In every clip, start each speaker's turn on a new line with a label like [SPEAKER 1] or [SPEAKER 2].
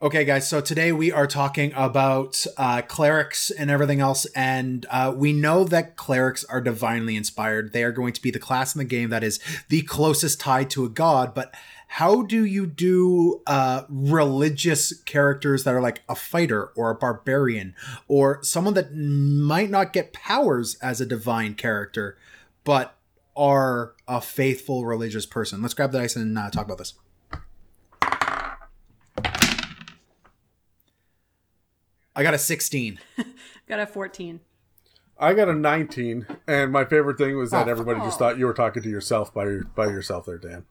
[SPEAKER 1] Okay, guys, so today we are talking about uh, clerics and everything else, and uh, we know that clerics are divinely inspired. They are going to be the class in the game that is the closest tied to a god, but how do you do uh, religious characters that are like a fighter or a barbarian or someone that might not get powers as a divine character, but are a faithful religious person? Let's grab the dice and uh, talk about this. I got a 16.
[SPEAKER 2] got a 14.
[SPEAKER 3] I got a 19, and my favorite thing was that oh, everybody oh. just thought you were talking to yourself by by yourself there, Dan.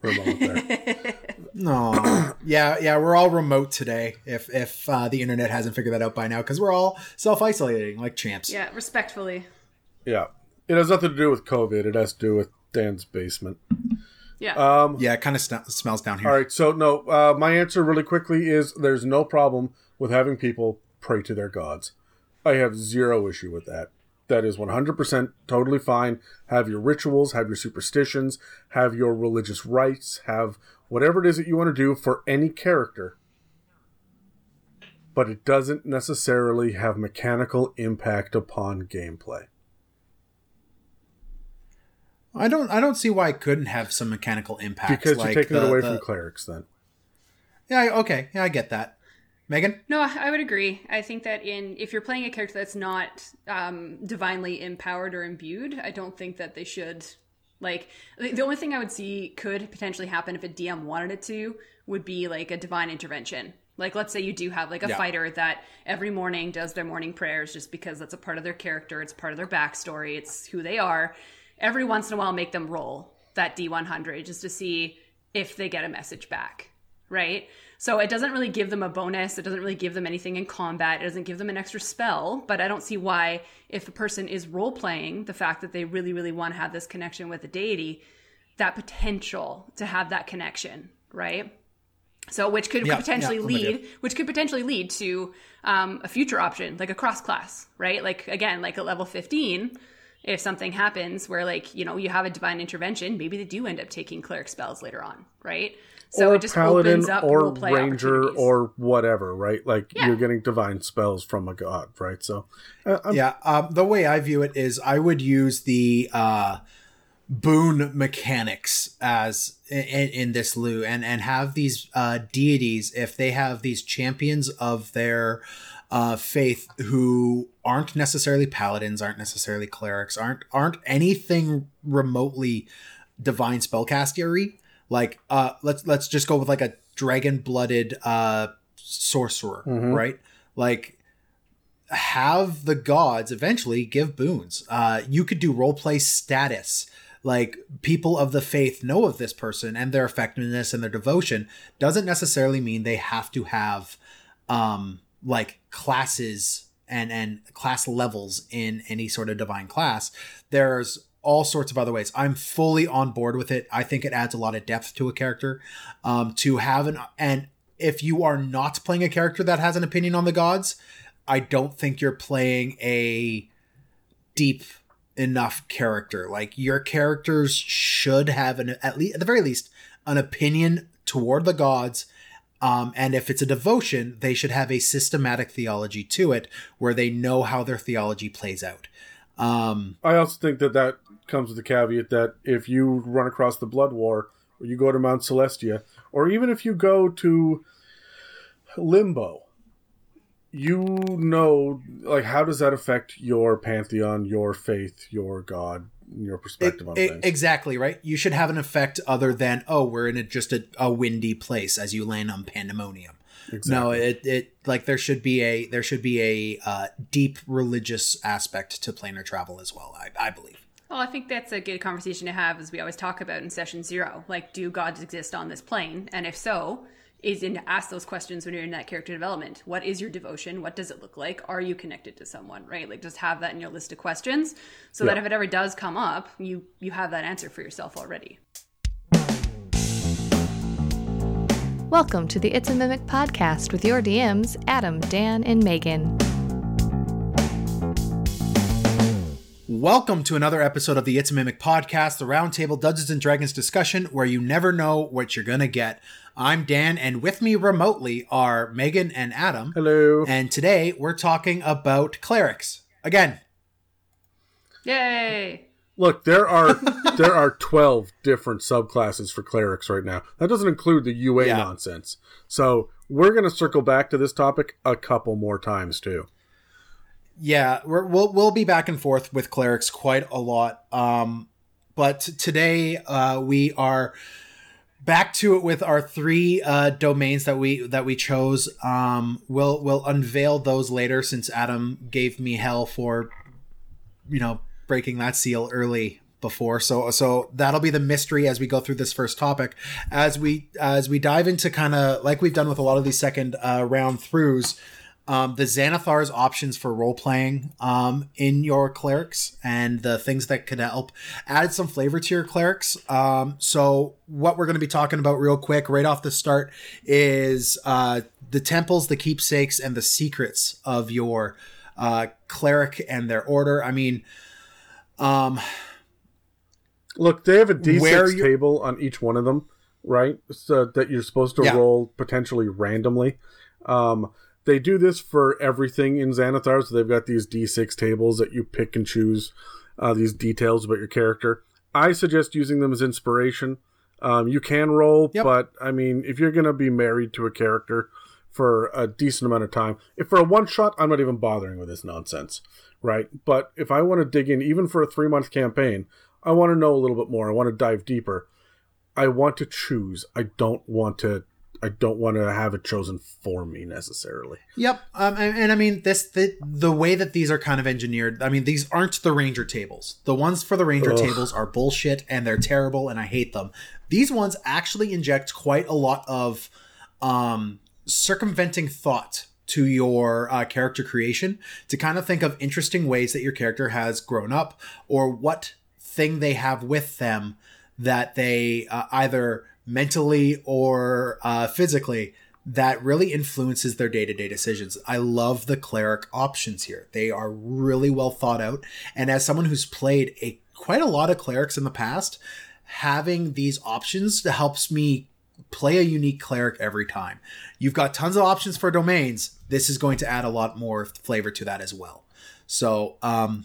[SPEAKER 3] For a moment there.
[SPEAKER 1] no, yeah, yeah, we're all remote today. If if uh, the internet hasn't figured that out by now, because we're all self isolating like champs.
[SPEAKER 2] Yeah, respectfully.
[SPEAKER 3] Yeah, it has nothing to do with COVID. It has to do with Dan's basement.
[SPEAKER 2] Yeah.
[SPEAKER 1] Um, yeah, it kind of st- smells down here.
[SPEAKER 3] All right. So, no, uh, my answer really quickly is there's no problem with having people pray to their gods. I have zero issue with that. That is 100% totally fine. Have your rituals, have your superstitions, have your religious rites, have whatever it is that you want to do for any character. But it doesn't necessarily have mechanical impact upon gameplay.
[SPEAKER 1] I don't I don't see why it couldn't have some mechanical impact.
[SPEAKER 3] Because like you're taking the, it away the... from clerics then.
[SPEAKER 1] Yeah, okay. Yeah, I get that. Megan?
[SPEAKER 2] No, I would agree. I think that in if you're playing a character that's not um, divinely empowered or imbued, I don't think that they should. Like the only thing I would see could potentially happen if a DM wanted it to would be like a divine intervention. Like let's say you do have like a yeah. fighter that every morning does their morning prayers just because that's a part of their character, it's part of their backstory, it's who they are. Every once in a while make them roll that D100 just to see if they get a message back, right? So it doesn't really give them a bonus. It doesn't really give them anything in combat. It doesn't give them an extra spell. But I don't see why, if a person is role playing, the fact that they really, really want to have this connection with a deity, that potential to have that connection, right? So, which could yeah, potentially yeah, lead, which could potentially lead to um, a future option, like a cross class, right? Like again, like at level fifteen, if something happens where like you know you have a divine intervention, maybe they do end up taking cleric spells later on, right?
[SPEAKER 3] So or it just paladin opens up or ranger or whatever, right? Like yeah. you're getting divine spells from a god, right? So
[SPEAKER 1] uh, yeah, um, the way I view it is I would use the uh, boon mechanics as in, in, this Lou and and have these uh, deities if they have these champions of their uh, faith who aren't necessarily paladins, aren't necessarily clerics, aren't aren't anything remotely divine spellcastery like uh let's let's just go with like a dragon blooded uh sorcerer mm-hmm. right? Like have the gods eventually give boons. Uh you could do role play status. Like people of the faith know of this person and their effectiveness and their devotion. Doesn't necessarily mean they have to have um like classes and and class levels in any sort of divine class. There's all sorts of other ways. I'm fully on board with it. I think it adds a lot of depth to a character. Um, to have an and if you are not playing a character that has an opinion on the gods, I don't think you're playing a deep enough character. Like your characters should have an at least at the very least an opinion toward the gods. Um, and if it's a devotion, they should have a systematic theology to it where they know how their theology plays out. Um,
[SPEAKER 3] I also think that that comes with the caveat that if you run across the Blood War, or you go to Mount Celestia, or even if you go to Limbo, you know, like, how does that affect your pantheon, your faith, your God, your perspective it, on it, things?
[SPEAKER 1] Exactly, right? You should have an effect other than, oh, we're in a, just a, a windy place as you land on Pandemonium. Exactly. No, it it like there should be a there should be a uh, deep religious aspect to planar travel as well. I, I believe.
[SPEAKER 2] Well, I think that's a good conversation to have, as we always talk about in session zero. Like, do gods exist on this plane? And if so, is in to ask those questions when you're in that character development. What is your devotion? What does it look like? Are you connected to someone? Right? Like, just have that in your list of questions, so yeah. that if it ever does come up, you you have that answer for yourself already.
[SPEAKER 4] Welcome to the It's a Mimic podcast with your DMs, Adam, Dan, and Megan.
[SPEAKER 1] Welcome to another episode of the It's a Mimic podcast, the roundtable Dungeons and Dragons discussion where you never know what you're going to get. I'm Dan, and with me remotely are Megan and Adam.
[SPEAKER 3] Hello.
[SPEAKER 1] And today we're talking about clerics. Again,
[SPEAKER 2] Yay!
[SPEAKER 3] Look, there are there are twelve different subclasses for clerics right now. That doesn't include the UA
[SPEAKER 1] Yeah.
[SPEAKER 3] nonsense. So we're gonna circle back to this topic a couple more times too.
[SPEAKER 1] Yeah, we're, we'll we'll be back and forth with clerics quite a lot. Um, but today uh, we are back to it with our three uh, domains that we that we chose. Um, we'll we'll unveil those later since Adam gave me hell for you know breaking that seal early before so so that'll be the mystery as we go through this first topic as we as we dive into kind of like we've done with a lot of these second uh, round throughs um, the Xanathar's options for role playing um, in your clerics and the things that could help add some flavor to your clerics. Um, so, what we're going to be talking about real quick, right off the start, is uh, the temples, the keepsakes, and the secrets of your uh, cleric and their order. I mean, um,
[SPEAKER 3] Look, they have a D
[SPEAKER 1] Where
[SPEAKER 3] six
[SPEAKER 1] you-
[SPEAKER 3] table on each one of them, right? So that you're supposed to
[SPEAKER 1] Yeah.
[SPEAKER 3] roll potentially randomly. Um, they do this for everything in Xanathar, so they've got these D six tables that you pick and choose uh, these details about your character. I suggest using them as inspiration. Um, you can roll,
[SPEAKER 1] Yep.
[SPEAKER 3] but I mean, if you're gonna be married to a character for a decent amount of time, if for a one shot, I'm not even bothering with this nonsense, right? But if I want to dig in, even for a three month campaign, I want to know a little bit more. I want to dive deeper. I want to choose. I don't want to. I don't want to have it chosen for me necessarily.
[SPEAKER 1] Yep, um, and, and I mean this the the way that these are kind of engineered. I mean these aren't the ranger tables. The ones for the ranger
[SPEAKER 3] Ugh.
[SPEAKER 1] tables are bullshit and they're terrible and I hate them. These ones actually inject quite a lot of um, circumventing thought to your uh, character creation to kind of think of interesting ways that your character has grown up or what thing they have with them that they uh, either mentally or uh, physically that really influences their day-to-day decisions. I love the cleric options here. They are really well thought out and as someone who's played a quite a lot of clerics in the past, having these options helps me play a unique cleric every time. You've got tons of options for domains. This is going to add a lot more flavor to that as well. So, um,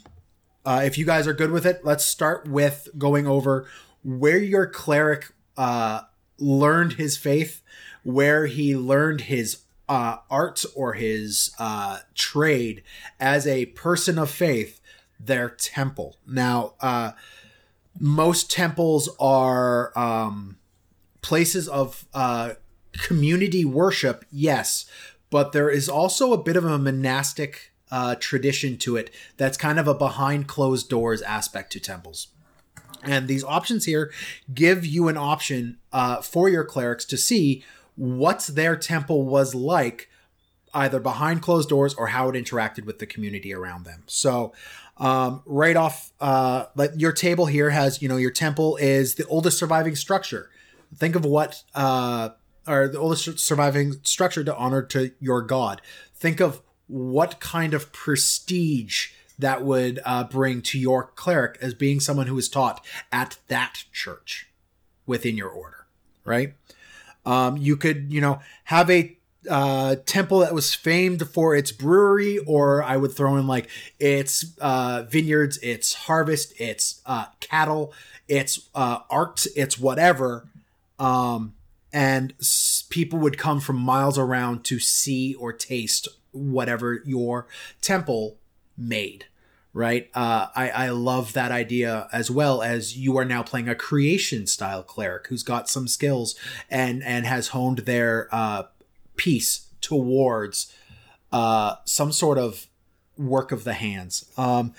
[SPEAKER 1] uh, if you guys are good with it, let's start with going over where your cleric uh, learned his faith, where he learned his uh, art or his uh, trade as a person of faith, their temple. Now, uh, most temples are um, places of uh, community worship, yes, but there is also a bit of a monastic uh, tradition to it that's kind of a behind closed doors aspect to temples. And these options here give you an option uh, for your clerics to see what their temple was like, either behind closed doors or how it interacted with the community around them. So, um, right off, uh, like your table here has, you know, your temple is the oldest surviving structure. Think of what, uh, or the oldest surviving structure to honor to your god. Think of what kind of prestige that would uh, bring to your cleric as being someone who is taught at that church within your order, right? Um, you could, you know, have a uh, temple that was famed for its brewery, or I would throw in like its uh, vineyards, its harvest, its uh, cattle, its uh, its whatever. Um, and s- people would come from miles around to see or taste whatever your temple made right uh, I, I love that idea as well as you are now playing a creation style cleric who's got some skills and and has honed their uh, piece towards uh, some sort of work of the hands um,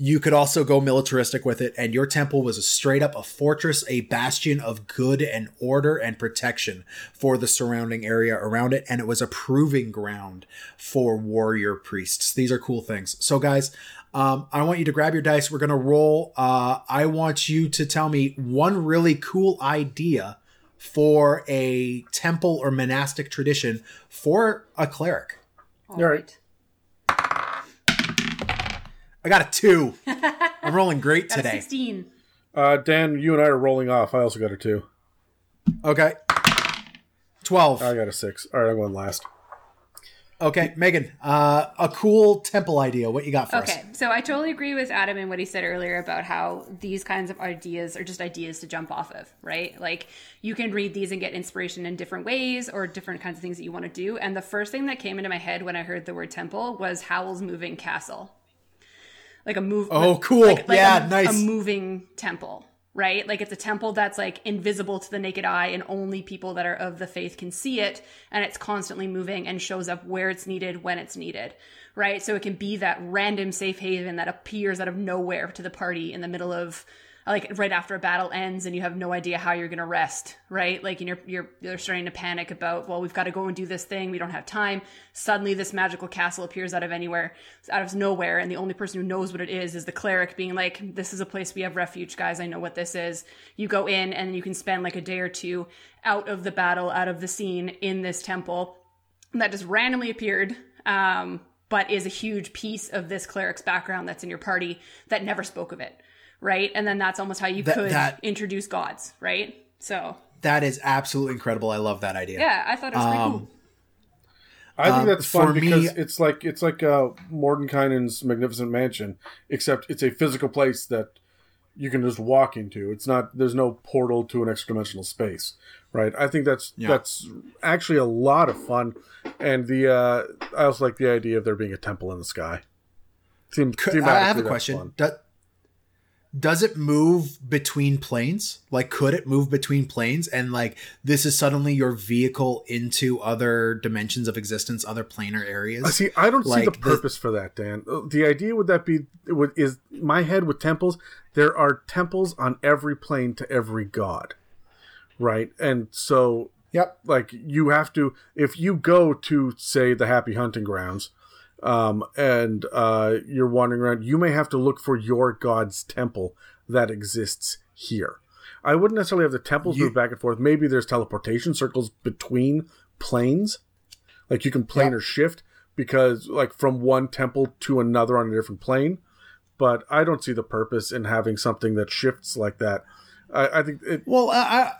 [SPEAKER 1] you could also go militaristic with it, and your temple was a straight up a fortress, a bastion of good and order and protection for the surrounding area around it, and it was a proving ground for warrior priests. These are cool things. So, guys, um, I want you to grab your dice. We're gonna roll. Uh, I want you to tell me one really cool idea for a temple or monastic tradition for a cleric.
[SPEAKER 2] All
[SPEAKER 3] right.
[SPEAKER 1] I got a two. I'm rolling great
[SPEAKER 2] Got a
[SPEAKER 1] today.
[SPEAKER 2] 16.
[SPEAKER 3] Uh, Dan, you and I are rolling off. I also got a two.
[SPEAKER 1] Okay. 12.
[SPEAKER 3] I got a six. All right, I'm going last.
[SPEAKER 1] Okay, Megan, uh, a cool temple idea. What you got for us?
[SPEAKER 2] Okay, so I totally agree with Adam and what he said earlier about how these kinds of ideas are just ideas to jump off of, right? Like you can read these and get inspiration in different ways or different kinds of things that you want to do. And the first thing that came into my head when I heard the word temple was Howl's Moving Castle. Like a move.
[SPEAKER 1] Oh,
[SPEAKER 2] like-
[SPEAKER 1] cool.
[SPEAKER 2] like- like
[SPEAKER 1] Yeah,
[SPEAKER 2] a,
[SPEAKER 1] nice.
[SPEAKER 2] A moving temple, right? Like it's a temple that's like invisible to the naked eye, and only people that are of the faith can see it. And it's constantly moving and shows up where it's needed when it's needed, right? So it can be that random safe haven that appears out of nowhere to the party in the middle of like right after a battle ends and you have no idea how you're going to rest right? Like and you're you're you're starting to panic about well we've got to go and do this thing. We don't have time. Suddenly this magical castle appears out of anywhere out of nowhere and the only person who knows what it is is the cleric being like this is a place we have refuge guys. I know what this is. You go in and you can spend like a day or two out of the battle out of the scene in this temple that just randomly appeared um, but is a huge piece of this cleric's background that's in your party that never spoke of it right and then that's almost how you
[SPEAKER 1] That-
[SPEAKER 2] could
[SPEAKER 1] that-
[SPEAKER 2] introduce gods right so
[SPEAKER 1] That is absolutely incredible. I love that idea.
[SPEAKER 2] yeah i thought it was pretty
[SPEAKER 1] Um,
[SPEAKER 2] cool
[SPEAKER 3] I think
[SPEAKER 1] Um,
[SPEAKER 3] that's fun
[SPEAKER 1] for me-
[SPEAKER 3] because it's like it's like uh, Mordenkainen's Magnificent Mansion, except it's a physical place that you can just walk into. It's not there's no portal to an extra dimensional space, right? I think that's
[SPEAKER 1] Yeah.
[SPEAKER 3] that's actually a lot of fun, and the uh, I also like the idea of there being a temple in the sky. Seems,
[SPEAKER 1] Could- I have a question.
[SPEAKER 3] fun.
[SPEAKER 1] Do- does it move between planes? Like, could it move between planes? And like, this is suddenly your vehicle into other dimensions of existence, other planar areas.
[SPEAKER 3] Uh, See, I don't see the
[SPEAKER 1] Like, the-
[SPEAKER 3] purpose for that, Dan. Uh, The idea would that be would is my head with temples. There are temples on every plane to every god, right? And so,
[SPEAKER 1] Yep.
[SPEAKER 3] like you have to if you go to say the Happy Hunting Grounds, um, and uh, you're wandering around, you may have to look for your god's temple that exists here. I wouldn't necessarily have the temples
[SPEAKER 1] You-
[SPEAKER 3] move back and forth. Maybe there's teleportation circles between planes. Like you can plane or shift because like from one temple to another on a different plane. But i don't see the purpose in having something that shifts like that. I, I think it
[SPEAKER 1] Well, I,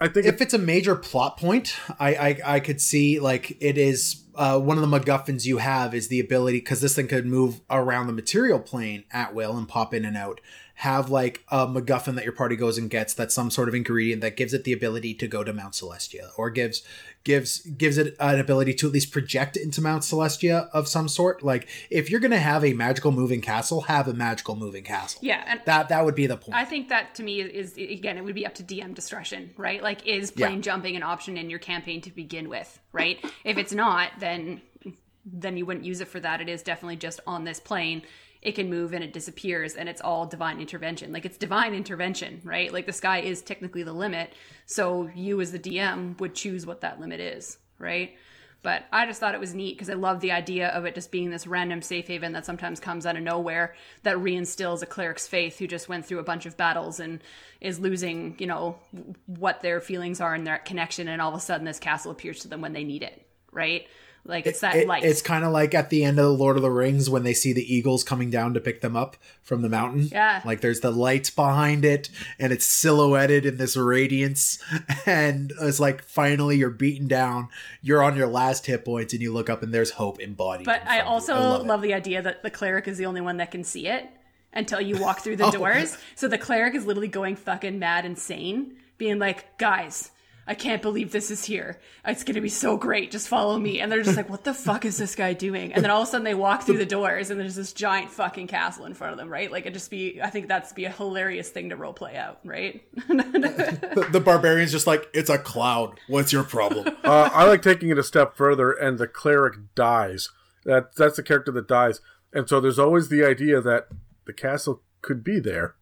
[SPEAKER 3] i think
[SPEAKER 1] if
[SPEAKER 3] it,
[SPEAKER 1] it's a major plot point, I I, I could see like it is uh, one of the MacGuffins you have is the ability because this thing could move around the material plane at will and pop in and out. Have like a MacGuffin that your party goes and gets that's some sort of ingredient that gives it the ability to go to Mount Celestia or gives gives gives it an ability to at least project into Mount Celestia of some sort. Like if you're gonna have a magical moving castle, have a magical moving castle.
[SPEAKER 2] yeah and
[SPEAKER 1] That that would be the point.
[SPEAKER 2] I think that to me is, is again it would be up to DM discretion, right? Like is plane
[SPEAKER 1] Yeah.
[SPEAKER 2] jumping an option in your campaign to begin with, right? If it's not, then then you wouldn't use it for that. It is definitely just on this plane. It can move and it disappears and it's all divine intervention. Like it's divine intervention, right? Like the sky is technically the limit. So you as the DM would choose what that limit is, right? But I just thought it was neat because I love the idea of it just being this random safe haven that sometimes comes out of nowhere that reinstills a cleric's faith who just went through a bunch of battles and is losing, you know, what their feelings are and their connection. And all of a sudden, this castle appears to them when they need it, right? Like it's that
[SPEAKER 1] It-
[SPEAKER 2] light.
[SPEAKER 1] It's kind of like at the end of the Lord of the Rings when they see the eagles coming down to pick them up from the mountain.
[SPEAKER 2] Yeah.
[SPEAKER 1] Like there's the light behind it and it's silhouetted in this radiance. And it's like finally you're beaten down. You're on your last hit points and you look up and there's hope embodied.
[SPEAKER 2] But I
[SPEAKER 1] front of you.
[SPEAKER 2] also
[SPEAKER 1] love
[SPEAKER 2] love, the idea that the cleric is the only one that can see it until you walk through the
[SPEAKER 1] Oh.
[SPEAKER 2] doors. So the cleric is literally going fucking mad insane, being like, guys, I can't believe this is here. It's gonna be so great. Just follow me. And they're just like, what the fuck is this guy doing? And then all of a sudden they walk through the doors and there's this giant fucking castle in front of them, right? Like it just be, I think that's be a hilarious thing to role play out, right?
[SPEAKER 1] the, the barbarian's just like, it's a cloud. What's your problem?
[SPEAKER 3] uh, i like taking it a step further and the cleric dies that that's the character that dies and so there's always the idea that the castle could be there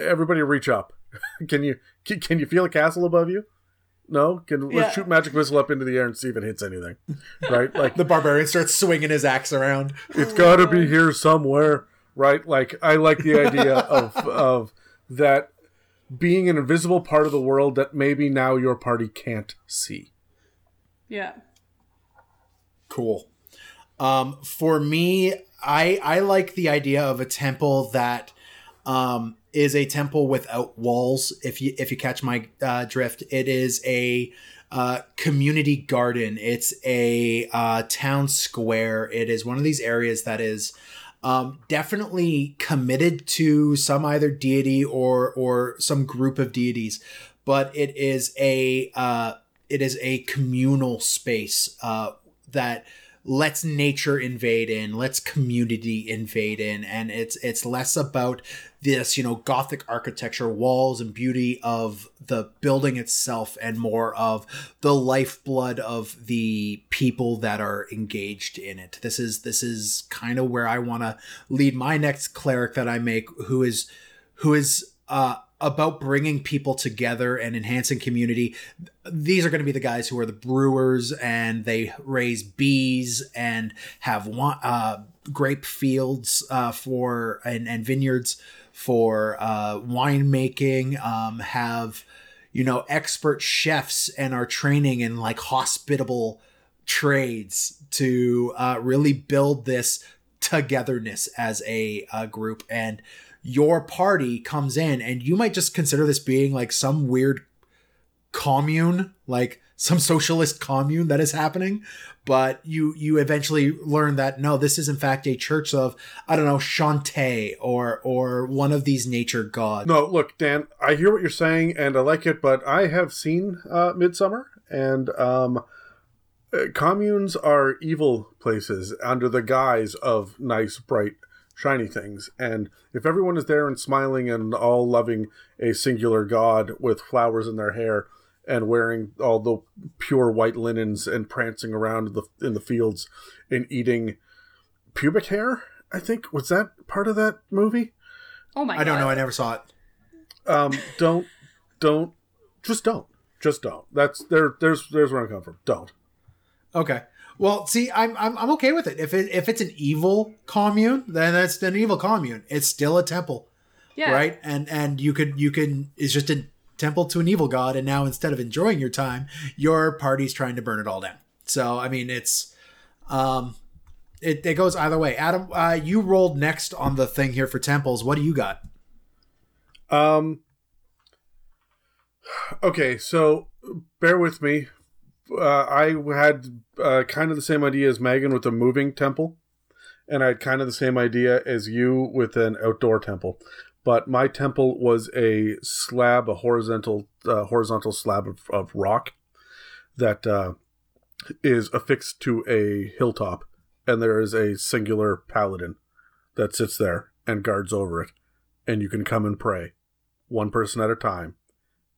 [SPEAKER 3] everybody reach up can you can, can you feel a castle above you no can
[SPEAKER 2] Yeah.
[SPEAKER 3] let's shoot magic missile up into the air and see if it hits anything right like
[SPEAKER 1] the barbarian starts swinging his axe around.
[SPEAKER 3] it's got to be here somewhere right like i like the idea of of that being an invisible part of the world that maybe now your party can't see
[SPEAKER 2] yeah.
[SPEAKER 1] Cool. Um, for me, I I like the idea of a temple that um, is a temple without walls. If you if you catch my uh, drift, it is a uh, community garden. It's a uh, town square. It is one of these areas that is um, definitely committed to some either deity or or some group of deities, but it is a uh, it is a communal space uh, that lets nature invade in, let's community invade in, and it's it's less about this, you know, gothic architecture, walls and beauty of the building itself and more of the lifeblood of the people that are engaged in it. This is this is kind of where I want to lead my next cleric that I make who is who is uh about bringing people together and enhancing community. These are going to be the guys who are the brewers and they raise bees and have uh, grape fields uh, for and, and vineyards for uh, winemaking. Um, have you know expert chefs and are training in like hospitable trades to uh, really build this togetherness as a, a group and your party comes in and you might just consider this being like some weird commune like some socialist commune that is happening but you you eventually learn that no this is in fact a church of i don't know Chauntea or or one of these nature gods.
[SPEAKER 3] No look dan i hear what you're saying and i like it but i have seen uh Midsommar and um uh, communes are evil places under the guise of nice bright shiny things. And if everyone is there and smiling and all loving a singular god with flowers in their hair and wearing all the pure white linens and prancing around in the, in the fields and eating pubic hair, I think was that part of that movie.
[SPEAKER 2] Oh my! God.
[SPEAKER 1] I don't know. I never saw it.
[SPEAKER 3] Um, don't, don't, just don't, just don't. That's there. There's there's where I come from. Don't.
[SPEAKER 1] Okay. Well, see, I'm, I'm I'm okay with it. If it if it's an evil commune, then that's an evil commune. It's still a temple,
[SPEAKER 2] yeah.
[SPEAKER 1] right? And and you could you can it's just a temple to an evil god, and now instead of enjoying your time, your party's trying to burn it all down. So I mean, it's um, it it goes either way. Adam, uh, you rolled next on the thing here for temples. What do you got?
[SPEAKER 3] Um. Okay, so bear with me uh, I had uh, kind of the same idea as Megan with a moving temple, and I had kind of the same idea as you with an outdoor temple. But my temple was a slab, a horizontal uh, horizontal slab of, of rock that uh, is affixed to a hilltop, and there is a singular paladin that sits there and guards over it, and you can come and pray, one person at a time,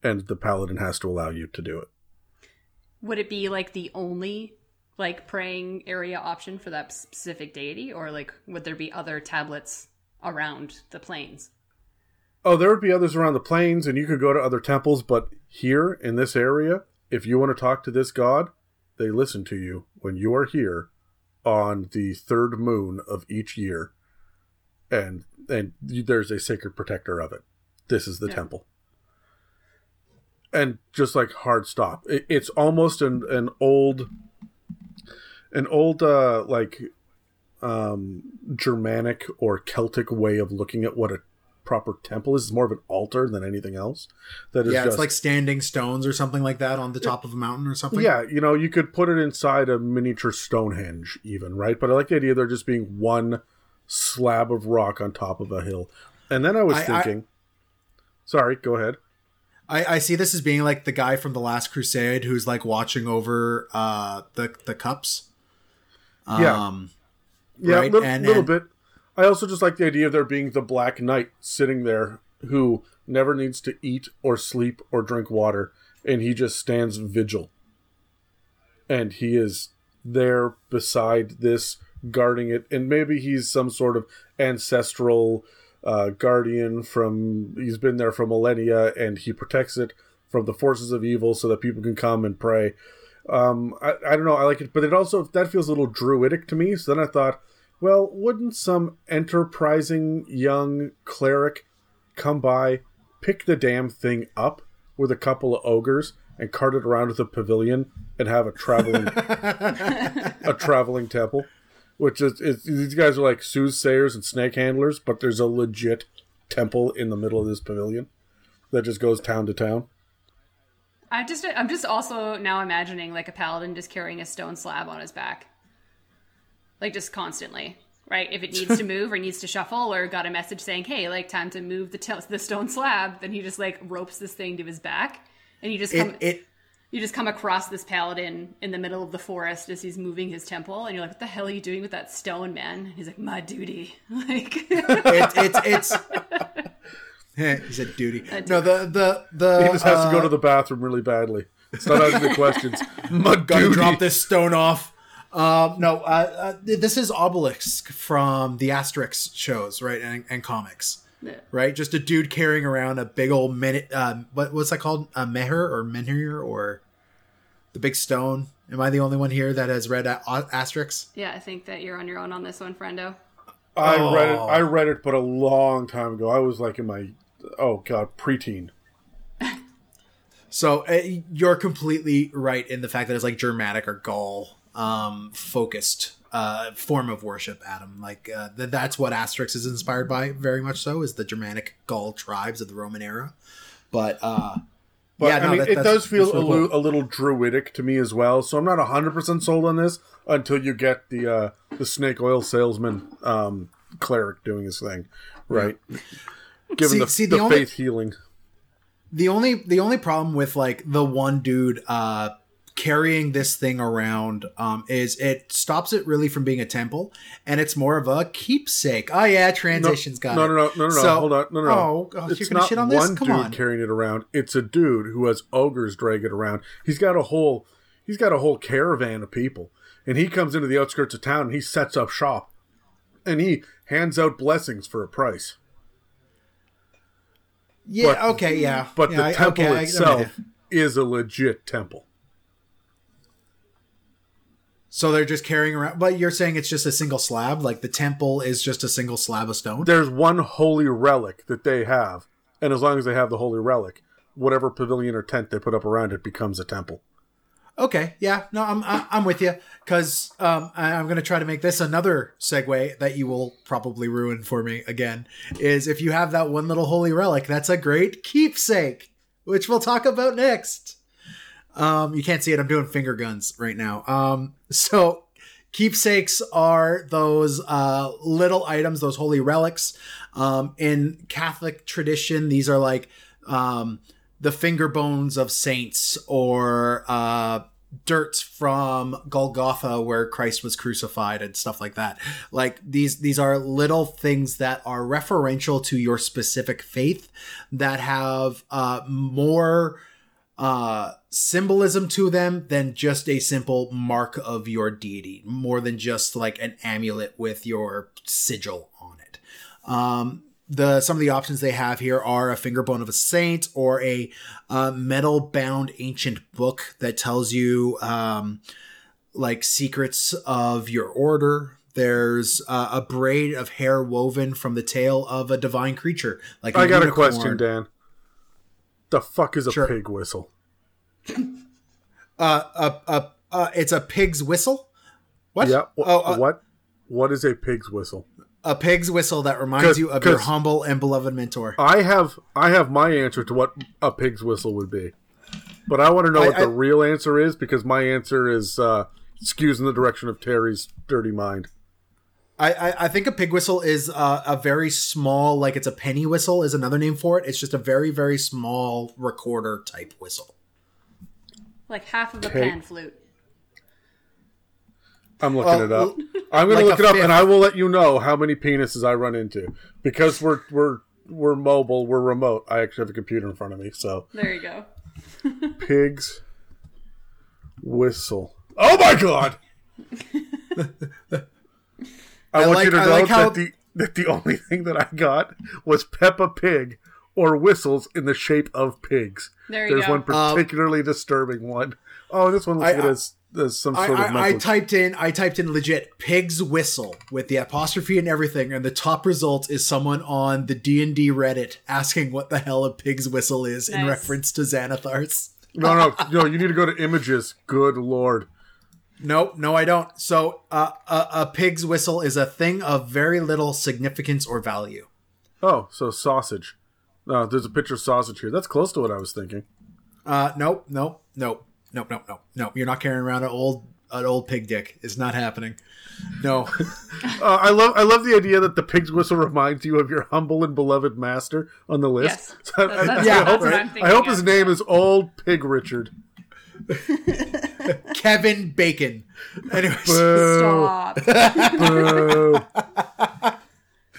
[SPEAKER 3] and the paladin has to allow you to do it
[SPEAKER 2] would it be like the only like praying area option for that specific deity? Or like would there be other tablets around the plains?
[SPEAKER 3] Oh there would be others around the plains and you could go to other temples but here in this area if you want to talk to this god they listen to you when you are here on the third moon of each year. And and there's a sacred protector of it. This is the yeah. temple and just like hard stop. It, it's almost an an old an old uh like um Germanic or Celtic way of looking at what a proper temple is. It's more of an altar than anything else.
[SPEAKER 1] That is yeah, just, it's like standing stones or something like that on the top of a mountain or something.
[SPEAKER 3] Yeah, you know, you could put it inside a miniature Stonehenge, even right. But I like the idea of there just being one slab of rock on top of a hill. And then I was I, thinking, I, sorry, go ahead.
[SPEAKER 1] I, I see this as being like the guy from the Last Crusade who's like watching over uh, the the cups.
[SPEAKER 3] Um, yeah, yeah, right? little, and, little and... bit. I also just like the idea of there being the Black Knight sitting there who never needs to eat or sleep or drink water, and he just stands vigil. And he is there beside this, guarding it, and maybe he's some sort of ancestral uh, guardian from he's been there for millennia and he protects it from the forces of evil so that people can come and pray. Um, I, I don't know i like it but it also that feels a little druidic to me. So then i thought well wouldn't some enterprising young cleric come by pick the damn thing up with a couple of ogres and cart it around to the pavilion and have a traveling a traveling temple which is, is these guys are like soothsayers and snake handlers, but there's a legit temple in the middle of this pavilion that just goes town to town.
[SPEAKER 2] I just I'm just also now imagining like a paladin just carrying a stone slab on his back. Like just constantly, right? If it needs to move or needs to shuffle or got a message saying, "Hey, like time to move the t- the stone slab," then he just like ropes this thing to his back and he just come
[SPEAKER 1] It, it
[SPEAKER 2] you just come across this paladin in the middle of the forest as he's moving his temple and you're like, "What the hell are you doing with that stone, man?" He's like, "My duty." Like
[SPEAKER 1] it, it's it's Eh, he said duty. No, the the the
[SPEAKER 3] He just has to go
[SPEAKER 1] uh,
[SPEAKER 3] to the bathroom really badly. It's not asking the questions. My
[SPEAKER 1] gotta
[SPEAKER 3] duty.
[SPEAKER 1] drop this stone off. Um, no, uh, uh, this is Obelix from the Asterix shows, right, and, and comics, right? Just a dude carrying around a big old minute. Uh, what what's that called? A meher or menhir or the big stone? Am I the only one here that has read a- Asterix?
[SPEAKER 2] yeah, I think that you're on your own on this one, friendo.
[SPEAKER 3] I read it.
[SPEAKER 1] Oh.
[SPEAKER 3] I read it, but a long time ago. I was like in my oh god preteen.
[SPEAKER 1] So uh, you're completely right in the fact that it's like Germanic or Gaul um, focused uh, form of worship, Adam. Like uh, th- that's what Asterix is inspired by, very much so, is the Germanic Gaul tribes of the Roman era. But uh,
[SPEAKER 3] But
[SPEAKER 1] yeah,
[SPEAKER 3] I
[SPEAKER 1] no,
[SPEAKER 3] mean,
[SPEAKER 1] that-
[SPEAKER 3] it does feel
[SPEAKER 1] that's
[SPEAKER 3] a,
[SPEAKER 1] cool.
[SPEAKER 3] a little druidic to me as well. So I'm not hundred percent sold on this until you get the uh, the snake oil salesman um, cleric doing his thing, right? Given
[SPEAKER 1] See-
[SPEAKER 3] the,
[SPEAKER 1] see,
[SPEAKER 3] the,
[SPEAKER 1] the only-
[SPEAKER 3] faith healing.
[SPEAKER 1] the only the only problem with like the one dude uh carrying this thing around um is it stops it really from being a temple and it's more of a keepsake oh yeah transitions got
[SPEAKER 3] no,
[SPEAKER 1] it
[SPEAKER 3] no, no, no, no, no.
[SPEAKER 1] So-
[SPEAKER 3] Hold on, no, no, no.
[SPEAKER 1] oh gosh,
[SPEAKER 3] it's
[SPEAKER 1] you're gonna shit on this
[SPEAKER 3] one
[SPEAKER 1] come
[SPEAKER 3] dude
[SPEAKER 1] on
[SPEAKER 3] carrying it around. It's a dude who has ogres drag it around. He's got a whole, he's got a whole caravan of people, and he comes into the outskirts of town and he sets up shop, and he hands out blessings for a price.
[SPEAKER 1] yeah
[SPEAKER 3] but-
[SPEAKER 1] okay yeah
[SPEAKER 3] But
[SPEAKER 1] Yeah,
[SPEAKER 3] the
[SPEAKER 1] I-
[SPEAKER 3] temple
[SPEAKER 1] okay, I- I'm
[SPEAKER 3] itself is a legit temple.
[SPEAKER 1] So they're just carrying around but you're saying it's just a single slab like the temple is just a single slab of stone
[SPEAKER 3] There's one holy relic that they have, and as long as they have the holy relic, whatever pavilion or tent they put up around it becomes a temple.
[SPEAKER 1] Okay, yeah, no, I'm I'm with you because um, I'm going to try to make this another segue that you will probably ruin for me again. Is if you have that one little holy relic, that's a great keepsake, which we'll talk about next. Um, you can't see it; I'm doing finger guns right now. Um, so keepsakes are those uh, little items, those holy relics. Um, in Catholic tradition, these are like um, the finger bones of saints or uh, dirt from Golgotha where Christ was crucified and stuff like that. Like these these are little things that are referential to your specific faith that have uh, more uh symbolism to them than just a simple mark of your deity more than just like an amulet with your sigil on it. Um the some of the options they have here are a finger bone of a saint or a uh, metal bound ancient book that tells you um like secrets of your order. There's uh, a braid of hair woven from the tail of a divine creature like
[SPEAKER 3] I got a question, Dan. What the fuck is a
[SPEAKER 1] Sure.
[SPEAKER 3] pig whistle?
[SPEAKER 1] uh, uh, uh, uh, it's a pig's whistle. What?
[SPEAKER 3] Yeah. wh-
[SPEAKER 1] Oh, uh,
[SPEAKER 3] what? What is a pig's whistle?
[SPEAKER 1] a pig's whistle that reminds you of your humble and beloved mentor.
[SPEAKER 3] I have I have my answer to what a pig's whistle would be, but I want to know
[SPEAKER 1] I-
[SPEAKER 3] what
[SPEAKER 1] I-
[SPEAKER 3] the real answer is because my answer is uh, skews in the direction of Terry's dirty mind.
[SPEAKER 1] I, I, I think a pig whistle is uh, a very small, like it's a penny whistle, is another name for it. It's just a very, very small recorder type whistle.
[SPEAKER 2] Like half of a
[SPEAKER 3] Okay.
[SPEAKER 2] pan flute.
[SPEAKER 3] I'm looking
[SPEAKER 1] Well,
[SPEAKER 3] it up. I'm going
[SPEAKER 1] like
[SPEAKER 3] to look
[SPEAKER 1] a
[SPEAKER 3] it up,
[SPEAKER 1] fifth.
[SPEAKER 3] and I will let you know how many penises I run into because we're we're we're mobile, we're remote. I actually have a computer in front of me, so
[SPEAKER 2] There you go.
[SPEAKER 3] pigs whistle. Oh my god! I,
[SPEAKER 1] I
[SPEAKER 3] want
[SPEAKER 1] like-
[SPEAKER 3] you to
[SPEAKER 1] I
[SPEAKER 3] know
[SPEAKER 1] like how-
[SPEAKER 3] that the that the only thing that I got was Peppa Pig or whistles in the shape of pigs.
[SPEAKER 2] There you
[SPEAKER 3] There's
[SPEAKER 2] go.
[SPEAKER 3] one um, particularly disturbing one. Oh, this one looks
[SPEAKER 1] I-
[SPEAKER 3] good as, as some
[SPEAKER 1] I,
[SPEAKER 3] sort of
[SPEAKER 1] I, I typed in I typed in legit pig's whistle with the apostrophe and everything, and the top result is someone on the D and D Reddit asking what the hell a pig's whistle is in reference to Xanathars.
[SPEAKER 3] no, no, no. You need to go to images. Good lord.
[SPEAKER 1] No, no, I don't. So, uh, a, a pig's whistle is a thing of very little significance or value.
[SPEAKER 3] Oh, so sausage. No, there's a picture of sausage here. That's close to what I was thinking.
[SPEAKER 1] Uh, nope, nope, nope, nope, nope, nope, nope. You're not carrying around an old an old pig dick. It's not happening. No.
[SPEAKER 3] Uh, I love I love the idea that the pig's whistle reminds you of your humble and beloved master on the list.
[SPEAKER 2] Yes.
[SPEAKER 3] So I,
[SPEAKER 2] That's-
[SPEAKER 3] I-
[SPEAKER 2] that's-
[SPEAKER 3] I
[SPEAKER 1] that's
[SPEAKER 3] hope,
[SPEAKER 2] what I'm
[SPEAKER 3] I hope
[SPEAKER 2] of,
[SPEAKER 3] his name
[SPEAKER 2] yeah.
[SPEAKER 3] is Old Pig Richard.
[SPEAKER 1] Kevin Bacon. Anyways,
[SPEAKER 3] Boo.
[SPEAKER 2] Stop.
[SPEAKER 3] Boo.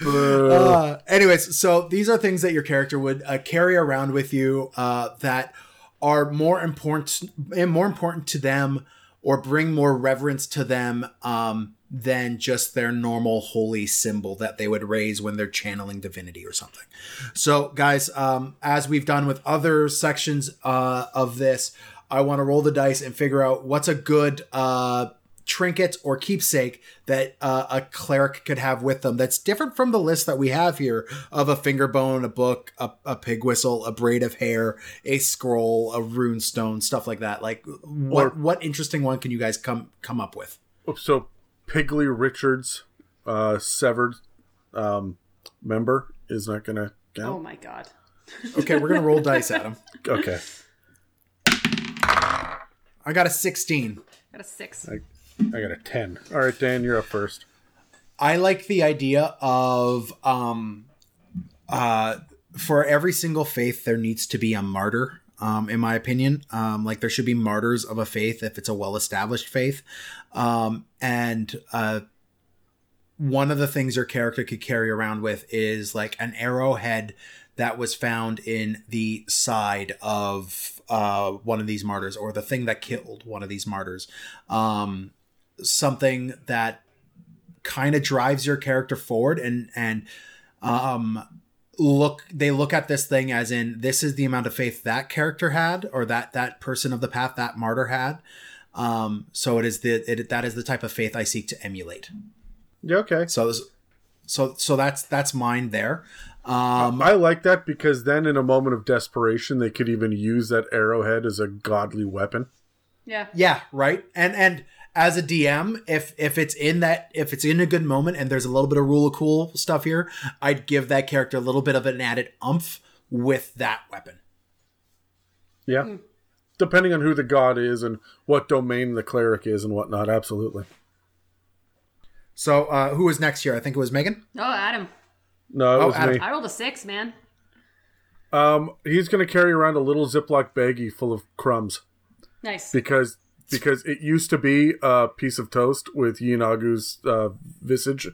[SPEAKER 3] Boo.
[SPEAKER 1] uh, anyways, so these are things that your character would uh, carry around with you uh, that are more important, more important to them, or bring more reverence to them um, than just their normal holy symbol that they would raise when they're channeling divinity or something. So, guys, um, as we've done with other sections uh, of this, I want to roll the dice and figure out what's a good uh, trinket or keepsake that uh, a cleric could have with them that's different from the list that we have here of a finger bone, a book, a, a pig whistle, a braid of hair, a scroll, a rune stone, stuff like that. Like, what
[SPEAKER 3] Or-
[SPEAKER 1] what interesting one can you guys come come up with?
[SPEAKER 3] So Piggly Richards, uh, severed um, member, is not going to
[SPEAKER 2] Oh my god.
[SPEAKER 1] Okay, we're gonna roll dice, Adam.
[SPEAKER 3] Okay.
[SPEAKER 1] I got a sixteen.
[SPEAKER 2] Got a six.
[SPEAKER 3] I, I got a 10. All right, Dan, you're up first.
[SPEAKER 1] I like the idea of um uh for every single faith there needs to be a martyr um in my opinion um like there should be martyrs of a faith if it's a well established faith um and uh one of the things your character could carry around with is like an arrowhead that was found in the side of uh one of these martyrs or the thing that killed one of these martyrs. Um something that kind of drives your character forward and and um look they look at this thing as in this is the amount of faith that character had or that that person of the path that martyr had. Um so it is the it, that is the type of faith i seek to emulate.
[SPEAKER 3] Yeah, okay.
[SPEAKER 1] so so so that's that's mine there um
[SPEAKER 3] I like that because then in a moment of desperation, they could even use that arrowhead as a godly weapon.
[SPEAKER 2] Yeah.
[SPEAKER 1] Yeah, right. And and as a DM, if if it's in that if it's in a good moment and there's a little bit of rule of cool stuff here, I'd give that character a little bit of an added umph with that weapon.
[SPEAKER 3] Yeah. Depending on who the god is and what domain the cleric is and whatnot, absolutely.
[SPEAKER 1] So uh who was next here? I think it was Megan.
[SPEAKER 2] Oh, Adam.
[SPEAKER 3] No, it
[SPEAKER 1] Oh,
[SPEAKER 3] was
[SPEAKER 1] Adam.
[SPEAKER 3] me.
[SPEAKER 2] I rolled a six, man.
[SPEAKER 3] Um, he's going to carry around a little Ziploc baggie full of crumbs
[SPEAKER 2] Nice.
[SPEAKER 3] because because it used to be a piece of toast with Yinagu's uh, visage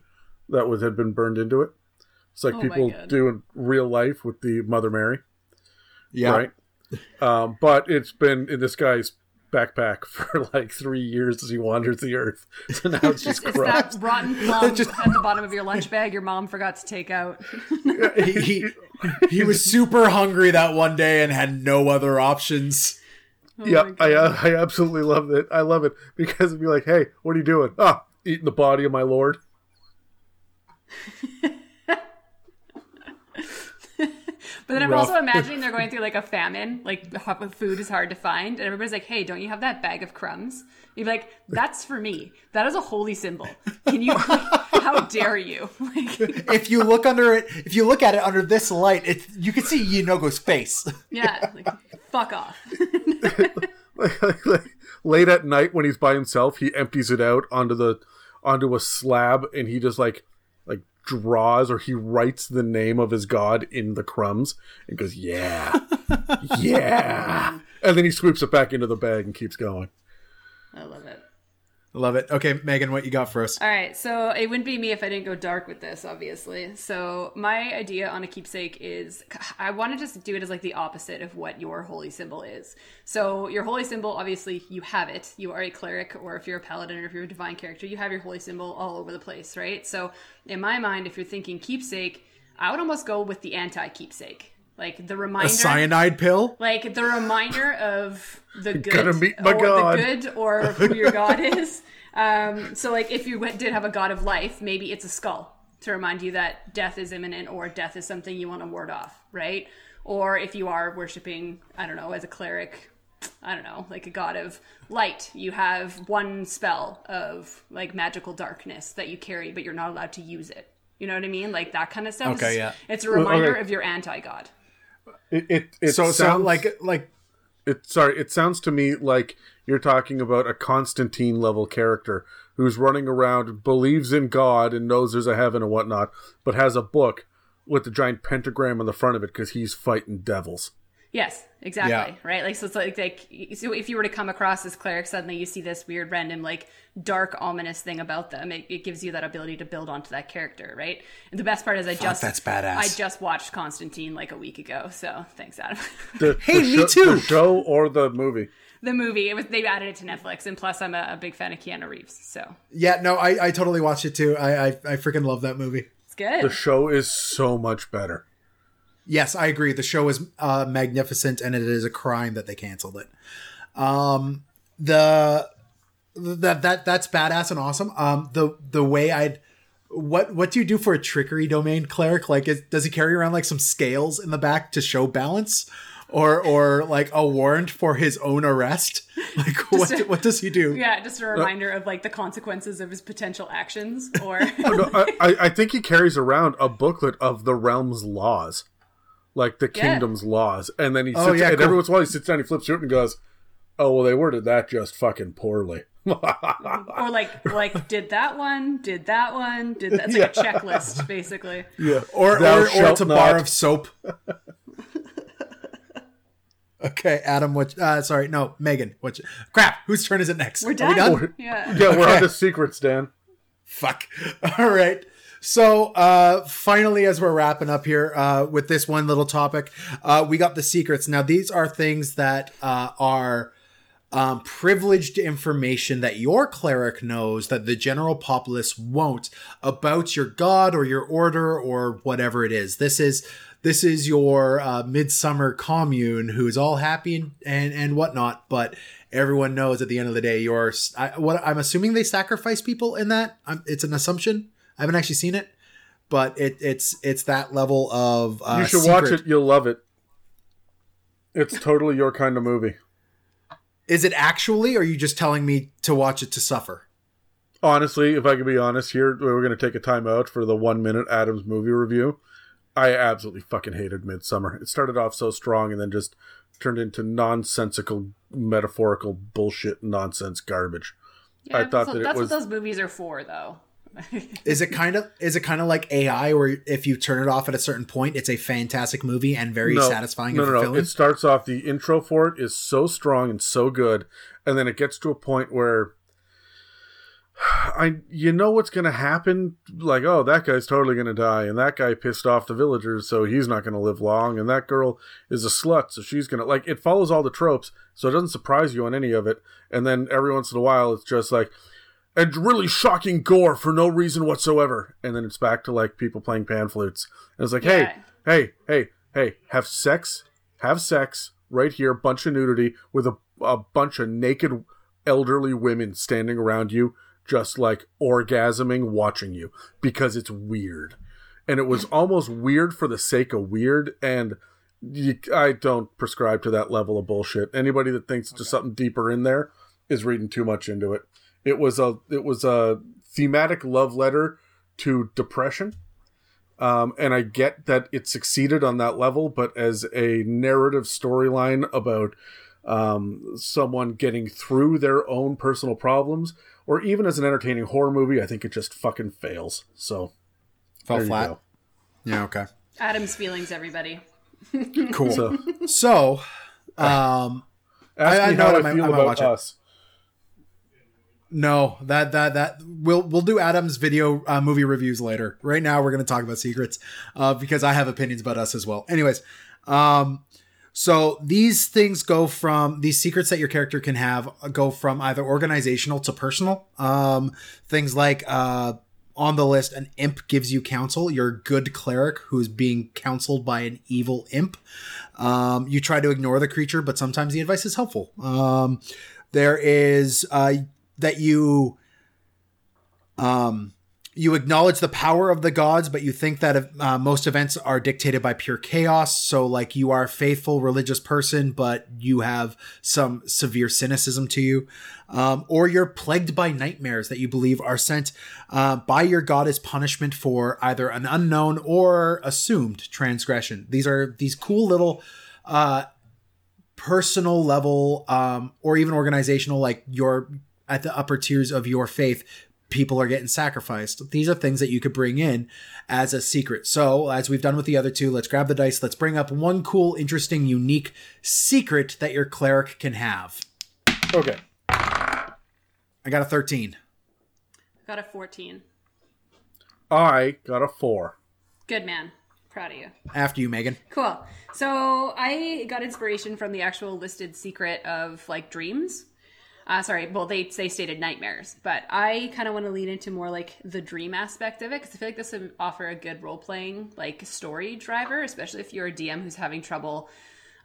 [SPEAKER 3] that was had been burned into it. It's like
[SPEAKER 2] Oh
[SPEAKER 3] people do in real life with the Mother Mary,
[SPEAKER 1] Yeah.
[SPEAKER 3] right? Um, but it's been in this guy's backpack for like three years as he wanders the earth. So now it's just
[SPEAKER 2] It's that rotten plum at the bottom of your lunch bag your mom forgot to take out.
[SPEAKER 1] he, he he was super hungry that one day and had no other options.
[SPEAKER 2] Oh
[SPEAKER 3] yeah. I uh, I absolutely love it. I love it because it'd be like, hey, what are you doing? Ah, eating the body of my lord.
[SPEAKER 2] But then I'm
[SPEAKER 3] Rough.
[SPEAKER 2] also imagining they're going through like a famine, like the food is hard to find, and everybody's like, "Hey, don't you have that bag of crumbs?" You'd be like, "That's for me. That is a holy symbol. Can you? how dare you?" Like,
[SPEAKER 1] If you look under it, if you look at it under this light, it you can see Yinogo's face.
[SPEAKER 2] yeah, like, fuck off.
[SPEAKER 3] like, like, late at night when he's by himself, he empties it out onto the onto a slab, and he just like like draws or he writes the name of his god in the crumbs and goes, "Yeah, yeah," and then he swoops it back into the bag and keeps going.
[SPEAKER 2] I love it.
[SPEAKER 1] Love it. Okay, Megan, what you got for us?
[SPEAKER 2] All right, so it wouldn't be me if I didn't go dark with this, obviously. So my idea on a keepsake is I want to just do it as like the opposite of what your holy symbol is. So your holy symbol, obviously, you have it. You are a cleric, or if you're a paladin, or if you're a divine character, you have your holy symbol all over the place, right? So in my mind, if you're thinking keepsake, I would almost go with the anti-keepsake, like the reminder
[SPEAKER 1] A cyanide pill?
[SPEAKER 2] like the reminder of the good
[SPEAKER 3] Gotta meet my
[SPEAKER 2] or
[SPEAKER 3] god.
[SPEAKER 2] the good or who your god is um, so like if you went, did have a god of life maybe it's a skull to remind you that death is imminent or death is something you want to ward off right or if you are worshiping i don't know as a cleric I don't know, like a god of light, you have one spell of like magical darkness that you carry, but you're not allowed to use it. You know what I mean? Like that kind of stuff.
[SPEAKER 1] Okay, yeah.
[SPEAKER 2] It's a reminder
[SPEAKER 3] okay.
[SPEAKER 2] of your anti god.
[SPEAKER 3] It it, it
[SPEAKER 1] so
[SPEAKER 3] sounds
[SPEAKER 1] so like like
[SPEAKER 3] it sorry it sounds to me like you're talking about a constantine level character who's running around believes in god and knows there's a heaven and whatnot but has a book with the giant pentagram on the front of it because he's fighting devils
[SPEAKER 2] Yes, exactly.
[SPEAKER 1] Yeah.
[SPEAKER 2] Right. Like so, it's like like so if you were to come across this cleric, suddenly you see this weird, random, like dark, ominous thing about them. It, it gives you that ability to build onto that character, right? And the best part is, I just
[SPEAKER 1] that's badass.
[SPEAKER 2] I just watched Constantine like a week ago, so thanks, Adam.
[SPEAKER 3] the,
[SPEAKER 1] Hey,
[SPEAKER 3] the
[SPEAKER 1] me
[SPEAKER 3] sho-
[SPEAKER 1] too!
[SPEAKER 3] the show or the movie
[SPEAKER 2] the movie, it was they added it to Netflix, and plus, I'm a, a big fan of Keanu Reeves, so
[SPEAKER 1] yeah no I I totally watched it too. I I, I freaking love that movie.
[SPEAKER 2] it's good.
[SPEAKER 3] the show is so much better
[SPEAKER 1] Yes, I agree. The show is uh, magnificent, and it is a crime that they canceled it. Um, the that that that's badass and awesome. Um, the the way I'd what what do you do for a trickery domain cleric? Like, is, does he carry around like some scales in the back to show balance, or or like a warrant for his own arrest? Like, what
[SPEAKER 2] a-
[SPEAKER 1] what does he do?
[SPEAKER 2] yeah, just a reminder of like the consequences of his potential actions, or
[SPEAKER 3] no, I, I- I think he carries around a booklet of the realm's laws like the
[SPEAKER 2] Yeah.
[SPEAKER 3] kingdom's laws and then he sits
[SPEAKER 1] Oh, yeah,
[SPEAKER 3] and
[SPEAKER 1] cool.
[SPEAKER 3] every once in a while he sits down he flips through it and goes oh well they worded that just fucking poorly
[SPEAKER 2] or like like did that one, did that one, did that? It's like a checklist, basically.
[SPEAKER 3] yeah
[SPEAKER 1] Or
[SPEAKER 3] Thou
[SPEAKER 1] or, or it's a bar of soap. okay, Adam. What? Uh, sorry, no, Megan. What? Crap. Whose turn is it next?
[SPEAKER 2] We're
[SPEAKER 1] Are
[SPEAKER 2] done.
[SPEAKER 1] we done?
[SPEAKER 2] Yeah.
[SPEAKER 3] yeah we're on to secrets dan
[SPEAKER 1] Fuck. All right. So, uh, finally, as we're wrapping up here uh, with this one little topic, uh, we got the secrets. Now, these are things that uh, are um, privileged information that your cleric knows that the general populace won't about your god or your order or whatever it is. This is this is your uh, Midsommar commune who's all happy and, and and whatnot, but everyone knows at the end of the day you're. I, what I'm assuming they sacrifice people in that. i it's an assumption. I haven't actually seen it, but it, it's it's that level of. Uh,
[SPEAKER 3] you should watch it you'll love it it's totally your kind of movie
[SPEAKER 1] Is it actually, or are you just telling me to watch it to suffer?
[SPEAKER 3] honestly if i could be honest here we're going to take a time out for the one minute adams movie review i absolutely fucking hated Midsommar it started off so strong and then just turned into nonsensical metaphorical bullshit nonsense garbage
[SPEAKER 2] Yeah,
[SPEAKER 3] I thought
[SPEAKER 2] that's,
[SPEAKER 3] that it
[SPEAKER 2] that's
[SPEAKER 3] was-
[SPEAKER 2] what those movies are for, though.
[SPEAKER 1] Is it kind of is it kind of like AI, where if you turn it off at a certain point, it's a fantastic movie and very satisfying
[SPEAKER 3] no,
[SPEAKER 1] and
[SPEAKER 3] no, no. It starts off the intro for it is so strong and so good, and then it gets to a point where I you know what's gonna happen. Like, oh, that guy's totally gonna die, and that guy pissed off the villagers, so he's not gonna live long, and that girl is a slut, so she's gonna like. It follows all the tropes, so it doesn't surprise you on any of it. And then every once in a while, it's just like. And really shocking gore for no reason whatsoever. And then it's back to like people playing pan flutes. And it's like, hey,
[SPEAKER 2] Yeah.
[SPEAKER 3] hey, hey, hey, have sex, have sex right here, bunch of nudity with a, a bunch of naked elderly women standing around you, just like orgasming, watching you because it's weird. And it was almost weird for the sake of weird. And you, I don't prescribe to that level of bullshit. Anybody that thinks there's something deeper in there is reading too much into it. It was a it was a thematic love letter to depression um, and I get that it succeeded on that level, but as a narrative storyline about um, someone getting through their own personal problems, or even as an entertaining horror movie, I think it just fucking fails. So
[SPEAKER 1] Fell
[SPEAKER 3] there you
[SPEAKER 1] flat.
[SPEAKER 3] go.
[SPEAKER 1] Yeah. Okay.
[SPEAKER 2] Adam's feelings, everybody.
[SPEAKER 1] Cool.
[SPEAKER 3] So
[SPEAKER 1] So, um,
[SPEAKER 3] ask
[SPEAKER 1] I
[SPEAKER 3] me
[SPEAKER 1] know
[SPEAKER 3] how
[SPEAKER 1] what
[SPEAKER 3] I
[SPEAKER 1] I'm-
[SPEAKER 3] feel
[SPEAKER 1] I'm gonna
[SPEAKER 3] about
[SPEAKER 1] watch it.
[SPEAKER 3] us.
[SPEAKER 1] No, that that that we'll we'll do Adam's video uh, movie reviews later. Right now, we're going to talk about secrets uh, because I have opinions about us as well. Anyways, um, so these things go from these secrets that your character can have uh, go from either organizational to personal. Um, things like uh, on the list, an imp gives you counsel. You're a good cleric who's being counseled by an evil imp. Um, you try to ignore the creature, but sometimes the advice is helpful. Um, there is uh, that you um you acknowledge the power of the gods, but you think that uh, most events are dictated by pure chaos. So, like, you are a faithful religious person, but you have some severe cynicism to you. Um, or you're plagued by nightmares that you believe are sent uh, by your god as punishment for either an unknown or assumed transgression. These are these cool little uh, personal level um, or even organizational, like your at the upper tiers of your faith people are getting sacrificed. These are things that you could bring in as a secret. So, as we've done with the other two, let's grab the dice. Let's bring up one cool, interesting, unique secret that your cleric can have.
[SPEAKER 3] Okay.
[SPEAKER 1] I got a 13.
[SPEAKER 2] I Got a 14.
[SPEAKER 3] I got a four.
[SPEAKER 2] Good man. Proud of you.
[SPEAKER 1] After you, Megan.
[SPEAKER 2] Cool. So I got inspiration from the actual listed secret of like dreams. Uh, sorry, well they they stated nightmares, but I kind of want to lean into more like the dream aspect of it because I feel like this would offer a good role playing like story driver, especially if you're a DM who's having trouble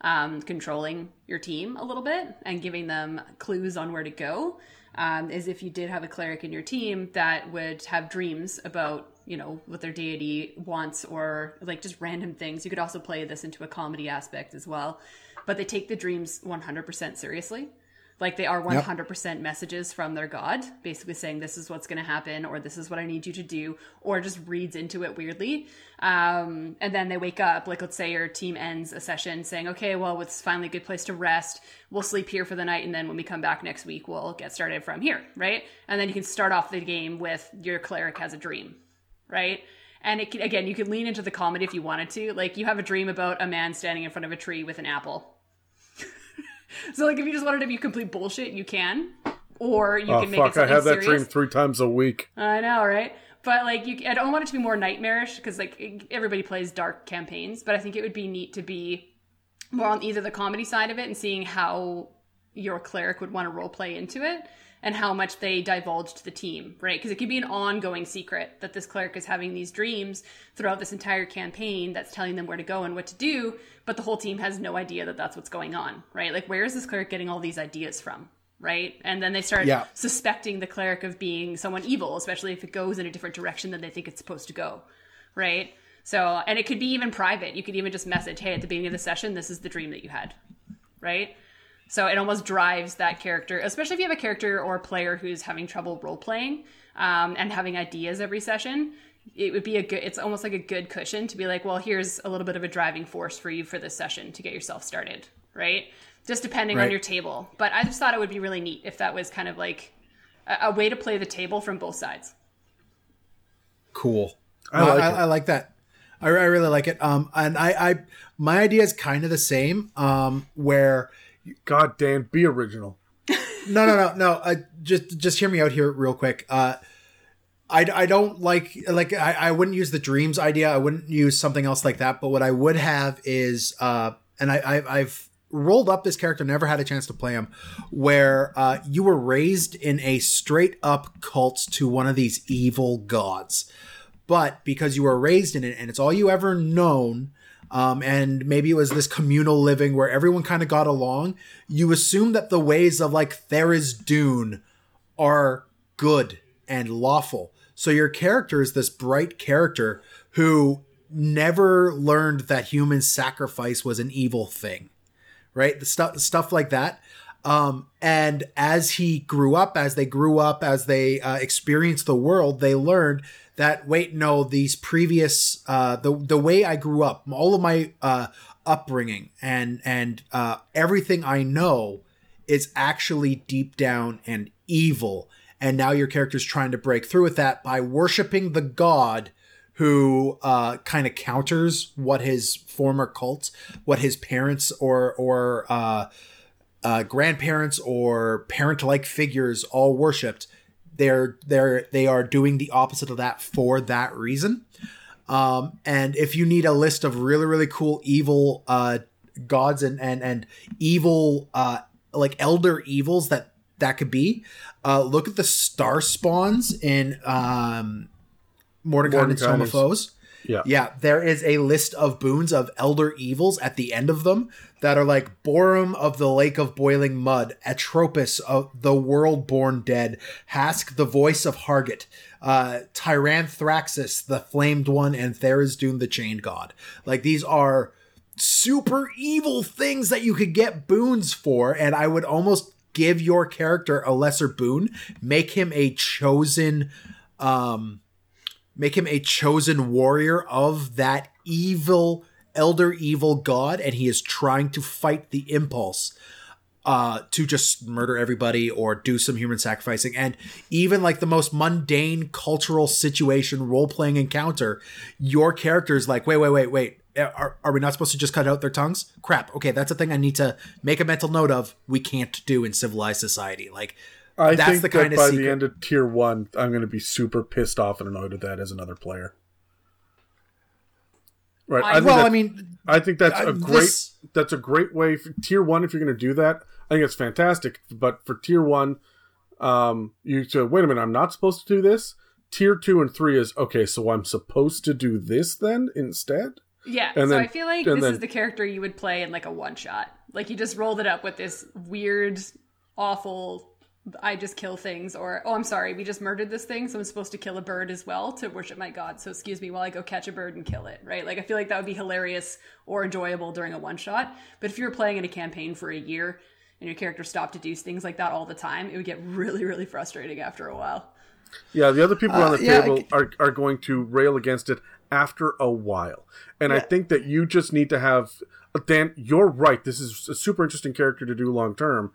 [SPEAKER 2] um, controlling your team a little bit and giving them clues on where to go. Um, is if you did have a cleric in your team that would have dreams about you know what their deity wants or like just random things. You could also play this into a comedy aspect as well, but they take the dreams 100% seriously. Like they are 100% yep. messages from their God, basically saying this is what's going to happen, or this is what I need you to do, or just reads into it weirdly. Um, and then they wake up, like let's say your team ends a session saying, okay, well, it's finally a good place to rest. We'll sleep here for the night. And then when we come back next week, we'll get started from here, right? And then you can start off the game with your cleric has a dream, right? And it can, again, you can lean into the comedy if you wanted to. Like you have a dream about a man standing in front of a tree with an apple so like if you just wanted to be complete bullshit, you can. Or you
[SPEAKER 3] oh,
[SPEAKER 2] can make
[SPEAKER 3] fuck,
[SPEAKER 2] it something
[SPEAKER 3] I have
[SPEAKER 2] serious.
[SPEAKER 3] that dream three times a week.
[SPEAKER 2] I know, right? But like you I don't want it to be more nightmarish because like everybody plays dark campaigns, but I think it would be neat to be more on either the comedy side of it and seeing how your cleric would want to role play into it and how much they divulge to the team, right? Because it could be an ongoing secret that this cleric is having these dreams throughout this entire campaign that's telling them where to go and what to do, but the whole team has no idea that that's what's going on, right? Like, where is this cleric getting all these ideas from? Right. And then they start
[SPEAKER 1] yeah.
[SPEAKER 2] suspecting the cleric of being someone evil, especially if it goes in a different direction than they think it's supposed to go. Right. So, and it could be even private. You could even just message, hey, at the beginning of the session, this is the dream that you had. Right. So it almost drives that character, especially if you have a character or a player who's having trouble role playing um, and having ideas every session. It would be a good. It's almost like a good cushion to be like, well, here's a little bit of a driving force for you for this session to get yourself started, right? Just depending right. on your table. But I just thought it would be really neat if that was kind of like a, a way to play the table from both sides.
[SPEAKER 1] Cool. I, like, I, I like that. I, I, really like it. Um, and I, I, my idea is kind of the same. Um, where
[SPEAKER 3] God damn, be original.
[SPEAKER 1] no, no, no, no. Uh, just just hear me out here real quick. Uh, I, I don't like like I, I wouldn't use the dreams idea. I wouldn't use something else like that. But what I would have is uh, and I, I I've rolled up this character, never had a chance to play him, where uh, you were raised in a straight up cult to one of these evil gods. But because you were raised in it and it's all you ever known, um, and maybe it was this communal living where everyone kind of got along, you assume that the ways of like Tharizdun are good and lawful. So your character is this bright character who never learned that human sacrifice was an evil thing, right? The stuff stuff like that. Um, and as he grew up, as they grew up, as they uh, experienced the world, they learned that wait no these previous uh the the way i grew up all of my uh upbringing and and uh everything i know is actually deep down and evil. And now your character's trying to break through with that by worshiping the god who uh, kind of counters what his former cult, what his parents or or uh, uh, grandparents or parent-like figures all worshipped, they're they're they are doing the opposite of that for that reason. Um, and if you need a list of really really cool evil uh, gods and and and evil uh, like elder evils that that could be, uh, look at the star spawns in um, Tome of Foes.
[SPEAKER 3] Yeah.
[SPEAKER 1] Yeah, there is a list of boons of elder evils at the end of them that are like Borem of the Lake of Boiling Mud, Atropus of the World Born Dead, Haask the Voice of Hargut, uh, Tyranthraxus the Flamed One, and Tharizdun the Chained God. Like these are super evil things that you could get boons for, and I would almost give your character a lesser boon, make him a chosen um make him a chosen warrior of that evil elder evil god and he is trying to fight the impulse uh to just murder everybody or do some human sacrificing. And even like the most mundane cultural situation role-playing encounter your character is like wait wait wait wait. Are, are we not supposed to just cut out their tongues? Crap. Okay that's a thing i need to make a mental note of. We can't do in civilized society. Like
[SPEAKER 3] I
[SPEAKER 1] That's
[SPEAKER 3] think
[SPEAKER 1] the
[SPEAKER 3] that
[SPEAKER 1] kind of
[SPEAKER 3] by
[SPEAKER 1] secret-
[SPEAKER 3] the end of tier one, I'm going to be super pissed off and annoyed at that as another player. Right.
[SPEAKER 2] I-
[SPEAKER 3] I
[SPEAKER 1] well
[SPEAKER 3] that-
[SPEAKER 1] i mean
[SPEAKER 3] I think that's
[SPEAKER 1] uh,
[SPEAKER 3] a great.
[SPEAKER 1] this-
[SPEAKER 3] That's a great way for tier one. If you're going to do that, I think it's fantastic. But for tier one, um, you say, wait a minute, I'm not supposed to do this. Tier two and three is okay. So I'm supposed to do this then instead.
[SPEAKER 2] Yeah,
[SPEAKER 3] And
[SPEAKER 2] so
[SPEAKER 3] then-
[SPEAKER 2] I feel like this
[SPEAKER 3] then-
[SPEAKER 2] is the character you would play in like a one shot. Like you just rolled it up with this weird, awful. I just kill things, or oh, I'm sorry, we just murdered this thing, so I'm supposed to kill a bird as well to worship my god. So excuse me while I go catch a bird and kill it, right? Like I feel like that would be hilarious or enjoyable during a one shot. But if you were playing in a campaign for a year and your character stopped to do things like that all the time, it would get really, really frustrating after a while.
[SPEAKER 3] Yeah, the other people on the
[SPEAKER 1] Uh, yeah,
[SPEAKER 3] table
[SPEAKER 1] g-
[SPEAKER 3] are, are going to rail against it after a while. And I think that you just need to have Dan, you're right. This is a super interesting character to do long term.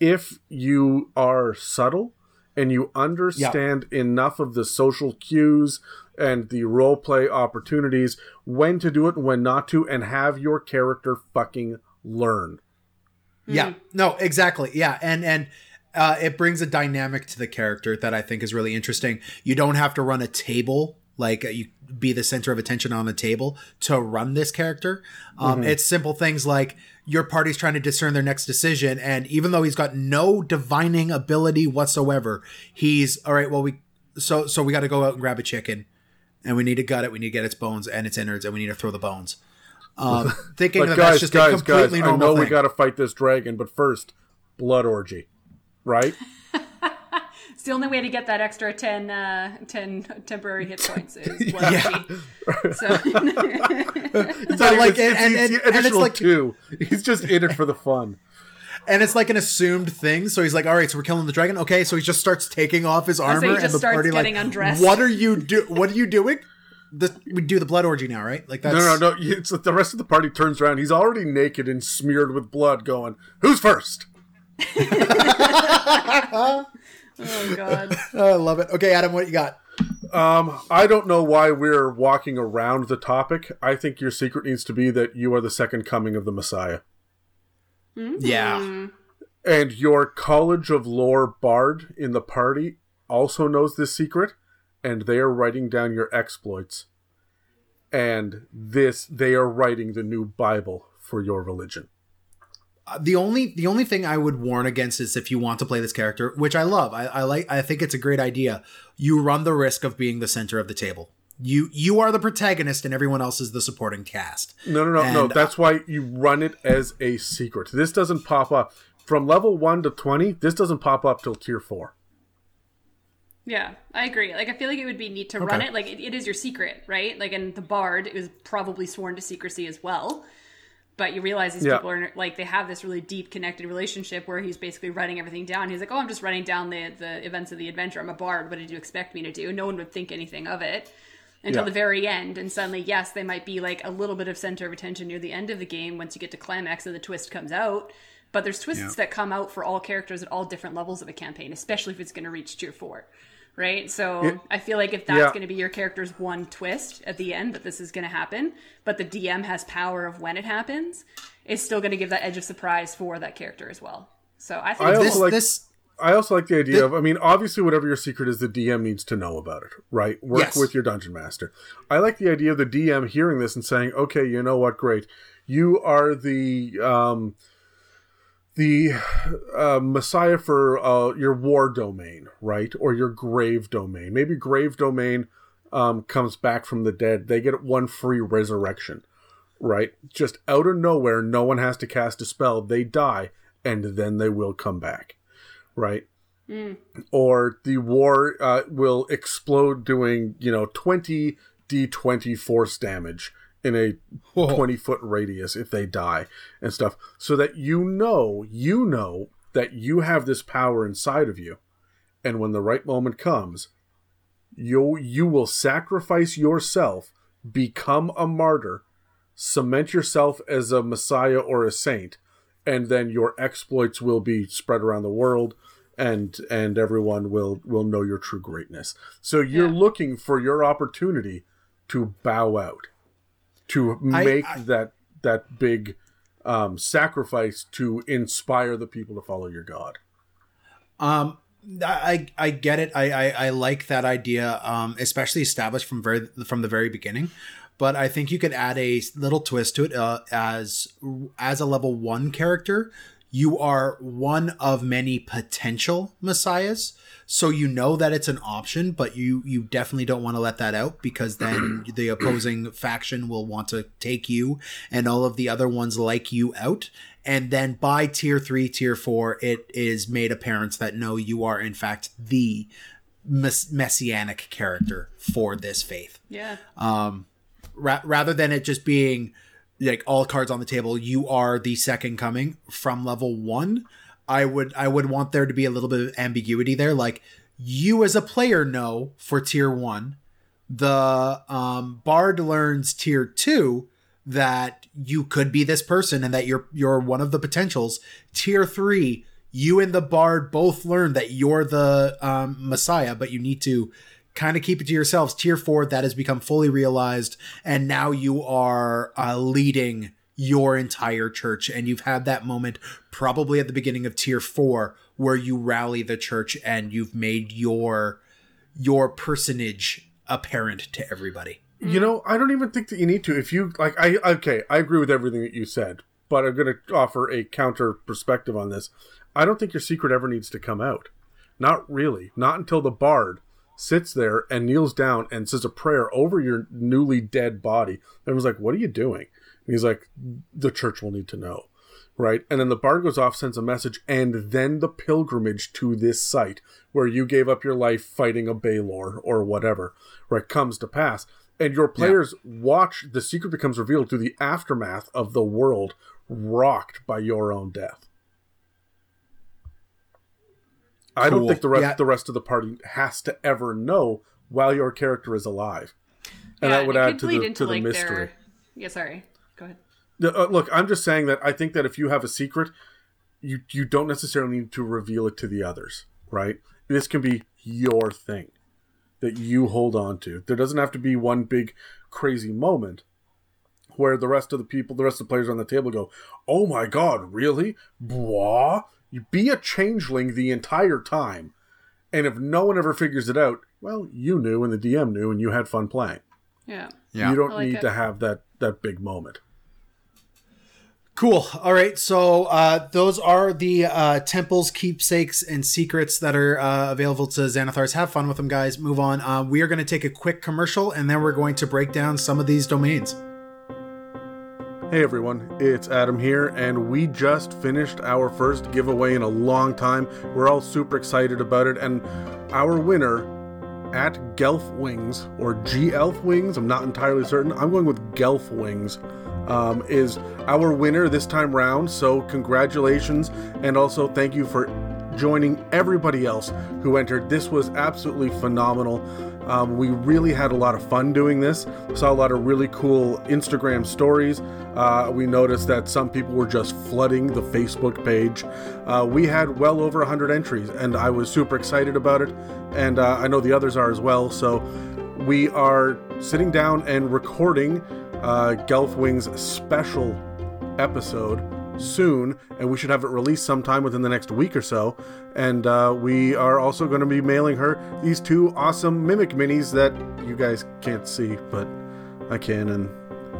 [SPEAKER 3] If you are subtle and you understand enough of the social cues and the role play opportunities, when to do it and when not to, and have your character fucking learn.
[SPEAKER 1] Yeah. No, exactly. Yeah. And and uh, it brings a dynamic to the character that I think is really interesting. You don't have to run a table like uh, you be the center of attention on the table to run this character. Um, It's simple things like your party's trying to discern their next decision, and even though he's got no divining ability whatsoever, he's all right. Well, we so so we got to go out and grab a chicken, and we need to gut it. We need to get its bones and its innards, and we need to throw the bones. Um, thinking
[SPEAKER 3] But
[SPEAKER 1] that
[SPEAKER 3] guys,
[SPEAKER 1] that's just a
[SPEAKER 3] guys, guys,
[SPEAKER 1] completely
[SPEAKER 3] I
[SPEAKER 1] normal
[SPEAKER 3] know we got to fight this dragon, but first, blood orgy, right?
[SPEAKER 2] It's the only way to get that extra 10, uh, 10 temporary hit points is blood
[SPEAKER 1] Yeah.
[SPEAKER 2] orgy. So
[SPEAKER 1] But like,
[SPEAKER 3] It's-
[SPEAKER 1] and, and,
[SPEAKER 3] it's
[SPEAKER 1] and,
[SPEAKER 3] the
[SPEAKER 1] and it's like,
[SPEAKER 3] two. He's just in it for the fun.
[SPEAKER 1] and it's like an assumed thing. So he's like, "All right, so we're killing the dragon." Okay, so he just starts taking off his
[SPEAKER 2] say
[SPEAKER 1] armor,
[SPEAKER 2] he
[SPEAKER 1] and
[SPEAKER 2] just
[SPEAKER 1] the
[SPEAKER 2] starts
[SPEAKER 1] party like,
[SPEAKER 2] getting undressed.
[SPEAKER 1] "What are you do? What are you doing?" The, we do the blood orgy now, right? Like that's
[SPEAKER 3] No, no, no. It's the rest of the party turns around. He's already naked and smeared with blood. Going, who's first?
[SPEAKER 2] oh god.
[SPEAKER 1] I love it. Okay, Adam, what you got?
[SPEAKER 3] Um, I don't know why we're walking around the topic. I think your secret needs to be that you are the second coming of the Messiah,
[SPEAKER 1] Yeah,
[SPEAKER 3] and your College of Lore bard in the party also knows this secret, and they are writing down your exploits. And this, they are writing the new Bible for your religion.
[SPEAKER 1] Uh, the only the only thing I would warn against is if you want to play this character, which I love. I, I like. I think it's a great idea. You run the risk of being the center of the table. You you are the protagonist, and everyone else is the supporting cast.
[SPEAKER 3] No, no, no, no.
[SPEAKER 1] And, uh,
[SPEAKER 3] That's why you run it as a secret. This doesn't pop up from level one to twenty. This doesn't pop up till tier four.
[SPEAKER 2] Yeah, I agree. Like, I feel like it would be neat to run it. Like, it, it is your secret, right? Like, in the Bard, it was probably sworn to secrecy as well. But you realize these
[SPEAKER 3] Yeah.
[SPEAKER 2] people are like they have this really deep connected relationship where he's basically writing everything down. He's like, "Oh, I'm just writing down the the events of the adventure. I'm a bard. What did you expect me to do?" No one would think anything of it until
[SPEAKER 3] Yeah.
[SPEAKER 2] the very end. And suddenly, yes, they might be like a little bit of center of attention near the end of the game once you get to climax and the twist comes out. But there's twists that come out for all characters at all different levels of a campaign, especially if it's going to reach tier four right? So
[SPEAKER 3] Yeah.
[SPEAKER 2] I feel like if that's
[SPEAKER 3] Yeah.
[SPEAKER 2] going to be your character's one twist at the end that this is going to happen, but the DM has power of when it happens, it's still going to give that edge of surprise for that character as well. So I think
[SPEAKER 3] I
[SPEAKER 1] This
[SPEAKER 3] like-
[SPEAKER 1] this
[SPEAKER 3] I also like the idea of, I mean, obviously, whatever your secret is, the DM needs to know about it, right? Work
[SPEAKER 1] Yes.
[SPEAKER 3] with your dungeon master. I like the idea of the DM hearing this and saying, okay, you know what, great. You are the, um, the uh, messiah for uh, your war domain, right? Or your grave domain. Maybe grave domain um, comes back from the dead, they get one free resurrection, right? Just out of nowhere, no one has to cast a spell. They die, and then they will come back, right? Or the war uh, will explode, doing you know twenty d20 force damage in a
[SPEAKER 1] Whoa.
[SPEAKER 3] 20 foot radius if they die and stuff so that you know you know that you have this power inside of you and when the right moment comes you you will sacrifice yourself become a martyr cement yourself as a messiah or a saint and then your exploits will be spread around the world and and everyone will will know your true greatness so you're
[SPEAKER 2] Yeah.
[SPEAKER 3] looking for your opportunity to bow out to
[SPEAKER 1] I-
[SPEAKER 3] make
[SPEAKER 1] I-
[SPEAKER 3] that that big um, sacrifice to inspire the people to follow your god
[SPEAKER 1] Um, I I get it. I I, I like that idea, um, especially established from very from the very beginning. But I think you could add a little twist to it uh, as as a level one character. You are one of many potential messiahs, so you know that it's an option, but you you definitely don't want to let that out because then the opposing faction will want to take you and all of the other ones like you out. And then by tier three, tier four, it is made apparent that no, you are in fact the mess- messianic character for this faith
[SPEAKER 2] Yeah.
[SPEAKER 1] Um, ra- rather than it just being like all cards on the table you are the second coming from level 1 i would i would want there to be a little bit of ambiguity there like you as a player know for tier 1 the um bard learns tier 2 that you could be this person and that you're you're one of the potentials tier 3 you and the bard both learn that you're the um, messiah but you need to kind of keep it to yourselves. Tier four, that has become fully realized, and now you are uh, leading your entire church, and you've had that moment probably at the beginning of tier four where you rally the church and you've made your your personage apparent to everybody.
[SPEAKER 3] You know, I don't even think that you need to. If you like, I okay, I agree with everything that you said, but I'm going to offer a counter perspective on this. I don't think your secret ever needs to come out. Not really. Not until the bard sits there and kneels down and says a prayer over your newly dead body. Everyone's like, "What are you doing?" And he's like, "The church will need to know." Right? And then the bard goes off, sends a message, and then the pilgrimage to this site where you gave up your life fighting a Balor or whatever, right, comes to pass. And your players watch the secret becomes revealed through the aftermath of the world rocked by your own death. I don't think the rest
[SPEAKER 1] Yeah.
[SPEAKER 3] the rest of the party has to ever know while your character is alive. And
[SPEAKER 2] yeah,
[SPEAKER 3] that would add to the to the
[SPEAKER 2] like,
[SPEAKER 3] mystery.
[SPEAKER 2] Their... Yeah, sorry. Go ahead.
[SPEAKER 3] The- uh, look, I'm just saying that I think that if you have a secret, you you don't necessarily need to reveal it to the others, right? This can be your thing that you hold on to. There doesn't have to be one big crazy moment where the rest of the people, the rest of the players on the table go, "Oh my god, really? Blah." You be a changeling the entire time. And if no one ever figures it out, well, you knew and the DM knew and you had fun playing.
[SPEAKER 2] Yeah.
[SPEAKER 1] Yeah.
[SPEAKER 3] You don't
[SPEAKER 2] like
[SPEAKER 3] need
[SPEAKER 2] it.
[SPEAKER 3] to have that that big moment.
[SPEAKER 1] Cool. All right. So uh, those are the uh, temples, keepsakes, and secrets that are uh, available to Xanathar's. Have fun with them, guys. Move on. Uh, we are going to take a quick commercial, and then we're going to break down some of these domains.
[SPEAKER 3] Hey everyone, it's Adam here, and we just finished our first giveaway in a long time. We're all super excited about it, and our winner at Gelf Wings or G Elf Wings, I'm not entirely certain. I'm going with Gelf Wings. Um, is our winner this time round. So congratulations, and also thank you for joining everybody else who entered. This was absolutely phenomenal. Um, we really had a lot of fun doing this. Saw a lot of really cool Instagram stories. Uh, we noticed that some people were just flooding the Facebook page. Uh, we had well over 100 entries, and I was super excited about it. And uh, I know the others are as well. So we are sitting down and recording uh, Gelfwing's special episode soon, and we should have it released sometime within the next week or so. And uh, we are also going to be mailing her these two awesome mimic minis that you guys can't see, but I can, and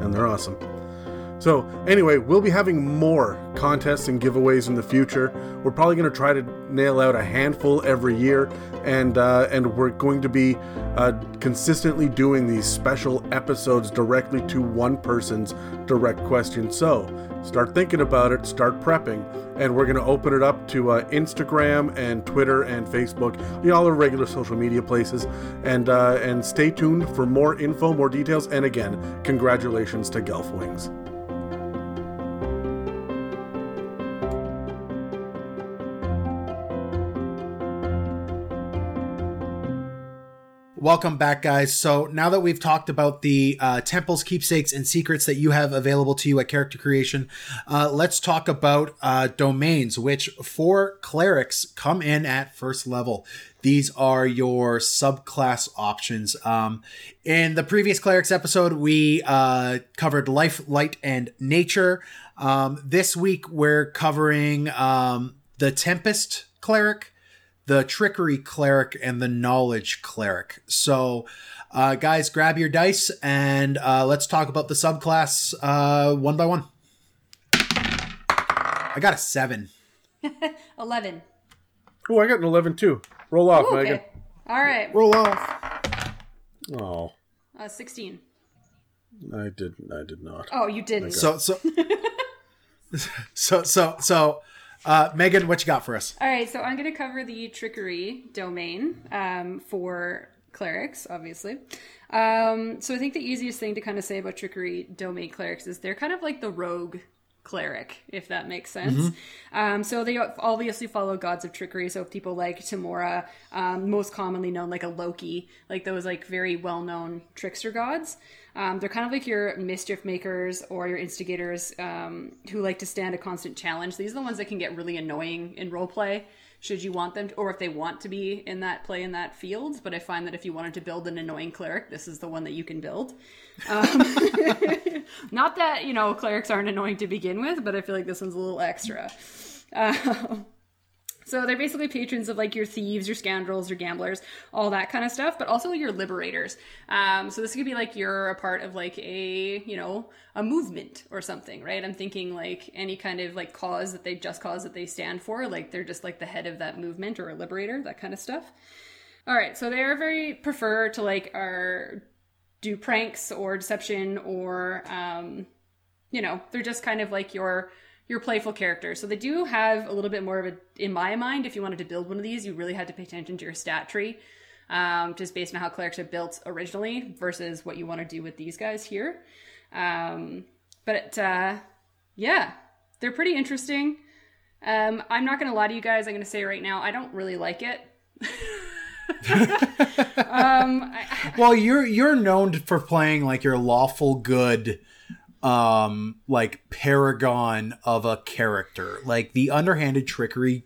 [SPEAKER 3] and they're awesome. So, anyway, we'll be having more contests and giveaways in the future. We're probably going to try to nail out a handful every year, and uh, and we're going to be uh, consistently doing these special episodes directly to one person's direct question. So, start thinking about it, start prepping, and we're going to open it up to uh, Instagram and Twitter and Facebook, you know, all the regular social media places, and uh, and stay tuned for more info, more details, and again, congratulations to Gelfwings.
[SPEAKER 1] Welcome back, guys. So now that we've talked about the uh, temples, keepsakes, and secrets that you have available to you at character creation, uh, let's talk about uh, domains, which for clerics come in at first level. These are your subclass options. Um, in the previous clerics episode, we uh, covered life, light, and nature. Um, this week, we're covering um, the tempest cleric the trickery cleric and the knowledge cleric. So, uh, guys, grab your dice and uh, let's talk about the subclass uh, one by one. I got a seven.
[SPEAKER 2] 11.
[SPEAKER 3] Oh, I got an 11 too. Roll off,
[SPEAKER 2] Ooh,
[SPEAKER 3] Megan.
[SPEAKER 2] okay. All right.
[SPEAKER 1] Roll off.
[SPEAKER 3] Oh,
[SPEAKER 2] Uh, 16.
[SPEAKER 3] I did. I did not.
[SPEAKER 2] Oh, you didn't.
[SPEAKER 1] So, so, so, so, so, uh, Megan, what you got for us?
[SPEAKER 2] All right, so I'm going to cover the trickery domain um, for clerics, obviously. Um, so I think the easiest thing to kind of say about trickery domain clerics is they're kind of like the rogue cleric, if that makes sense. Um, so they obviously follow gods of trickery. So people like Tymora, um, most commonly known like a Loki, like those like very well known trickster gods. Um, they're kind of like your mischief makers or your instigators um, who like to stand a constant challenge. These are the ones that can get really annoying in role play, should you want them to, or if they want to be in that play in that field. But I find that if you wanted to build an annoying cleric, this is the one that you can build. Um, not that, you know, clerics aren't annoying to begin with, but I feel like this one's a little extra. Um, so they're basically patrons of like your thieves, your scoundrels, your gamblers, all that kind of stuff, but also your liberators. Um, so this could be like you're a part of like a, you know, a movement or something, right? I'm thinking like any kind of like cause that they just cause that they stand for, like they're just like the head of that movement or a liberator, that kind of stuff. All right, so they're very prefer to like are do pranks or deception or um, you know, they're just kind of like your your playful character. So they do have a little bit more of a, in my mind, if you wanted to build one of these, you really had to pay attention to your stat tree, um, just based on how clerics are built originally versus what you want to do with these guys here. Um, but uh, yeah, they're pretty interesting. Um, I'm not going to lie to you guys. I'm going to say right now, I don't really like it. um, I,
[SPEAKER 1] Well, you're you're known for playing like your lawful good um like paragon of a character. Like the underhanded trickery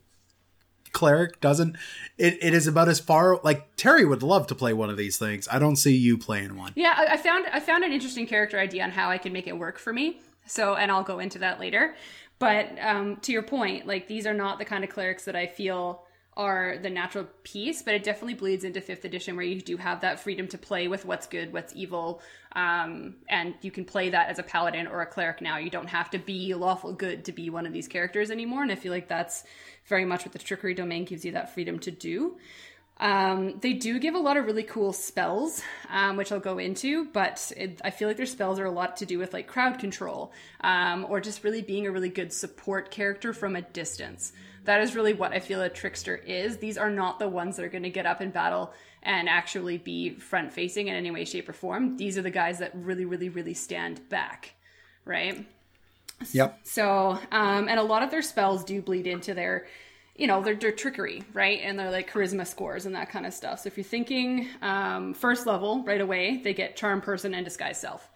[SPEAKER 1] cleric doesn't it, it is about as far like Terry would love to play one of these things. I don't see you playing one.
[SPEAKER 2] Yeah, I, I found I found an interesting character idea on how I can make it work for me. So, and I'll go into that later. But um, to your point, like these are not the kind of clerics that I feel are the natural piece, but it definitely bleeds into fifth edition where you do have that freedom to play with what's good, what's evil, um, and you can play that as a paladin or a cleric now. You don't have to be lawful good to be one of these characters anymore, and I feel like that's very much what the trickery domain gives you that freedom to do. Um, they do give a lot of really cool spells, um, which I'll go into, but it, I feel like their spells are a lot to do with like crowd control, um, or just really being a really good support character from a distance. That is really what I feel a trickster is. These are not the ones that are going to get up in battle and actually be front facing in any way, shape, or form. These are the guys that really, really, really stand back, right?
[SPEAKER 1] Yep.
[SPEAKER 2] So, um, and a lot of their spells do bleed into their, you know, their, their trickery, right? And their like charisma scores and that kind of stuff. So if you're thinking um, first level right away, they get charm person and disguise self.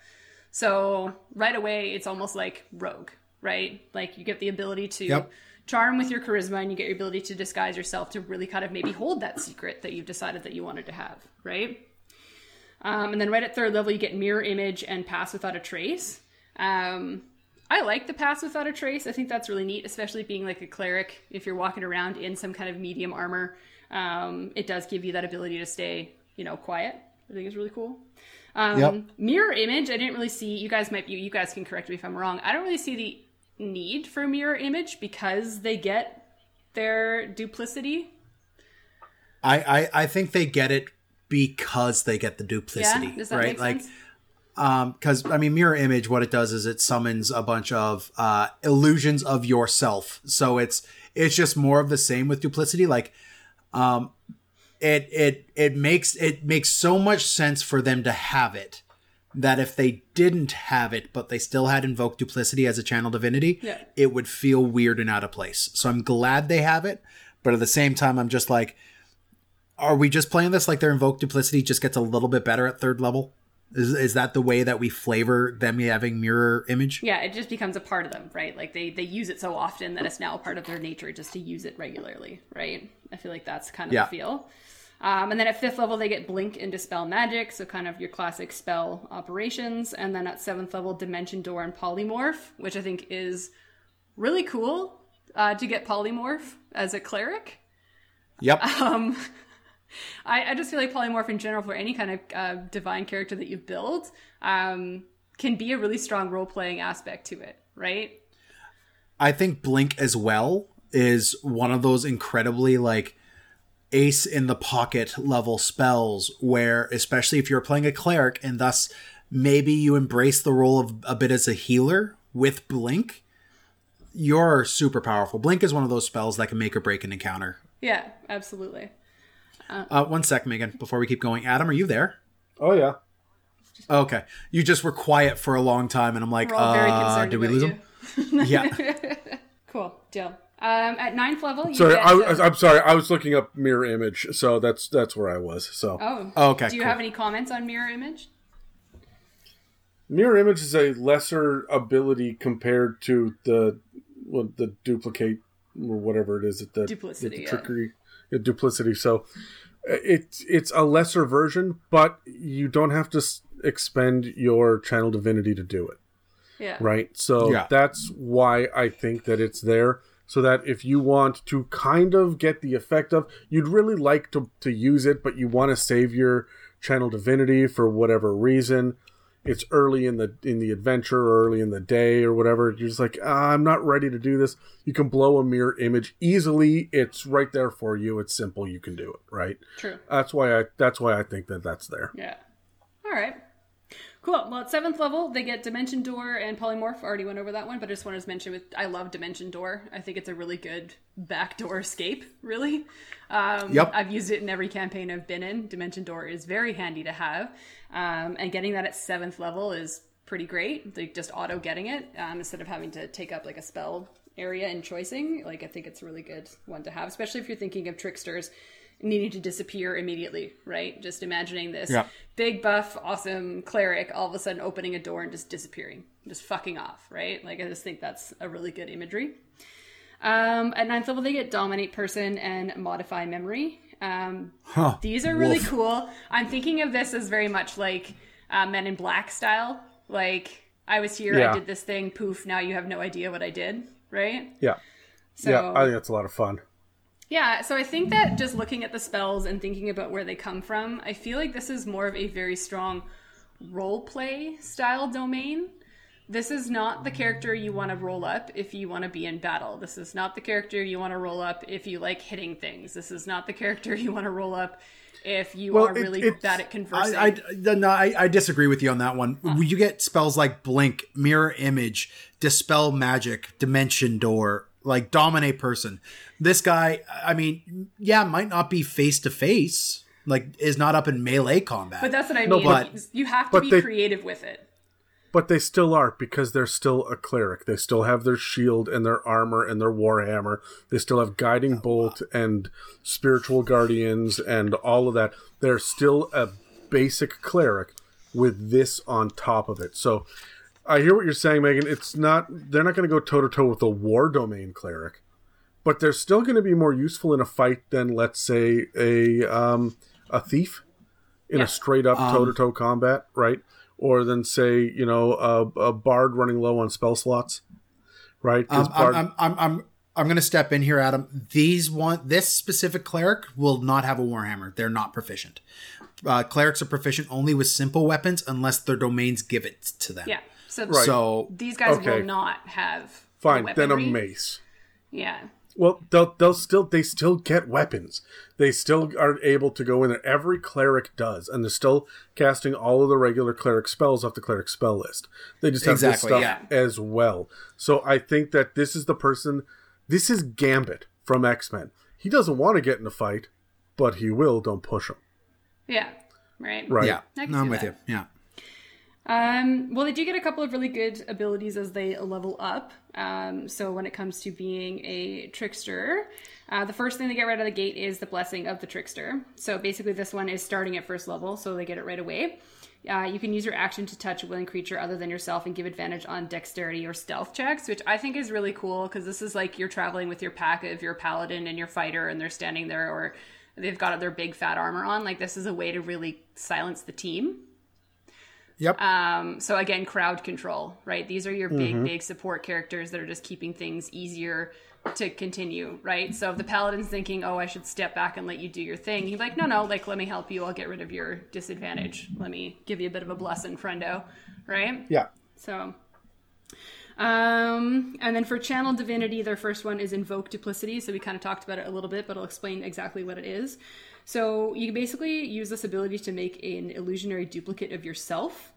[SPEAKER 2] So right away, it's almost like rogue, right? Like you get the ability to
[SPEAKER 1] Yep.
[SPEAKER 2] Charm with your charisma and you get your ability to disguise yourself to really kind of maybe hold that secret that you've decided that you wanted to have, right? Um, and then right at third level, you get mirror image and pass without a trace. Um, I like the pass without a trace. I think that's really neat, especially being like a cleric. If you're walking around in some kind of medium armor, um, it does give you that ability to stay, you know, quiet. I think is really cool. Um,
[SPEAKER 1] Yep.
[SPEAKER 2] Mirror image, I didn't really see. You guys might be. You guys can correct me if I'm wrong. I don't really see the need for mirror image because they get their duplicity.
[SPEAKER 1] I, I I think they get it because they get the duplicity,
[SPEAKER 2] Yeah,
[SPEAKER 1] right? like
[SPEAKER 2] sense?
[SPEAKER 1] um because i mean mirror image what it does is it summons a bunch of uh illusions of yourself so it's it's just more of the same with duplicity like um it it it makes it makes so much sense for them to have it that if they didn't have it but they still had invoked duplicity as a channel divinity
[SPEAKER 2] Yeah.
[SPEAKER 1] it would feel weird and out of place so i'm glad they have it but at the same time i'm just like are we just playing this like their invoked duplicity just gets a little bit better at third level is, is that the way that we flavor them having mirror image
[SPEAKER 2] Yeah, it just becomes a part of them, right? Like they they use it so often that it's now a part of their nature just to use it regularly, right? I feel like that's kind of
[SPEAKER 1] Yeah.
[SPEAKER 2] the feel. Um, and then at fifth level, they get blink and dispel magic, so kind of your classic spell operations. And then at seventh level, dimension door and polymorph, which I think is really cool uh, to get polymorph as a cleric.
[SPEAKER 1] yep
[SPEAKER 2] Um, I, I just feel like polymorph in general for any kind of uh, divine character that you build um, can be a really strong role playing aspect to it, right?
[SPEAKER 1] I think Blink as well is one of those incredibly like ace in the pocket level spells where especially if you're playing a cleric and thus maybe you embrace the role of a bit as a healer with Blink, you're super powerful. Blink is one of those spells that can make or break an encounter.
[SPEAKER 2] Yeah, absolutely.
[SPEAKER 1] Uh, one sec, Megan, before we keep going. Adam, are you there?
[SPEAKER 3] Oh yeah.
[SPEAKER 1] Okay. You just were quiet for a long time and I'm like,
[SPEAKER 2] We're all very
[SPEAKER 1] uh, did we lose
[SPEAKER 2] you.
[SPEAKER 1] him? Yeah.
[SPEAKER 2] Cool deal. Um, at ninth level, you
[SPEAKER 3] Sorry,
[SPEAKER 2] get,
[SPEAKER 3] I, I'm sorry. I was looking up mirror image, so that's that's where I was. So
[SPEAKER 2] oh,
[SPEAKER 1] Okay.
[SPEAKER 2] do you
[SPEAKER 1] cool.
[SPEAKER 2] have any comments on mirror image?
[SPEAKER 3] mirror image is a lesser ability compared to the well, the duplicate or whatever it is that the
[SPEAKER 2] Duplicity,
[SPEAKER 3] the trickery yeah, duplicity. So uh, it's it's a lesser version, but you don't have to expend your channel divinity to do it.
[SPEAKER 2] Yeah.
[SPEAKER 3] right? So
[SPEAKER 1] Yeah.
[SPEAKER 3] that's why I think that it's there. So that if you want to kind of get the effect of, you'd really like to, to use it, but you want to save your channel divinity for whatever reason. It's early in the in the adventure, or early in the day, or whatever. You're just like, ah, I'm not ready to do this. You can blow a mirror image easily. It's right there for you. It's simple. You can do it, right?
[SPEAKER 2] True.
[SPEAKER 3] That's why I that's why I think that that's there.
[SPEAKER 2] Yeah. All right. Cool. Well, at seventh level, they get Dimension Door and Polymorph. Already went over that one, but I just wanted to mention with I love Dimension Door. I think it's a really good backdoor escape. Really. Um,
[SPEAKER 1] Yep.
[SPEAKER 2] I've used it in every campaign I've been in. Dimension Door is very handy to have, um, and getting that at seventh level is pretty great. Like just auto getting it um, instead of having to take up like a spell area and choicing. Like I think it's a really good one to have, especially if you're thinking of tricksters needing to disappear immediately, right? Just imagining this
[SPEAKER 1] Yeah.
[SPEAKER 2] big buff, awesome cleric all of a sudden opening a door and just disappearing, just fucking off, right? Like I just think that's a really good imagery. Um, at ninth level, they get dominate person and modify memory. Um,
[SPEAKER 1] Huh.
[SPEAKER 2] these are really
[SPEAKER 1] Wolf.
[SPEAKER 2] cool. I'm thinking of this as very much like uh, Men in Black style. Like I was here,
[SPEAKER 3] Yeah.
[SPEAKER 2] I did this thing, poof. Now you have no idea what I did, right?
[SPEAKER 3] Yeah,
[SPEAKER 2] So
[SPEAKER 3] yeah. I think that's a lot of fun.
[SPEAKER 2] Yeah, so I think that just looking at the spells and thinking about where they come from, I feel like this is more of a very strong role play style domain. This is not the character you want to roll up if you want to be in battle. This is not the character you want to roll up if you like hitting things. This is not the character you want to roll up if you
[SPEAKER 3] Well,
[SPEAKER 2] are
[SPEAKER 3] it-
[SPEAKER 2] really bad at conversing.
[SPEAKER 1] I, I, no, I, I disagree with you on that one. You get spells like Blink, Mirror Image, Dispel Magic, Dimension Door, like Dominate Person. This guy, I mean, yeah, might not be face to face, like is not up in melee combat.
[SPEAKER 2] but that's what I mean.
[SPEAKER 3] No,
[SPEAKER 2] mean.
[SPEAKER 1] but-
[SPEAKER 2] you have to be
[SPEAKER 3] they-
[SPEAKER 2] creative with it.
[SPEAKER 3] But they still are because they're still a cleric. They still have their shield and their armor and their warhammer. They still have guiding bolt and spiritual guardians and all of that. They're still a basic cleric with this on top of it. So I hear what you're saying, Megan. It's not they're not going to go toe to toe with a war domain cleric, but they're still going to be more useful in a fight than let's say a um, a thief in
[SPEAKER 2] Yeah.
[SPEAKER 3] a straight up toe to toe combat, right? Or than say you know a, a bard running low on spell slots, right?
[SPEAKER 1] um,
[SPEAKER 3] bard-
[SPEAKER 1] I'm, I'm, I'm, I'm, I'm going to step in here, Adam. These one, this specific cleric will not have a warhammer. They're not proficient. Uh, clerics are proficient only with simple weapons unless their domains give it to them.
[SPEAKER 2] Yeah. So,
[SPEAKER 3] Right.
[SPEAKER 1] So
[SPEAKER 2] these guys
[SPEAKER 3] Okay.
[SPEAKER 2] will not have
[SPEAKER 3] Fine,
[SPEAKER 2] the
[SPEAKER 3] then a mace.
[SPEAKER 2] Yeah.
[SPEAKER 3] Well, they'll they'll still they still get weapons. They still are able to go in there. Every cleric does, and they're still casting all of the regular cleric spells off the cleric spell list. They just have
[SPEAKER 1] Exactly,
[SPEAKER 3] this stuff
[SPEAKER 2] yeah.
[SPEAKER 3] as well. So I think that this is the person. This is Gambit from X Men. He doesn't want to get in a fight, but he will. Don't push him.
[SPEAKER 2] Yeah. Right.
[SPEAKER 3] Right.
[SPEAKER 1] yeah,
[SPEAKER 2] I can
[SPEAKER 1] no, I'm
[SPEAKER 2] see
[SPEAKER 1] with
[SPEAKER 2] that.
[SPEAKER 1] you. Yeah.
[SPEAKER 2] Um, well, they do get a couple of really good abilities as they level up. Um, so when it comes to being a trickster, uh, the first thing they get right out of the gate is the blessing of the trickster. So basically, this one is starting at first level, so they get it right away. Uh, you can use your action to touch a willing creature other than yourself and give advantage on dexterity or stealth checks, which I think is really cool because this is like you're traveling with your pack of your paladin and your fighter, and they're standing there, or they've got their big fat armor on. Like this is a way to really silence the team.
[SPEAKER 1] Yep.
[SPEAKER 2] Um, so again, crowd control, right? These are your big, big support characters that are just keeping things easier to continue, right? So if the paladin's thinking, "Oh, I should step back and let you do your thing," he's like, "No, no, like let me help you. I'll get rid of your disadvantage. Let me give you a bit of a blessing, friendo." Right?
[SPEAKER 3] Yeah.
[SPEAKER 2] So, um, and then for channel divinity, their first one is invoke duplicity. So we kind of talked about it a little bit, but I'll explain exactly what it is. So you basically use this ability to make an illusionary duplicate of yourself.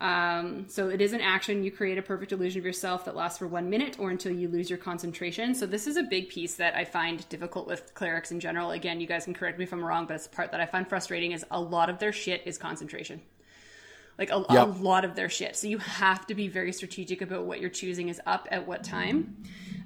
[SPEAKER 2] Um, so it is an action. You create a perfect illusion of yourself that lasts for one minute or until you lose your concentration. So this is a big piece that I find difficult with clerics in general. Again, you guys can correct me if I'm wrong, but it's the part that I find frustrating is a lot of their shit is concentration like a, a lot of their shit. So you have to be very strategic about what you're choosing is up at what time.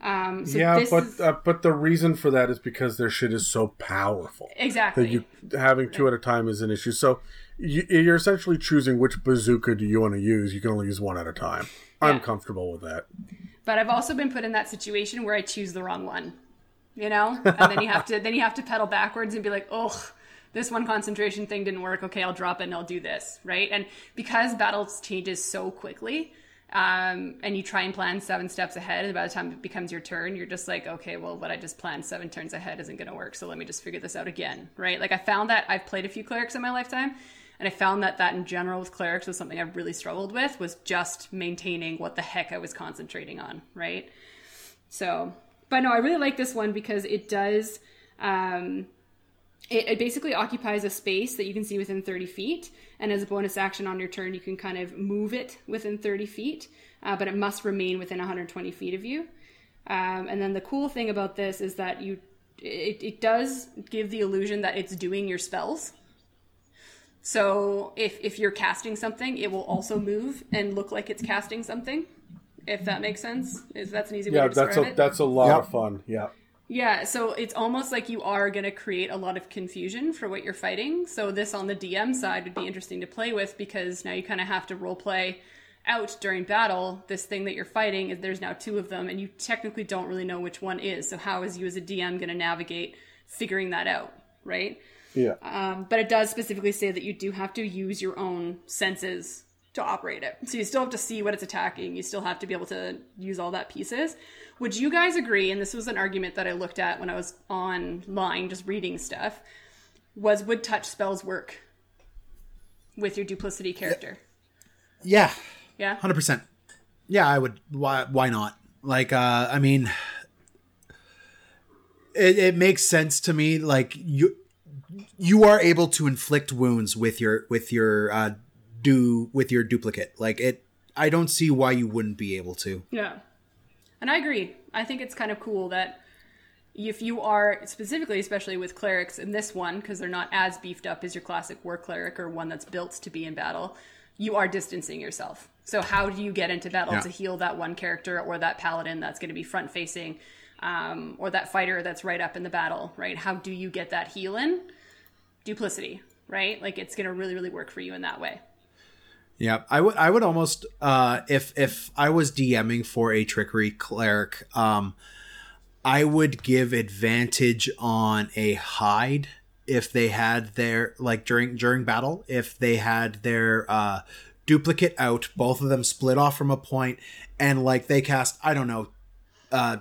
[SPEAKER 2] Um, so
[SPEAKER 3] yeah,
[SPEAKER 2] this
[SPEAKER 3] but
[SPEAKER 2] is,
[SPEAKER 3] uh, but the reason for that is because their shit is so powerful
[SPEAKER 2] exactly.
[SPEAKER 3] that you having two at a time is an issue. So you, you're essentially choosing which bazooka do you want to use. You can only use one at a time. I'm comfortable with that.
[SPEAKER 2] but I've also been put in that situation where I choose the wrong one. You know, and then you have to then you have to pedal backwards and be like, oh. This one concentration thing didn't work. Okay, I'll drop it and I'll do this, right? And because battles changes so quickly, um, and you try and plan seven steps ahead, and by the time it becomes your turn, you're just like, okay, well, what I just planned seven turns ahead isn't going to work, so let me just figure this out again, right? Like I found that I've played a few clerics in my lifetime, and I found that that in general with clerics was something I really struggled with was just maintaining what the heck I was concentrating on, right? So, but no, I really like this one because it does. Um, it, it basically occupies a space that you can see within 30 feet, and as a bonus action on your turn, you can kind of move it within 30 feet, uh, but it must remain within 120 feet of you. Um, and then the cool thing about this is that you, it, it does give the illusion that it's doing your spells. So if if you're casting something, it will also move and look like it's casting something. If that makes sense, is that's an easy way to describe it?
[SPEAKER 3] Yeah, that's a
[SPEAKER 2] it.
[SPEAKER 3] that's a lot
[SPEAKER 1] Yep.
[SPEAKER 3] of fun. Yeah.
[SPEAKER 2] Yeah, so it's almost like you are going to create a lot of confusion for what you're fighting. So this on the DM side would be interesting to play with because now you kind of have to role play out during battle this thing that you're fighting is there's now two of them and you technically don't really know which one is. So how is you as a DM going to navigate figuring that out, right?
[SPEAKER 3] Yeah.
[SPEAKER 2] Um, but it does specifically say that you do have to use your own senses to operate it. So you still have to see what it's attacking. You still have to be able to use all that pieces. Would you guys agree? And this was an argument that I looked at when I was online, just reading stuff. Was would touch spells work with your duplicity character?
[SPEAKER 1] Yeah.
[SPEAKER 2] Yeah.
[SPEAKER 1] Hundred percent. Yeah, I would. Why? Why not? Like, uh, I mean, it, it makes sense to me. Like you, you are able to inflict wounds with your with your uh, do with your duplicate. Like it. I don't see why you wouldn't be able to.
[SPEAKER 2] Yeah. And I agree. I think it's kind of cool that if you are specifically, especially with clerics in this one, because they're not as beefed up as your classic war cleric or one that's built to be in battle, you are distancing yourself. So how do you get into battle
[SPEAKER 1] Yeah.
[SPEAKER 2] to heal that one character or that paladin that's going to be front facing, um, or that fighter that's right up in the battle, right? How do you get that heal in? Duplicity, right? Like it's going to really, really work for you in that way.
[SPEAKER 1] Yeah, I would. I would almost, uh, if if I was DMing for a trickery cleric, um, I would give advantage on a hide if they had their like during during battle if they had their uh, duplicate out, both of them split off from a point, and like they cast I don't know, uh,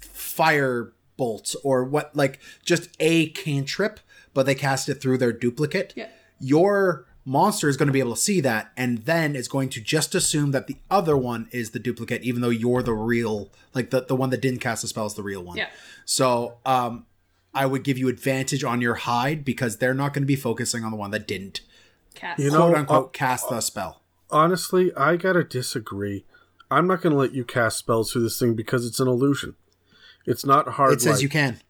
[SPEAKER 1] fire bolts or what like just a cantrip, but they cast it through their duplicate.
[SPEAKER 2] Yeah.
[SPEAKER 1] Your monster is going to be able to see that and then is going to just assume that the other one is the duplicate even though you're the real like the, the one that didn't cast the spell is the real one
[SPEAKER 2] Yeah.
[SPEAKER 1] so um i would give you advantage on your hide because they're not going to be focusing on the one that didn't
[SPEAKER 2] Cast.
[SPEAKER 3] You know-
[SPEAKER 1] quote unquote
[SPEAKER 3] uh,
[SPEAKER 1] cast the spell
[SPEAKER 3] Honestly, I gotta disagree. I'm not gonna let you cast spells through this thing because it's an illusion. It's not hard.
[SPEAKER 1] it says
[SPEAKER 3] light.
[SPEAKER 1] you can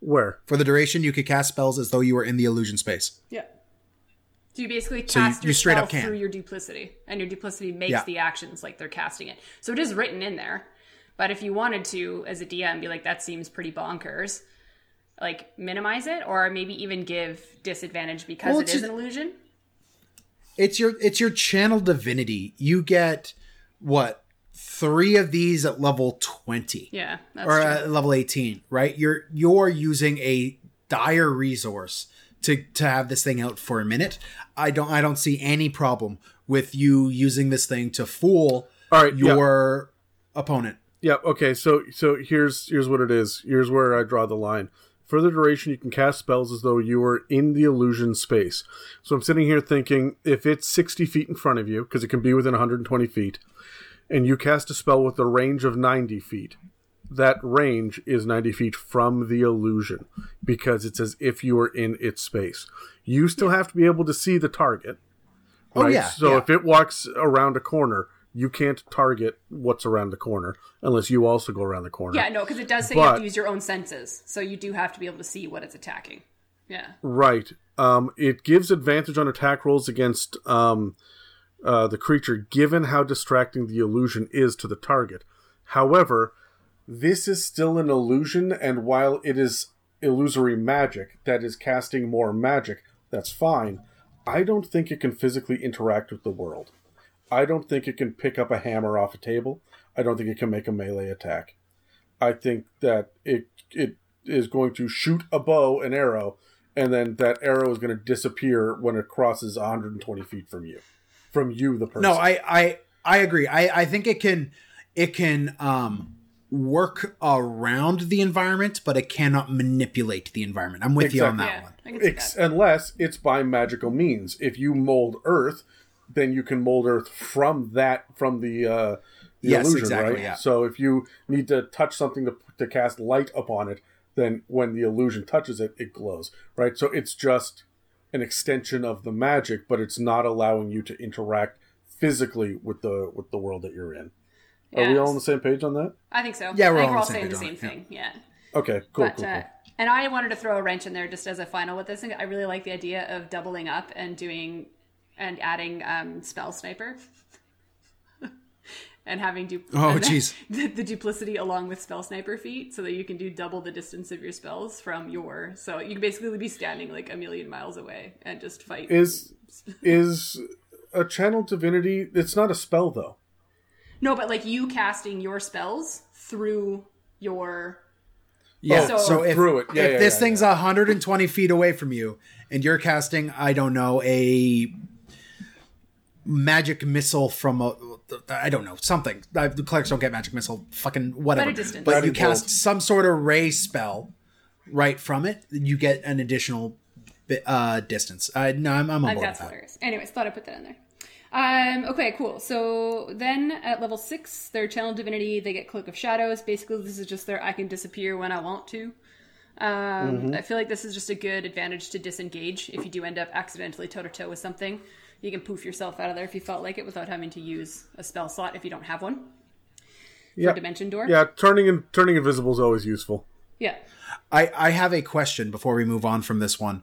[SPEAKER 3] Where?
[SPEAKER 1] for the duration you could cast spells as though you were in the illusion space
[SPEAKER 2] Yeah. So you basically
[SPEAKER 1] So you-
[SPEAKER 2] cast
[SPEAKER 1] you straight up can.
[SPEAKER 2] through your duplicity, and your duplicity makes
[SPEAKER 1] Yeah.
[SPEAKER 2] the actions like they're casting it. So it is written in there. But if you wanted to, as a DM, be like, that seems pretty bonkers, like minimize it, or maybe even give disadvantage because
[SPEAKER 1] Well, it's
[SPEAKER 2] an illusion.
[SPEAKER 1] it's your it's your channel divinity you get what three of these at level 20
[SPEAKER 2] Yeah, that's
[SPEAKER 1] or
[SPEAKER 2] true.
[SPEAKER 1] at level 18 right you're you're using a dire resource to to have this thing out for a minute i don't i don't see any problem with you using this thing to fool
[SPEAKER 3] All right. yeah.
[SPEAKER 1] your opponent
[SPEAKER 3] Yeah, okay, so so here's here's what it is. Here's where I draw the line. For the duration, you can cast spells as though you were in the illusion space. So I'm sitting here thinking, if it's 60 feet in front of you, because it can be within 120 feet, and you cast a spell with a range of 90 feet, that range is 90 feet from the illusion, because it's as if you were in its space. You still have to be able to see the target.
[SPEAKER 1] Oh, yeah,
[SPEAKER 3] So
[SPEAKER 1] yeah.
[SPEAKER 3] if it walks around a corner, you can't target what's around the corner unless you also go around the corner.
[SPEAKER 2] yeah, no, because it does say you have to use your own senses, so you do have to be able to see what it's attacking. Yeah,
[SPEAKER 3] Right. Um, it gives advantage on attack rolls against um, uh, the creature, given how distracting the illusion is to the target. However, this is still an illusion, and while it is illusory magic that is casting more magic, that's fine. I don't think it can physically interact with the world. I don't think it can pick up a hammer off a table. I don't think it can make a melee attack. I think that it it is going to shoot a bow and arrow, and then that arrow is going to disappear when it crosses 120 feet from you, from you, the person.
[SPEAKER 1] no i i i agree i i think it can it can um work around the environment but it cannot manipulate the environment i'm with you on that
[SPEAKER 2] yeah,
[SPEAKER 1] one
[SPEAKER 2] I can see
[SPEAKER 3] Ex-
[SPEAKER 2] that.
[SPEAKER 3] unless it's by magical means. If you mold Earth, then you can mold Earth from that from the uh, the
[SPEAKER 1] Yes,
[SPEAKER 3] illusion,
[SPEAKER 1] exactly,
[SPEAKER 3] right?
[SPEAKER 1] yeah.
[SPEAKER 3] So if you need to touch something to to cast light upon it, then when the illusion touches it, it glows, right? So it's just an extension of the magic, but it's not allowing you to interact physically with the with the world that you're in. Are we all on the same page on that?
[SPEAKER 2] I think so.
[SPEAKER 1] Yeah, we're
[SPEAKER 2] I think
[SPEAKER 1] all
[SPEAKER 2] we're all
[SPEAKER 1] the
[SPEAKER 2] saying the same
[SPEAKER 1] it,
[SPEAKER 2] thing. Yeah.
[SPEAKER 3] Okay, cool,
[SPEAKER 2] but
[SPEAKER 3] cool, cool.
[SPEAKER 2] uh, and I wanted to throw a wrench in there just as a final with this. I really like the idea of doubling up and doing and adding um, spell sniper. And having du-
[SPEAKER 1] Oh,
[SPEAKER 2] and then
[SPEAKER 1] jeez.
[SPEAKER 2] the, the duplicity along with spell sniper feat, so that you can do double the distance of your spells from your. So you can basically be standing like a million miles away and just fight.
[SPEAKER 3] Is is a channel divinity? It's not a spell though.
[SPEAKER 2] No, but like you casting your spells through your
[SPEAKER 1] Yeah.
[SPEAKER 2] So-
[SPEAKER 1] So, if,
[SPEAKER 3] Through it. Yeah,
[SPEAKER 1] if
[SPEAKER 3] yeah,
[SPEAKER 1] this
[SPEAKER 3] yeah,
[SPEAKER 1] thing's 120 feet away from you and you're casting, I don't know, a magic missile from a, I don't know, something. The clerics don't get magic missile, fucking whatever.
[SPEAKER 2] At a distance.
[SPEAKER 1] But you cast
[SPEAKER 3] bolt.
[SPEAKER 1] some sort of ray spell right from it, you get an additional bit, uh, distance. Uh, no, I'm, I'm on
[SPEAKER 2] Like
[SPEAKER 1] board
[SPEAKER 2] that's
[SPEAKER 1] with that.
[SPEAKER 2] hilarious. Anyways, thought I'd put that in there. Um, okay, cool. So then at level six, their channel divinity, they get cloak of shadows. Basically, this is just their I can disappear when I want to. Um,
[SPEAKER 1] Mm-hmm.
[SPEAKER 2] I feel like this is just a good advantage to disengage if you do end up accidentally toe to toe with something. You can poof yourself out of there if you felt like it without having to use a spell slot if you don't have one.
[SPEAKER 3] Yeah.
[SPEAKER 2] Dimension door.
[SPEAKER 3] Yeah, turning and turning invisible is always useful.
[SPEAKER 2] Yeah.
[SPEAKER 1] I, I have a question before we move on from this one.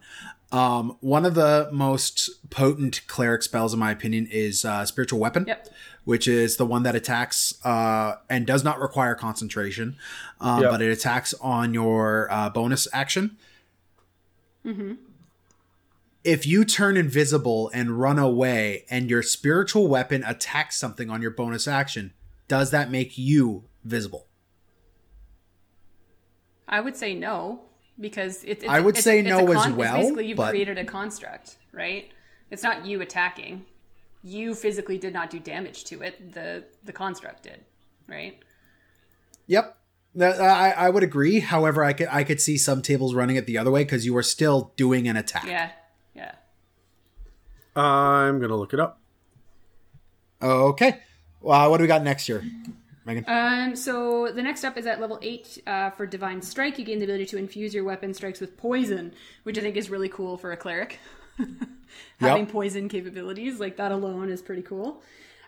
[SPEAKER 1] Um, one of the most potent cleric spells, in my opinion, is uh, spiritual weapon,
[SPEAKER 2] Yep.
[SPEAKER 1] which is the one that attacks uh, and does not require concentration, um,
[SPEAKER 3] Yep.
[SPEAKER 1] but it attacks on your uh, bonus action. If you turn invisible and run away, and your spiritual weapon attacks something on your bonus action, does that make you visible?
[SPEAKER 2] I would say no because it's. it's
[SPEAKER 1] I would
[SPEAKER 2] it's-
[SPEAKER 1] say
[SPEAKER 2] it's
[SPEAKER 1] no
[SPEAKER 2] a
[SPEAKER 1] as
[SPEAKER 2] con- it's
[SPEAKER 1] well,
[SPEAKER 2] basically, you've
[SPEAKER 1] but-
[SPEAKER 2] created a construct, right? It's not you attacking. You physically did not do damage to it. The the construct did, right?
[SPEAKER 1] Yep. I, I would agree. However, I could I could see some tables running it the other way because you are still doing an attack.
[SPEAKER 2] Yeah, yeah.
[SPEAKER 3] I'm gonna look it up.
[SPEAKER 1] Okay. Well, what do we got next year, Megan?
[SPEAKER 2] Um, so the next up is at level eight uh, for Divine Strike. You gain the ability to infuse your weapon strikes with poison, which I think is really cool for a cleric. Having
[SPEAKER 1] Yep.
[SPEAKER 2] poison capabilities, like that alone, is pretty cool.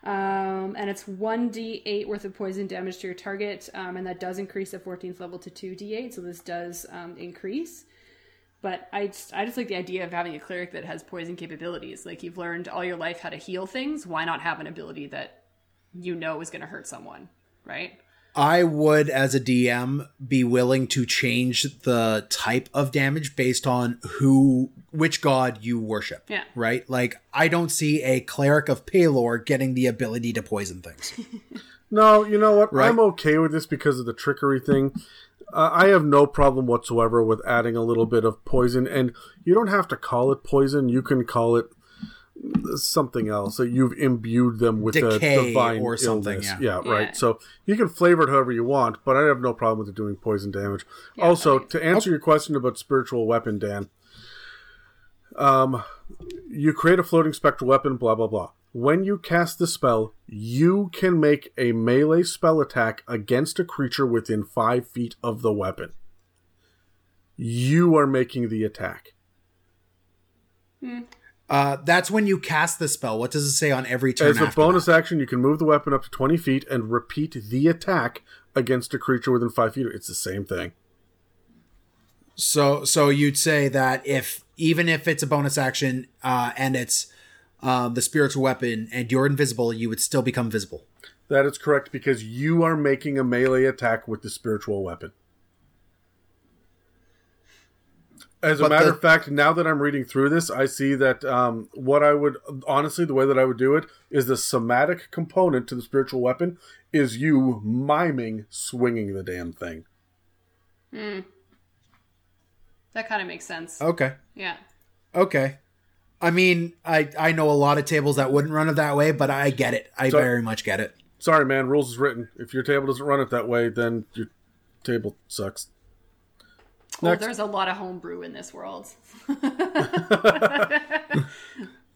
[SPEAKER 2] Um, and it's 1d8 worth of poison damage to your target, um, and that does increase at 14th level to 2d8, so this does um, increase. But I just, I just like the idea of having a cleric that has poison capabilities. Like you've learned all your life how to heal things. Why not have an ability that you know is going to hurt someone, right?
[SPEAKER 1] I would, as a DM, be willing to change the type of damage based on who, which god you worship.
[SPEAKER 2] Yeah.
[SPEAKER 1] Right? Like, I don't see a cleric of Pelor getting the ability to poison things.
[SPEAKER 3] No, you know what?
[SPEAKER 1] Right.
[SPEAKER 3] I'm okay with this because of the trickery thing. Uh, I have no problem whatsoever with adding a little bit of poison, and you don't have to call it poison. You can call it something else. That you've imbued them with
[SPEAKER 1] Decay
[SPEAKER 3] a divine
[SPEAKER 1] or something,
[SPEAKER 3] illness.
[SPEAKER 1] yeah.
[SPEAKER 2] Yeah.
[SPEAKER 3] right. So you can flavor it however you want, but I have no problem with it doing poison damage. also,
[SPEAKER 2] okay.
[SPEAKER 3] to answer your question about spiritual weapon, Dan, um, you create a floating spectral weapon, blah blah blah. When you cast the spell, you can make a melee spell attack against a creature within five feet of the weapon. You are making the attack.
[SPEAKER 1] Uh, that's when you cast the spell. What does it say on every turn?
[SPEAKER 3] As a bonus
[SPEAKER 1] that?
[SPEAKER 3] action, you can move the weapon up to 20 feet and repeat the attack against a creature within 5 feet. It's the same thing.
[SPEAKER 1] So, so you'd say that if even if it's a bonus action uh, and it's um, the spiritual weapon and you're invisible, you would still become visible.
[SPEAKER 3] That is correct because you are making a melee attack with the spiritual weapon. As a matter
[SPEAKER 1] the-
[SPEAKER 3] of fact, now that I'm reading through this, I see that um, what I would honestly, the way that I would do it is the somatic component to the spiritual weapon is you miming swinging the damn thing. Hmm.
[SPEAKER 2] That kind of makes sense.
[SPEAKER 1] Okay.
[SPEAKER 2] Yeah.
[SPEAKER 1] Okay. I mean, I I know a lot of tables that wouldn't run it that way, but I get it. I
[SPEAKER 3] So-
[SPEAKER 1] very much get it.
[SPEAKER 3] Sorry, man, rules is written. If your table doesn't run it that way, then your table sucks.
[SPEAKER 2] Well,
[SPEAKER 3] Next.
[SPEAKER 2] there's a lot of homebrew in this world.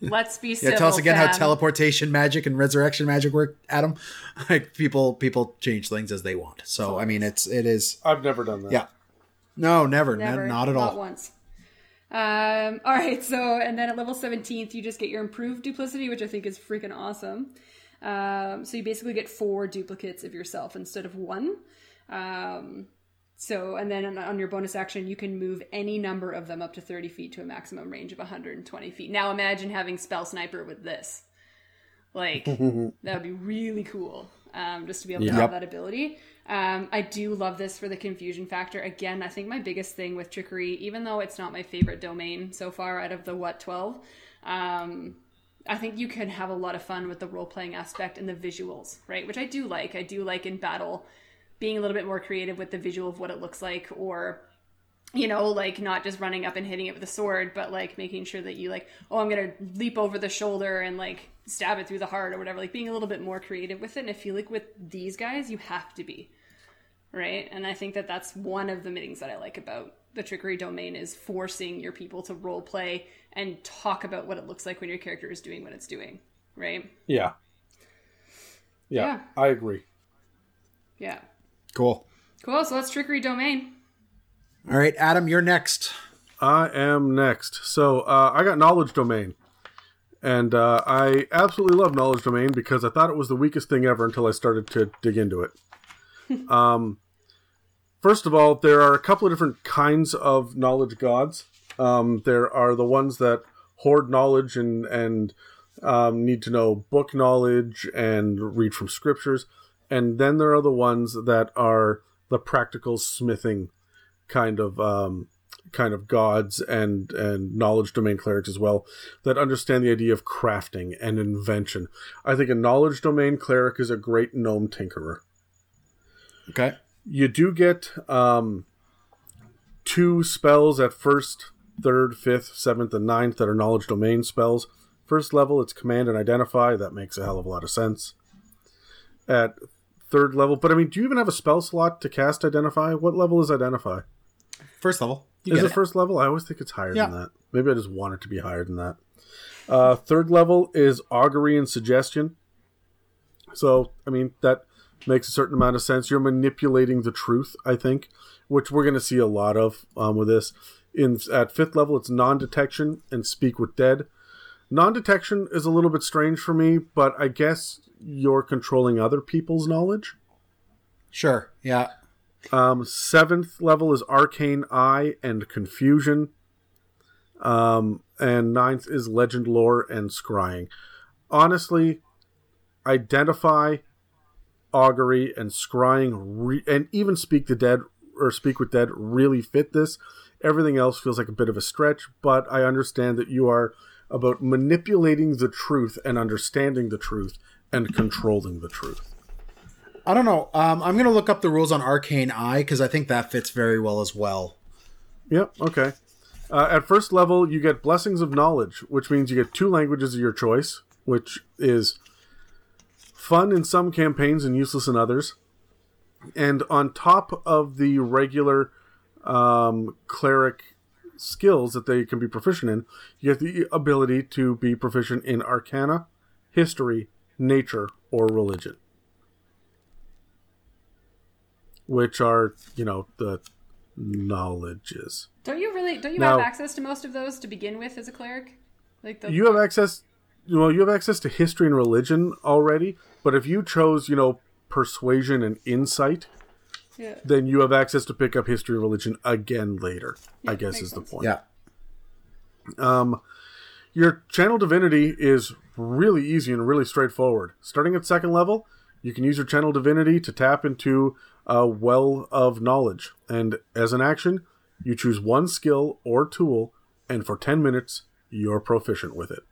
[SPEAKER 2] Let's be
[SPEAKER 1] Yeah, tell us again how teleportation magic and resurrection magic work, Adam. Like people people change things as they want. So I mean, it's it is
[SPEAKER 3] I've never done that.
[SPEAKER 1] yeah. No, never, n-
[SPEAKER 2] Never,
[SPEAKER 1] not at all.
[SPEAKER 2] once. Um, all right, so and then at level 17th, you just get your improved duplicity, which I think is freaking awesome. Um, so you basically get four duplicates of yourself instead of one. Um, so and then on, your bonus action, you can move any number of them up to 30 feet to a maximum range of 120 feet. Now imagine having spell sniper with this. Like that would be really cool. Um, just to be able to have that ability. Um, I do love this for the confusion factor. Again, I think my biggest thing with trickery, even though it's not my favorite domain so far out of the what twelve, um, I think you can have a lot of fun with the role playing aspect and the visuals, right? Which I do like. I do like in battle being a little bit more creative with the visual of what it looks like, or you know, like not just running up and hitting it with a sword, but like making sure that you like, oh, I'm gonna leap over the shoulder and like stab it through the heart or whatever. Like being a little bit more creative with it. And I feel like with these guys, you have to be right. And I think that that's one of the things that I like about the trickery domain is forcing your people to role play and talk about what it looks like when your character is doing what it's doing. Right.
[SPEAKER 3] Yeah. Yeah,
[SPEAKER 2] Yeah.
[SPEAKER 3] I agree.
[SPEAKER 2] Yeah.
[SPEAKER 1] Cool.
[SPEAKER 2] Cool. So that's trickery domain.
[SPEAKER 1] All right, Adam, you're next.
[SPEAKER 3] I am next. So uh, I got knowledge domain, and uh, I absolutely love knowledge domain because I thought it was the weakest thing ever until I started to dig into it. um, first of all, there are a couple of different kinds of knowledge gods. Um, there are the ones that hoard knowledge and and um, need to know book knowledge and read from scriptures, and then there are the ones that are the practical smithing kind of um, kind of gods and and knowledge domain clerics as well that understand the idea of crafting and invention. I think a knowledge domain cleric is a great gnome tinkerer.
[SPEAKER 1] Okay.
[SPEAKER 3] You do get um, two spells at first, third, fifth, seventh, and ninth that are knowledge domain spells. First level, it's command and identify. That makes a hell of a lot of sense. At third level. But I mean, do you even have a spell slot to cast Identify? What level is Identify?
[SPEAKER 1] First level. You
[SPEAKER 3] is
[SPEAKER 1] get
[SPEAKER 3] it
[SPEAKER 1] it.
[SPEAKER 3] first level? I always think it's higher
[SPEAKER 1] Yeah.
[SPEAKER 3] than that. Maybe I just want it to be higher than that. Uh, third level is augury and suggestion. So, I mean, that makes a certain amount of sense. You're manipulating the truth, I think, which we're going to see a lot of um, with this. In at fifth level, it's non-detection and speak with dead. Non-detection is a little bit strange for me, but I guess you're controlling other people's knowledge.
[SPEAKER 1] Sure. Yeah.
[SPEAKER 3] Um, seventh level is Arcane Eye and Confusion. Um, and ninth is Legend Lore and Scrying. Honestly, Identify, Augury, and Scrying, re- and even Speak the Dead or Speak with Dead really fit this. Everything else feels like a bit of a stretch, but I understand that you are about manipulating the truth and understanding the truth and controlling the truth.
[SPEAKER 1] I don't know. Um, I'm gonna look up the rules on Arcane Eye because I think that fits very well as well.
[SPEAKER 3] Yep. Okay. Uh, at first level, you get Blessings of Knowledge, which means you get two languages of your choice, which is fun in some campaigns and useless in others. And on top of the regular um, cleric skills that they can be proficient in, you get the ability to be proficient in Arcana, History, Nature, or Religion. Which are, you know, the knowledges.
[SPEAKER 2] Don't you really? Don't you
[SPEAKER 3] Now-
[SPEAKER 2] have access to most of those to begin with as a cleric? Like the
[SPEAKER 3] you have access well you have access to history and religion already but if you chose you know persuasion and insight
[SPEAKER 2] yeah.
[SPEAKER 3] then you have access to pick up history and religion again later i guess
[SPEAKER 2] makes
[SPEAKER 3] is the point
[SPEAKER 1] Yeah.
[SPEAKER 3] um your channel divinity is really easy and really straightforward starting at second level you can use your channel divinity to tap into a well of knowledge and as an action you choose one skill or tool and for 10 minutes you're proficient with it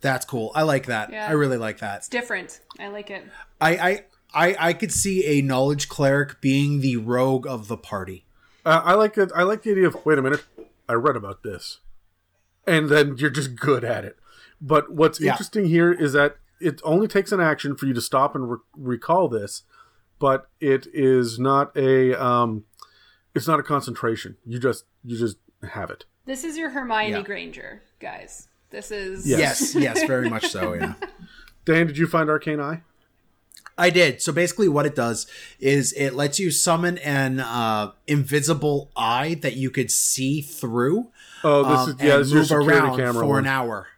[SPEAKER 1] That's cool. I like that.
[SPEAKER 2] Yeah.
[SPEAKER 1] I really like that.
[SPEAKER 2] It's different. I like it.
[SPEAKER 1] I, I I I could see a knowledge cleric being the rogue of the party.
[SPEAKER 3] Uh, I like it. I like the idea of wait a minute, I read about this, and then you're just good at it. But what's
[SPEAKER 1] Yeah.
[SPEAKER 3] interesting here is that it only takes an action for you to stop and re- recall this, but it is not a um, it's not a concentration. You just you just have it.
[SPEAKER 2] This is your Hermione
[SPEAKER 1] Yeah.
[SPEAKER 2] Granger, guys. This is
[SPEAKER 3] Yes.
[SPEAKER 1] Yes, yes, very much so. Yeah.
[SPEAKER 3] Dan, did you find Arcane Eye?
[SPEAKER 1] I did. So basically, what it does is it lets you summon an uh, invisible eye that you could see through.
[SPEAKER 3] Oh, this
[SPEAKER 1] um,
[SPEAKER 3] is yeah,
[SPEAKER 1] and
[SPEAKER 3] this
[SPEAKER 1] move
[SPEAKER 3] security
[SPEAKER 1] around
[SPEAKER 3] camera
[SPEAKER 1] for
[SPEAKER 3] one.
[SPEAKER 1] an hour.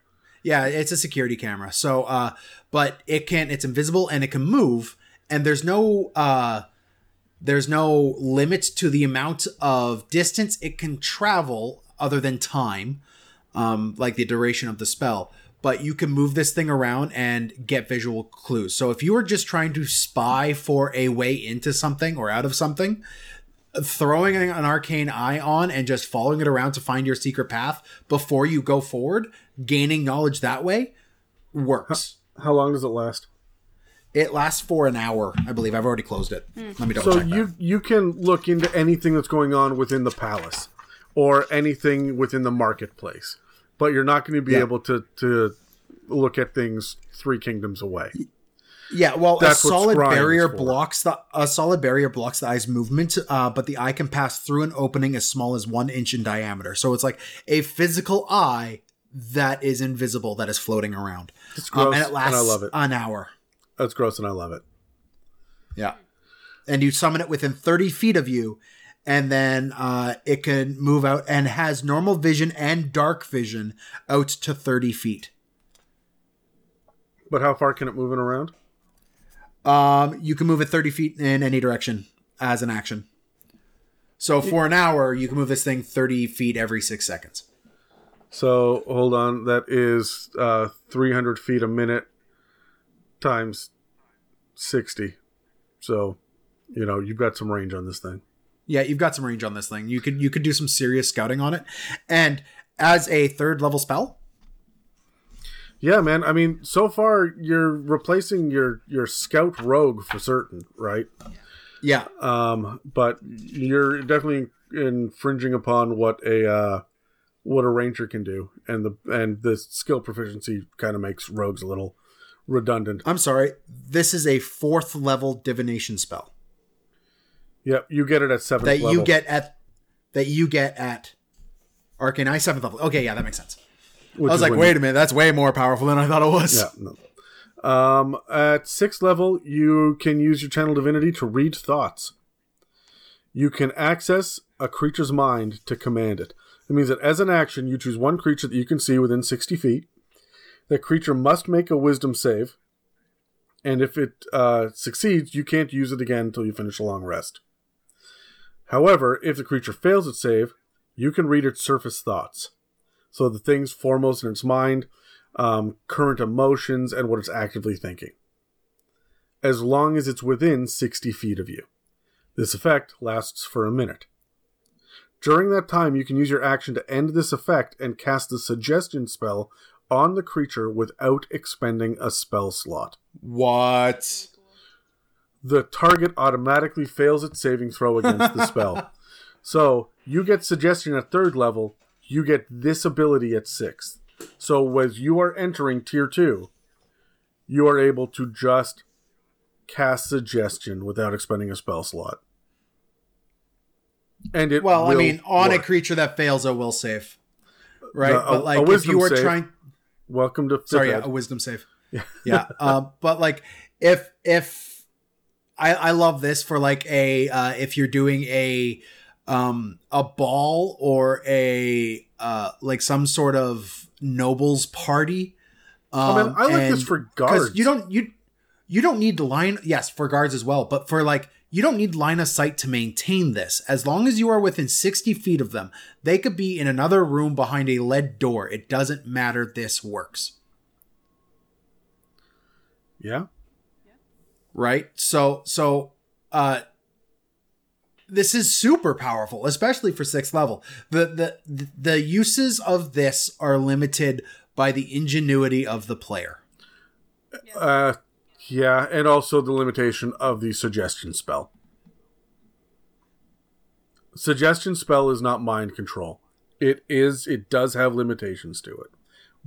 [SPEAKER 1] Yeah, it's a security camera. So, uh, but it can it's invisible and it can move, and there's no uh, there's no limit to the amount of distance it can travel other than time, um, like the duration of the spell. But you can move this thing around and get visual clues. So if you were just trying to spy for a way into something or out of something, throwing an arcane eye on and just following it around to find your secret path before you go forward, gaining knowledge that way works.
[SPEAKER 3] How long does it last?
[SPEAKER 1] It lasts for an hour, I believe. I've already closed it. Hmm. Let me double
[SPEAKER 3] So
[SPEAKER 1] check
[SPEAKER 3] you
[SPEAKER 1] that.
[SPEAKER 3] you can look into anything that's going on within the palace or anything within the marketplace, but you're not going to be
[SPEAKER 1] Yeah.
[SPEAKER 3] able to to look at things three kingdoms away.
[SPEAKER 1] Yeah, well,
[SPEAKER 3] That's
[SPEAKER 1] a solid barrier blocks the a solid barrier blocks the eye's movement, uh, but the eye can pass through an opening as small as one inch in diameter. So it's like a physical eye that is invisible that is floating around,
[SPEAKER 3] It's
[SPEAKER 1] Um,
[SPEAKER 3] gross,
[SPEAKER 1] and it lasts
[SPEAKER 3] I love it.
[SPEAKER 1] an hour.
[SPEAKER 3] That's gross, and I love it.
[SPEAKER 1] Yeah. And you summon it within 30 feet of you, and then uh, it can move out and has normal vision and dark vision out to 30 feet.
[SPEAKER 3] But how far can it move it around?
[SPEAKER 1] Um, you can move it 30 feet in any direction as an action. So for an hour, you can move this thing 30 feet every six seconds.
[SPEAKER 3] So hold on, that is uh, 300 feet a minute times 60. So, you know, you've got some range on this thing.
[SPEAKER 1] Yeah, you've got some range on this thing. You could you could do some serious scouting on it. And as a third level spell,
[SPEAKER 3] Yeah, man. I mean, so far you're replacing your your scout rogue for certain, right?
[SPEAKER 1] yeah,
[SPEAKER 3] Um, but you're definitely infringing upon what a uh, what a ranger can do, and the and the skill proficiency kind of makes rogues a little redundant.
[SPEAKER 1] I'm sorry. This is a fourth level divination spell
[SPEAKER 3] Yep, you get it at seventh
[SPEAKER 1] that
[SPEAKER 3] level.
[SPEAKER 1] you get at that you get at Arcane Eye seventh level. Okay, yeah, that makes sense.
[SPEAKER 3] Which
[SPEAKER 1] I was like, wait a minute, that's way more powerful than I thought it was.
[SPEAKER 3] Yeah, no. Um, at sixth level, you can use your channel divinity to read thoughts. You can access a creature's mind to command it. It means that as an action, you choose one creature that you can see within 60 feet. That creature must make a wisdom save. And if it uh, succeeds, you can't use it again until you finish a long rest. However, if the creature fails its save, you can read its surface thoughts. So the things foremost in its mind, um, current emotions, and what it's actively thinking. As long as it's within 60 feet of you. This effect lasts for a minute. During that time, you can use your action to end this effect and cast the suggestion spell on the creature without expending a spell slot.
[SPEAKER 1] What?
[SPEAKER 3] The target automatically fails its saving throw against the spell. So you get suggestion at third level, you get this ability at sixth. So as you are entering tier two, you are able to just cast suggestion without expending a spell slot. And it
[SPEAKER 1] Well, I mean, on a creature that fails a will save, right?
[SPEAKER 3] The-
[SPEAKER 1] but like, if you were
[SPEAKER 3] save.
[SPEAKER 1] trying,
[SPEAKER 3] welcome to
[SPEAKER 1] sorry, yeah, a wisdom save. Yeah, um, but like, if if I I love this for like a uh, if you're doing a um a ball or a uh like some sort of nobles party. Um,
[SPEAKER 3] Oh, man, I like this for guards.
[SPEAKER 1] You don't you you don't need line yes for guards as well, but for like you don't need line of sight to maintain this. As long as you are within sixty feet of them, they could be in another room behind a lead door. It doesn't matter. This works,
[SPEAKER 3] Yeah.
[SPEAKER 1] right? So so uh this is super powerful, especially for sixth level. The the the uses of this are limited by the ingenuity of the player.
[SPEAKER 3] Uh, yeah, and also the limitation of the suggestion spell. Suggestion spell is not mind control. It is. It does have limitations to it,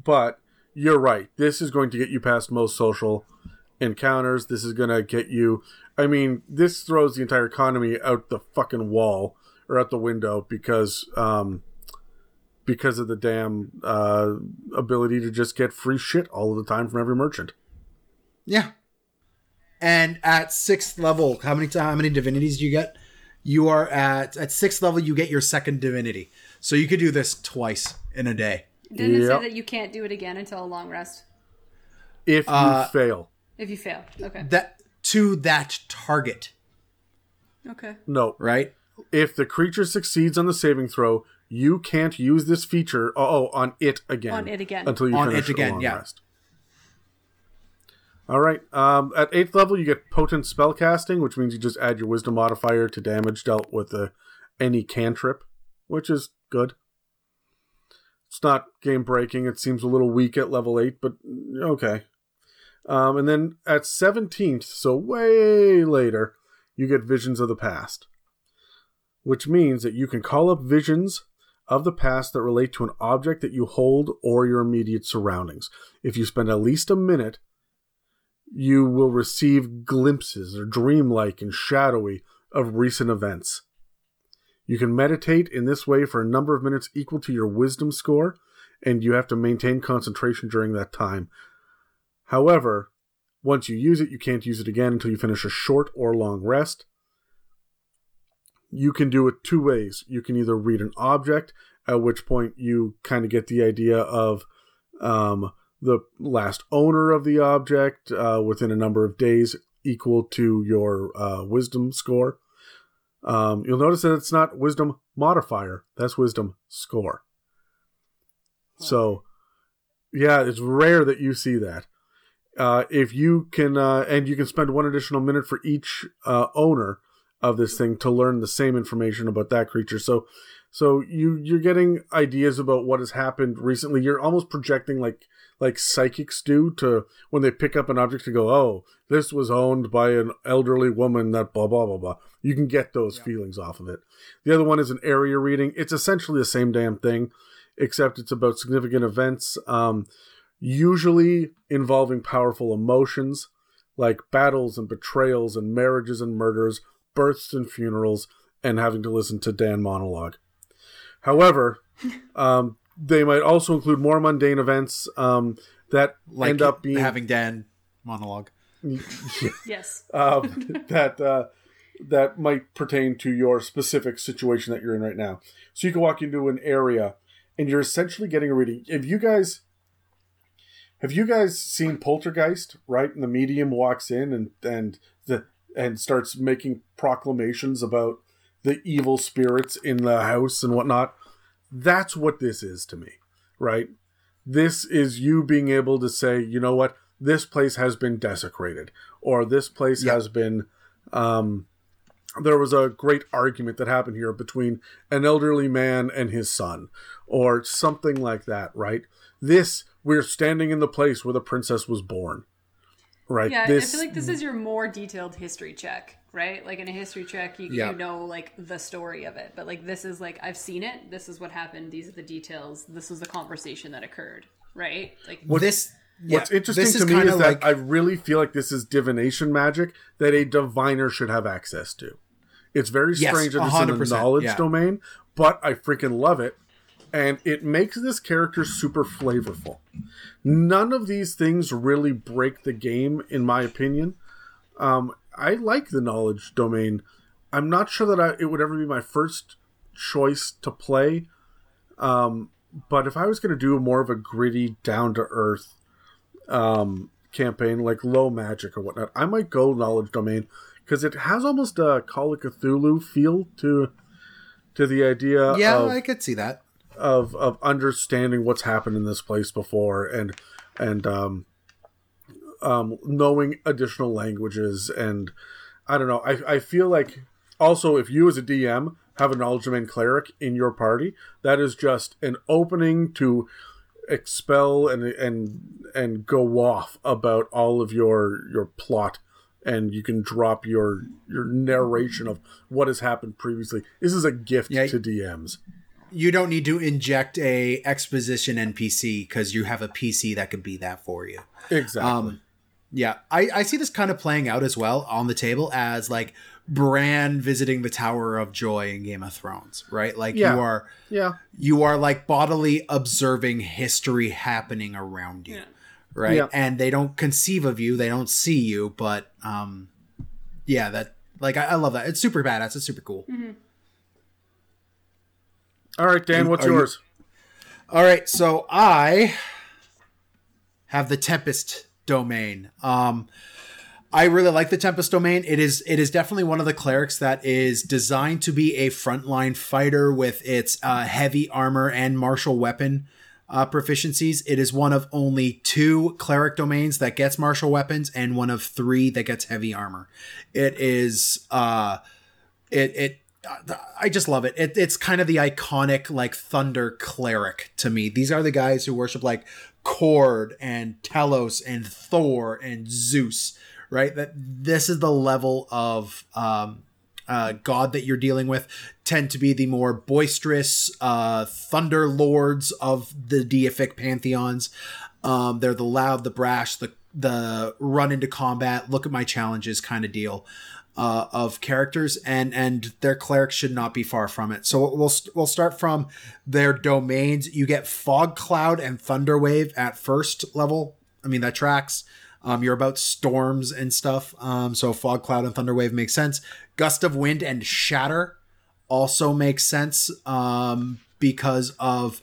[SPEAKER 3] but you're right. This is going to get you past most social encounters. This is going to get you. I mean, this throws the entire economy out the fucking wall or out the window because um, because of the damn uh, ability to just get free shit all of the time from every merchant.
[SPEAKER 1] Yeah. And at sixth level, how many how many divinities do you get? You are at at sixth level. You get your second divinity, so you could do this twice in a day.
[SPEAKER 2] Didn't it say that you can't do it again until a long rest
[SPEAKER 3] If you
[SPEAKER 1] Uh,
[SPEAKER 3] fail,
[SPEAKER 2] if you fail? Okay.
[SPEAKER 1] That to that target,
[SPEAKER 2] Okay.
[SPEAKER 3] no.
[SPEAKER 1] right?
[SPEAKER 3] If the creature succeeds on the saving throw, you can't use this feature. Oh, on it again.
[SPEAKER 2] On it again.
[SPEAKER 3] Until you
[SPEAKER 1] On
[SPEAKER 3] finish
[SPEAKER 1] it again,
[SPEAKER 3] a long
[SPEAKER 1] yeah.
[SPEAKER 3] rest. All right. Um, at eighth level, you get potent spell casting, which means you just add your wisdom modifier to damage dealt with uh, any cantrip, which is good. It's not game breaking. It seems a little weak at level eight, but mm, okay. Um, and then at seventeenth, so way later, you get visions of the past, which means that you can call up visions of the past that relate to an object that you hold or your immediate surroundings. If you spend at least a minute you will receive glimpses or dreamlike and shadowy of recent events. You can meditate in this way for a number of minutes equal to your wisdom score, and you have to maintain concentration during that time. However, once you use it, you can't use it again until you finish a short or long rest. You can do it two ways. You can either read an object, at which point you kind of get the idea of um, the last owner of the object uh, within a number of days equal to your uh, wisdom score. Um, you'll notice that it's not wisdom modifier, that's wisdom score. So, yeah, it's rare that you see that. Uh, if you can, uh, and you can spend one additional minute for each uh, owner of this thing to learn the same information about that creature. So, so you you're getting ideas about what has happened recently. You're almost projecting like like psychics do to when they pick up an object to go, oh, this was owned by an elderly woman that blah blah blah blah. You can get those feelings off of it. The other one is an area reading. It's essentially the same damn thing, except it's about significant events. Um, usually involving powerful emotions like battles and betrayals and marriages and murders, births and funerals, and having to listen to Dan monologue. However, um, they might also include more mundane events um, that
[SPEAKER 1] Like
[SPEAKER 3] end up being
[SPEAKER 1] having Dan monologue.
[SPEAKER 2] Yes.
[SPEAKER 3] um, that uh, that might pertain to your specific situation that you're in right now. So you can walk into an area and you're essentially getting a reading. If you guys have you guys seen Poltergeist? Right, and the medium walks in and and the and starts making proclamations about the evil spirits in the house and whatnot. That's what this is to me, right? This is you being able to say, you know what, this place has been desecrated, or this place
[SPEAKER 1] Yeah.
[SPEAKER 3] has been. Um, there was a great argument that happened here between an elderly man and his son, or something like that, right? This, we're standing in the place where the princess was born, right?
[SPEAKER 2] Yeah,
[SPEAKER 3] this,
[SPEAKER 2] I feel like this is your more detailed history check, right? Like in a history check, you,
[SPEAKER 1] Yeah.
[SPEAKER 2] you know like the story of it, but like this is like I've seen it. This is what happened. These are the details. This was the conversation that occurred, right? Like
[SPEAKER 1] this
[SPEAKER 3] What's
[SPEAKER 1] yeah,
[SPEAKER 3] interesting
[SPEAKER 1] this
[SPEAKER 3] to me
[SPEAKER 1] kinda
[SPEAKER 3] is that
[SPEAKER 1] like-
[SPEAKER 3] I really feel like this is divination magic that a diviner should have access to. It's very
[SPEAKER 1] Yes,
[SPEAKER 3] strange that it's in the
[SPEAKER 1] 100%,
[SPEAKER 3] knowledge
[SPEAKER 1] yeah.
[SPEAKER 3] domain, but I freaking love it. And it makes this character super flavorful. None of these things really break the game, in my opinion. Um, I like the knowledge domain. I'm not sure that I, it would ever be my first choice to play. Um, but if I was going to do more of a gritty, down to earth um, campaign, like low magic or whatnot, I might go knowledge domain because it has almost a Call of Cthulhu feel to to the idea
[SPEAKER 1] yeah,
[SPEAKER 3] of,
[SPEAKER 1] I could see that.
[SPEAKER 3] Of of understanding what's happened in this place before and and um, um, knowing additional languages and I don't know. I I feel like also if you as a DM have a knowledge domain cleric in your party, that is just an opening to expel and and and go off about all of your your plot and you can drop your your narration of what has happened previously. This is a gift
[SPEAKER 1] Yeah.
[SPEAKER 3] to DMs.
[SPEAKER 1] You don't need to inject a exposition NPC because you have a PC that could be that for you.
[SPEAKER 3] Exactly.
[SPEAKER 1] Um, yeah, I, I see this kind of playing out as well on the table as like Bran visiting the Tower of Joy in Game of Thrones, right? Like
[SPEAKER 3] Yeah.
[SPEAKER 1] you are
[SPEAKER 3] yeah.
[SPEAKER 1] you are like bodily observing history happening around you,
[SPEAKER 2] Yeah.
[SPEAKER 1] right?
[SPEAKER 3] Yeah.
[SPEAKER 1] And they don't conceive of you, they don't see you, but um, yeah, that like I, I love that. It's super badass. It's super cool.
[SPEAKER 3] All right, Dan, what's
[SPEAKER 1] Are you-
[SPEAKER 3] yours?
[SPEAKER 1] All right, so I have the Tempest domain. Um I really like the Tempest domain. It is it is definitely one of the clerics that is designed to be a frontline fighter with its uh, heavy armor and martial weapon uh, proficiencies. It is one of only two cleric domains that gets martial weapons and one of three that gets heavy armor. It is uh it it I just love it. it. It's kind of the iconic like thunder cleric to me. These are the guys who worship like Kord and Talos and Thor and Zeus, right? That this is the level of um, uh, god that you're dealing with. Tend to be the more boisterous uh, thunder lords of the deific pantheons. Um, they're the loud, the brash, the the run into combat, look at my challenges kind of deal uh, of characters, and and their clerics should not be far from it. So we'll we'll start from their domains. You get Fog Cloud and thunder wave at first level. I mean that tracks. Um, you're about storms and stuff. Um, so Fog Cloud and thunder wave makes sense. Gust of Wind and Shatter also makes sense um, because of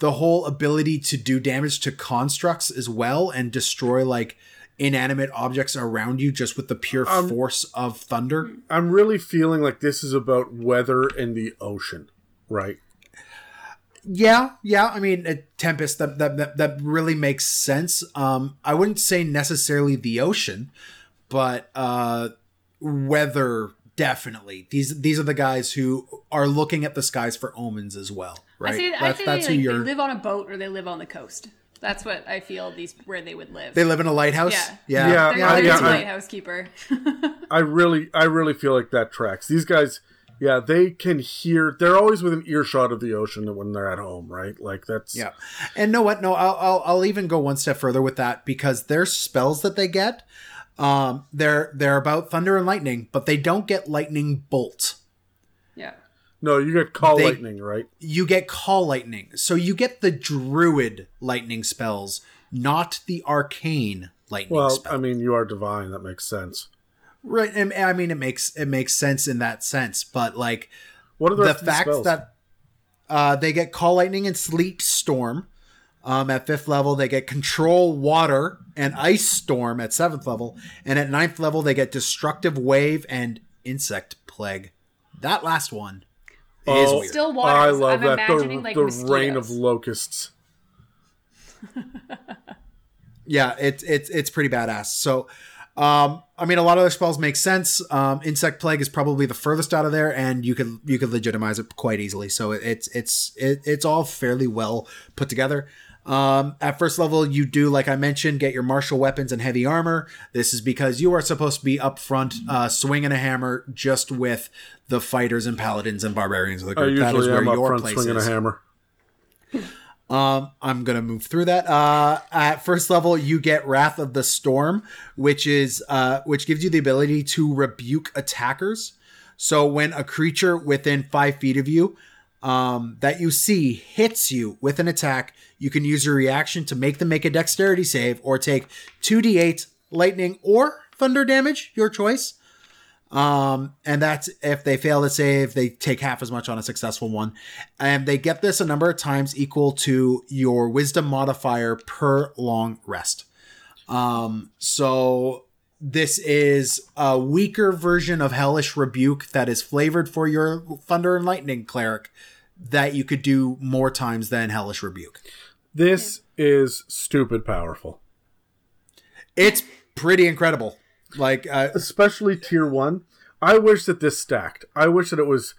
[SPEAKER 1] the whole ability to do damage to constructs as well and destroy like inanimate objects around you just with the pure force of thunder.
[SPEAKER 3] I'm really feeling like this is about weather and the ocean, right?
[SPEAKER 1] Yeah, yeah. I mean, a Tempest that that that, that really makes sense. Um, I wouldn't say necessarily the ocean, but uh, weather definitely. These these are the guys who are looking at the skies for omens as well, right?
[SPEAKER 2] I say, I
[SPEAKER 1] that's
[SPEAKER 2] say
[SPEAKER 1] that's
[SPEAKER 2] they,
[SPEAKER 1] who
[SPEAKER 2] like, they
[SPEAKER 1] you're.
[SPEAKER 2] live on a boat or they live on the coast. That's what I feel these where they would live.
[SPEAKER 1] They live in a lighthouse.
[SPEAKER 2] Yeah.
[SPEAKER 1] yeah,
[SPEAKER 3] Yeah,
[SPEAKER 2] They're,
[SPEAKER 3] I-
[SPEAKER 2] they're
[SPEAKER 3] yeah,
[SPEAKER 2] his
[SPEAKER 3] I-
[SPEAKER 2] lighthouse keeper.
[SPEAKER 3] I really, I really feel like that tracks. These guys, Yeah, they can hear. They're always within earshot of the ocean when they're at home, right? Like that's
[SPEAKER 1] Yeah, and know what? No, I'll, I'll I'll even go one step further with that because their spells that they get, um, they're they're about thunder and lightning, but they don't get lightning bolt.
[SPEAKER 3] No, you get call
[SPEAKER 1] They-
[SPEAKER 3] lightning, right?
[SPEAKER 1] You get call lightning, so you get the druid lightning spells, not the arcane lightning spells.
[SPEAKER 3] Well,
[SPEAKER 1] spell.
[SPEAKER 3] I mean, you are divine. That makes sense.
[SPEAKER 1] right? And, I mean, it makes it makes sense in that sense, but like
[SPEAKER 3] What are the,
[SPEAKER 1] the fact
[SPEAKER 3] spells?
[SPEAKER 1] that uh, they get call lightning and sleet storm um, at fifth level they get control water and ice storm at seventh level and at ninth level they get destructive wave and insect plague that last one is
[SPEAKER 3] Oh,
[SPEAKER 1] weird
[SPEAKER 2] Still waters.
[SPEAKER 3] I love
[SPEAKER 2] I'm
[SPEAKER 3] that the,
[SPEAKER 2] like
[SPEAKER 3] the
[SPEAKER 2] mosquitoes.
[SPEAKER 3] rain of locusts.
[SPEAKER 1] yeah it's it's it's pretty badass so um i mean a lot of their spells make sense um insect plague is probably the furthest out of there and you could you could legitimize it quite easily so it's it's it, it's all fairly well put together um at first level you do like i mentioned get your martial weapons and heavy armor this is because you are supposed to be up front uh swinging a hammer just with the fighters and paladins and barbarians of the group that is where your place
[SPEAKER 3] swinging
[SPEAKER 1] is
[SPEAKER 3] a hammer.
[SPEAKER 1] um, I'm gonna move through that. Uh, at first level, you get Wrath of the Storm, which is uh, which gives you the ability to rebuke attackers. So when a creature within five feet of you um, that you see hits you with an attack, you can use your reaction to make them make a Dexterity save or take two d8 lightning or thunder damage, your choice. Um, and that's if they fail to save, they take half as much on a successful one. And they get this a number of times equal to your wisdom modifier per long rest. Um, so this is a weaker version of Hellish Rebuke that is flavored for your Thunder and Lightning cleric that you could do more times than Hellish Rebuke.
[SPEAKER 3] This is stupid powerful,
[SPEAKER 1] It's pretty incredible. Like, uh,
[SPEAKER 3] especially tier one. I wish that this stacked. I wish that it was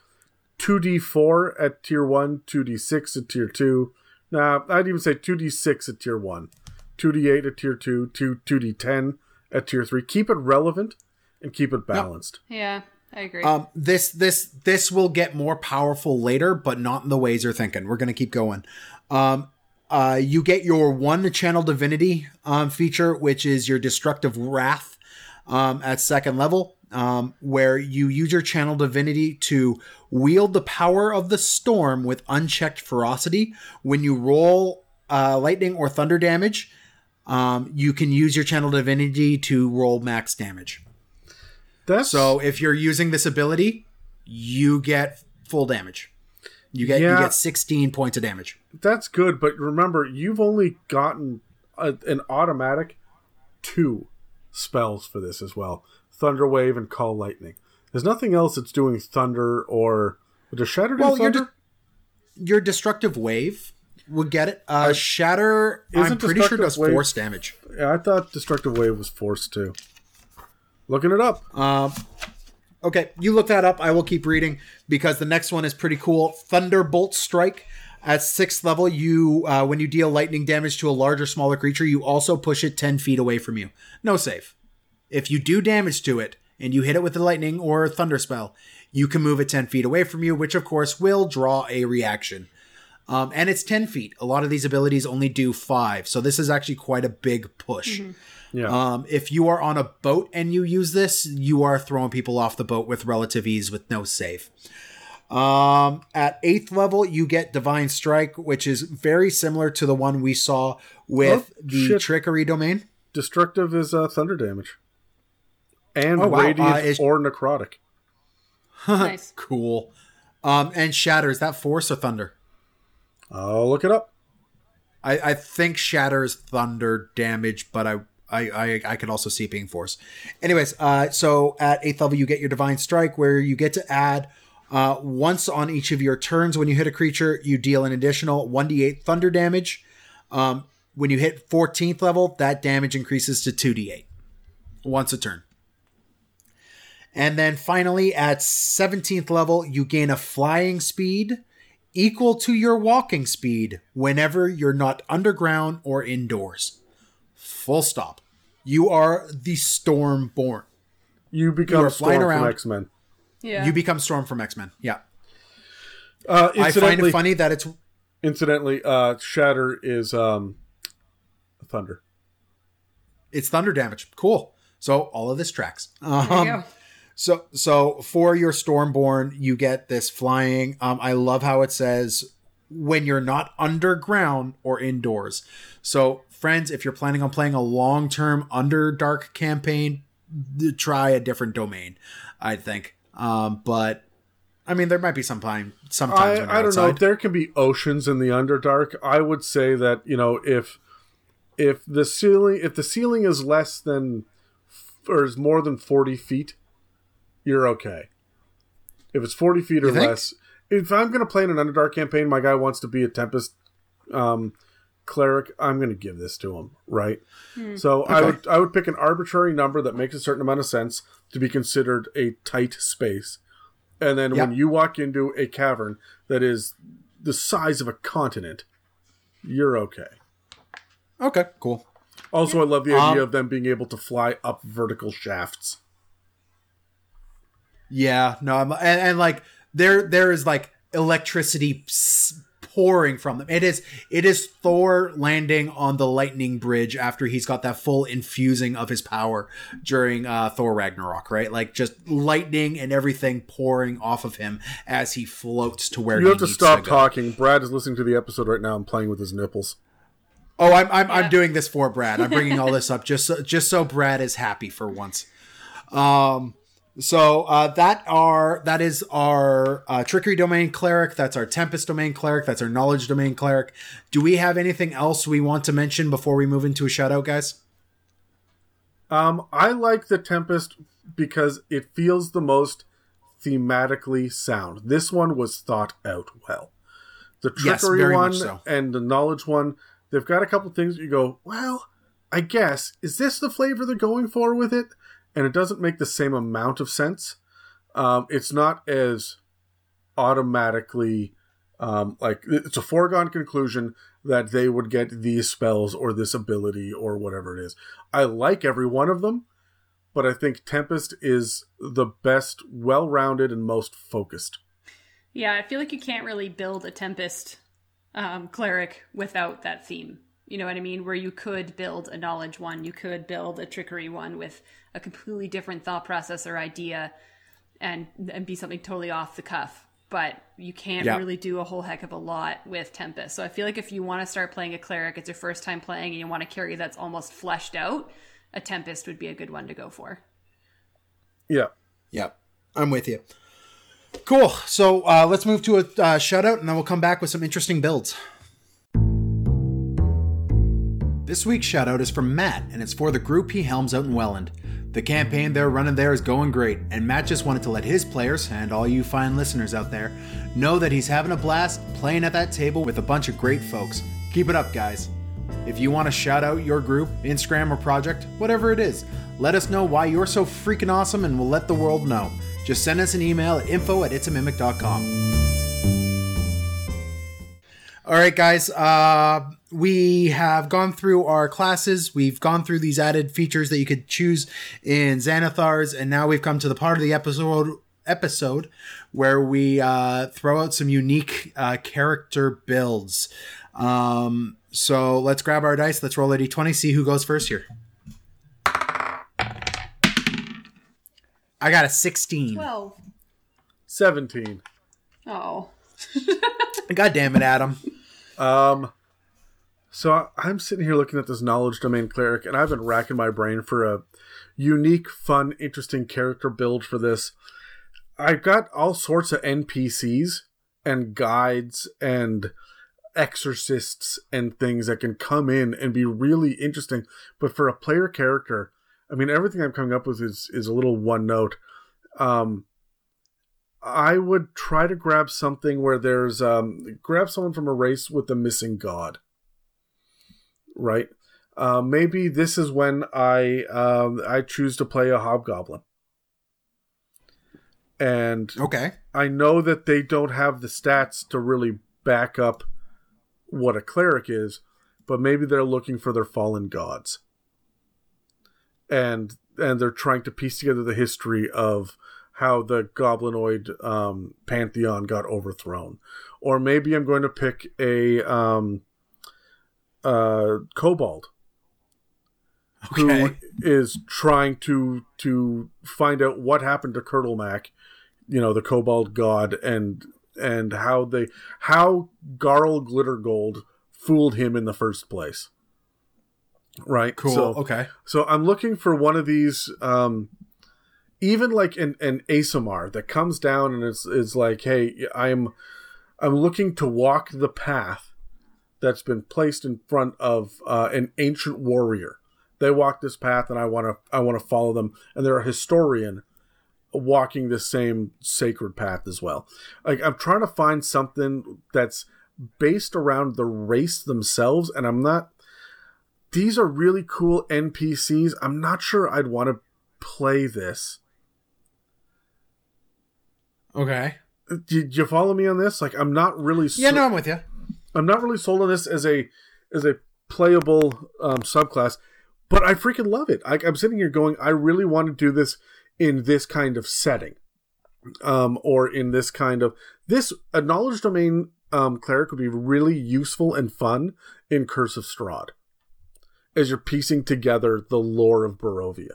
[SPEAKER 3] two d four at tier one, two d six at tier two. Nah, I'd even say two d six at tier one, two d eight at tier two, two two d ten at tier three. Keep it relevant and keep it balanced.
[SPEAKER 2] Yeah, I agree.
[SPEAKER 1] Um, this this this will get more powerful later, but not in the ways you're thinking. We're gonna keep going. Um, uh, you get your one channel divinity um, feature, which is your destructive wrath um, at second level, um, where you use your channel divinity to wield the power of the storm with unchecked ferocity. When you roll uh, lightning or thunder damage, um, you can use your channel divinity to roll max damage.
[SPEAKER 3] That's
[SPEAKER 1] So if you're using this ability, you get full damage. You get you get 16 points of damage.
[SPEAKER 3] That's good, but remember, you've only gotten a, an automatic two spells for this as well: Thunder Wave and Call Lightning. There's nothing else that's doing Thunder or does Shatter do
[SPEAKER 1] Well, you're
[SPEAKER 3] Thunder?
[SPEAKER 1] Your destructive wave would get it. Uh, Shatter, I'm pretty sure does
[SPEAKER 3] Wave-
[SPEAKER 1] force damage.
[SPEAKER 3] yeah, I thought Destructive Wave was forced too. Looking it up.
[SPEAKER 1] Um, okay, you look that up. I will keep reading because the next one is pretty cool. Thunderbolt Strike. At sixth level, you uh, when you deal lightning damage to a larger, smaller creature, you also push it 10 feet away from you. No save. If you do damage to it and you hit it with a lightning or thunder spell, you can move it 10 feet away from you, which of course will draw a reaction. Um, and it's 10 feet. A lot of these abilities only do five, so this is actually quite a big push.
[SPEAKER 3] Yeah.
[SPEAKER 1] Um, if you are on a boat and you use this, you are throwing people off the boat with relative ease with no save. Um, at eighth level, you get Divine Strike, which is very similar to the one we saw with
[SPEAKER 3] Oh,
[SPEAKER 1] the
[SPEAKER 3] shit.
[SPEAKER 1] Trickery domain.
[SPEAKER 3] Destructive is uh, Thunder damage. And
[SPEAKER 1] Oh, wow.
[SPEAKER 3] Radiant
[SPEAKER 1] Uh, is-
[SPEAKER 3] or Necrotic.
[SPEAKER 2] nice.
[SPEAKER 1] Cool. Um, and Shatter, is that Force or Thunder?
[SPEAKER 3] I'll look it up.
[SPEAKER 1] I, I think Shatter is Thunder damage, but I, I, I, I could also see being Force. Anyways, uh, so at eighth level, you get your Divine Strike, where you get to add uh, once on each of your turns when you hit a creature, you deal an additional 1d8 Thunder damage. Um, when you hit 14th level, that damage increases to 2d8 once a turn. And then finally, at 17th level, you gain a flying speed equal to your walking speed whenever you're not underground or indoors. Full stop. You are the Storm born.
[SPEAKER 3] You become
[SPEAKER 1] are flying
[SPEAKER 3] Storm from. X Men.
[SPEAKER 2] Yeah.
[SPEAKER 1] You become Storm from X Men. Yeah.
[SPEAKER 3] Uh,
[SPEAKER 1] I find it funny that it's
[SPEAKER 3] incidentally, uh, Shatter is um, thunder.
[SPEAKER 1] it's thunder damage. Cool. So all of this tracks.
[SPEAKER 2] there
[SPEAKER 1] Um,
[SPEAKER 2] you go.
[SPEAKER 1] So so for your Stormborn, you get this flying. Um, I love how it says when you're not underground or indoors. So friends, if you're planning on playing a long term Underdark campaign, try a different domain. I think. Um, but I mean, there might be some time. Sometimes
[SPEAKER 3] I, I don't know. There can be oceans in the Underdark. I would say that you know if if the ceiling if the ceiling is less than or is more than forty feet, you're okay. If it's forty feet or less, if I'm going to play in an Underdark campaign, my guy wants to be a Tempest um, cleric. I'm going to give this to him, right? So I would I would pick an arbitrary number that makes a certain amount of sense to be considered a tight space, and then when you walk into a cavern that is the size of a continent, you're okay.
[SPEAKER 1] okay, cool.
[SPEAKER 3] Also, I love the idea
[SPEAKER 1] Um,
[SPEAKER 3] of them being able to fly up vertical shafts.
[SPEAKER 1] Yeah, no, I'm, and, and like there, there is like electricity pouring from them. It is, it is Thor landing on the lightning bridge after he's got that full infusing of his power during uh, Thor Ragnarok, right? Like just lightning and everything pouring off of him as he floats to where
[SPEAKER 3] You
[SPEAKER 1] he
[SPEAKER 3] have to
[SPEAKER 1] needs
[SPEAKER 3] stop
[SPEAKER 1] go.
[SPEAKER 3] talking. Brad is listening to the episode right now and playing with his nipples.
[SPEAKER 1] Oh, I'm, I'm, I'm doing this for Brad. I'm bringing all this up just so, just so Brad is happy for once. Um, so uh, that are that is our uh, trickery domain cleric. That's our tempest domain cleric. That's our knowledge domain cleric. Do we have anything else we want to mention before we move into a shout out, guys?
[SPEAKER 3] Um, I like the Tempest because it feels the most thematically sound. This one was thought out well. The trickery
[SPEAKER 1] very
[SPEAKER 3] one
[SPEAKER 1] so.
[SPEAKER 3] and the knowledge one, they've got a couple things you go, well, I guess is this the flavor they're going for with it? And it doesn't make the same amount of sense. Um, it's not as automatically um, like it's a foregone conclusion that they would get these spells or this ability or whatever it is. I like every one of them, but I think Tempest is the best, well rounded, and most focused.
[SPEAKER 2] Yeah, I feel like you can't really build a Tempest um, cleric without that theme. You know what I mean? Where you could build a knowledge one, you could build a trickery one with a completely different thought process or idea, and and be something totally off the cuff. But you can't
[SPEAKER 1] Yeah.
[SPEAKER 2] really do a whole heck of a lot with Tempest. So I feel like if you want to start playing a cleric, it's your first time playing, and you want a carry that's almost fleshed out, a Tempest would be a good one to go for.
[SPEAKER 3] Yeah.
[SPEAKER 1] Yep, I'm with you. Cool. So uh, let's move to a uh, shout out, and then we'll come back with some interesting builds. This week's shout out is from Matt, and it's for the group he helms out in Welland. The campaign they're running there is going great, and Matt just wanted to let his players, and all you fine listeners out there, know that he's having a blast playing at that table with a bunch of great folks. Keep it up, guys. If you want to shout out your group, Instagram, or project, whatever it is, let us know why you're so freaking awesome and we'll let the world know. Just send us an email at info at itsamimic.com. All right, guys. Uh, we have gone through our classes. We've gone through these added features that you could choose in Xanathars, and now we've come to the part of the episode episode where we uh, throw out some unique uh, character builds. Um, so let's grab our dice. Let's roll a d20. See who goes first here. I got a 16.
[SPEAKER 2] Well,
[SPEAKER 3] 17.
[SPEAKER 2] oh,
[SPEAKER 1] God damn it, Adam.
[SPEAKER 3] Um, so I'm sitting here looking at this knowledge domain cleric, and I've been racking my brain for a unique, fun, interesting character build for this. I've got all sorts of NPCs and guides and exorcists and things that can come in and be really interesting. But for a player character, I mean, everything I'm coming up with is is a little one note. Um, I would try to grab something where there's um grab someone from a race with a missing god. Right? Uh, maybe this is when I um I choose to play a hobgoblin. And
[SPEAKER 1] Okay.
[SPEAKER 3] I know that they don't have the stats to really back up what a cleric is, but maybe they're looking for their fallen gods. And and they're trying to piece together the history of how the goblinoid um, pantheon got overthrown, or maybe I'm going to pick a um, uh, who
[SPEAKER 1] Okay.
[SPEAKER 3] is trying to to find out what happened to Kurtulmak, you know, the Kobold god, and and how they how Garl Glittergold fooled him in the first place. Right.
[SPEAKER 1] Cool.
[SPEAKER 3] So,
[SPEAKER 1] okay.
[SPEAKER 3] so I'm looking for one of these, um, even like an, an Aasimar that comes down and is is like, hey, I'm I'm looking to walk the path that's been placed in front of uh, an ancient warrior. They walk this path, and I want to I want to follow them. And they're a historian walking the same sacred path as well. Like I'm trying to find something that's based around the race themselves, and I'm not these are really cool NPCs. I'm not sure I'd want to play this.
[SPEAKER 1] Okay.
[SPEAKER 3] Did you follow me on this? Like, I'm not really.
[SPEAKER 1] Yeah,
[SPEAKER 3] so-
[SPEAKER 1] no, I'm with you.
[SPEAKER 3] I'm not really sold on this as a as a playable um, subclass, but I freaking love it. I, I'm sitting here going, I really want to do this in this kind of setting, um, or in this kind of this a knowledge domain um, cleric would be really useful and fun in Curse of Strahd as you're piecing together the lore of Barovia.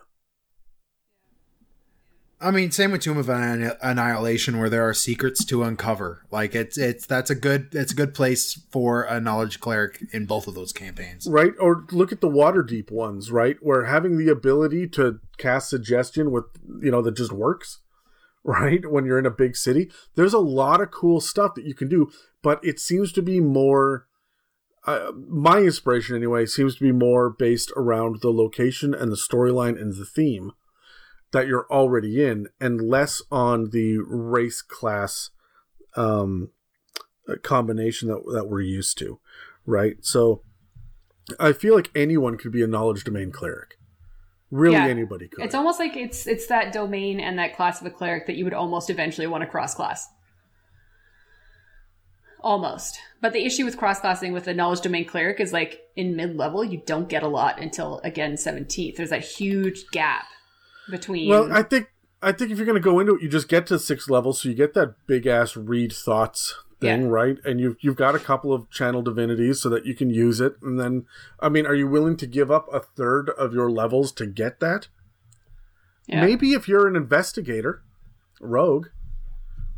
[SPEAKER 1] I mean, same with Tomb of Annihilation, where there are secrets to uncover. Like it's it's that's a good it's a good place for a knowledge cleric in both of those campaigns.
[SPEAKER 3] right or look at the Waterdeep ones right where having the ability to cast suggestion with you know that just works right when you're in a big city there's a lot of cool stuff that you can do but it seems to be more uh, my inspiration anyway seems to be more based around the location and the storyline and the theme that you're already in and less on the race class um combination that, that we're used to right so I feel like anyone could be a knowledge domain cleric. Really,
[SPEAKER 2] Yeah.
[SPEAKER 3] anybody could.
[SPEAKER 2] It's almost like it's it's that domain and that class of a cleric that you would almost eventually want to cross class. Almost. But the issue with cross classing with a knowledge domain cleric is like in mid level, you don't get a lot until again 17th. There's that huge gap between.
[SPEAKER 3] well, I think I think if you're going to go into it, you just get to six levels, so you get that big ass read thoughts thing,
[SPEAKER 2] Yeah.
[SPEAKER 3] right? And you've you've got a couple of channel divinities so that you can use it. And then, I mean, are you willing to give up a third of your levels to get that?
[SPEAKER 2] Yeah.
[SPEAKER 3] Maybe if you're an investigator, rogue.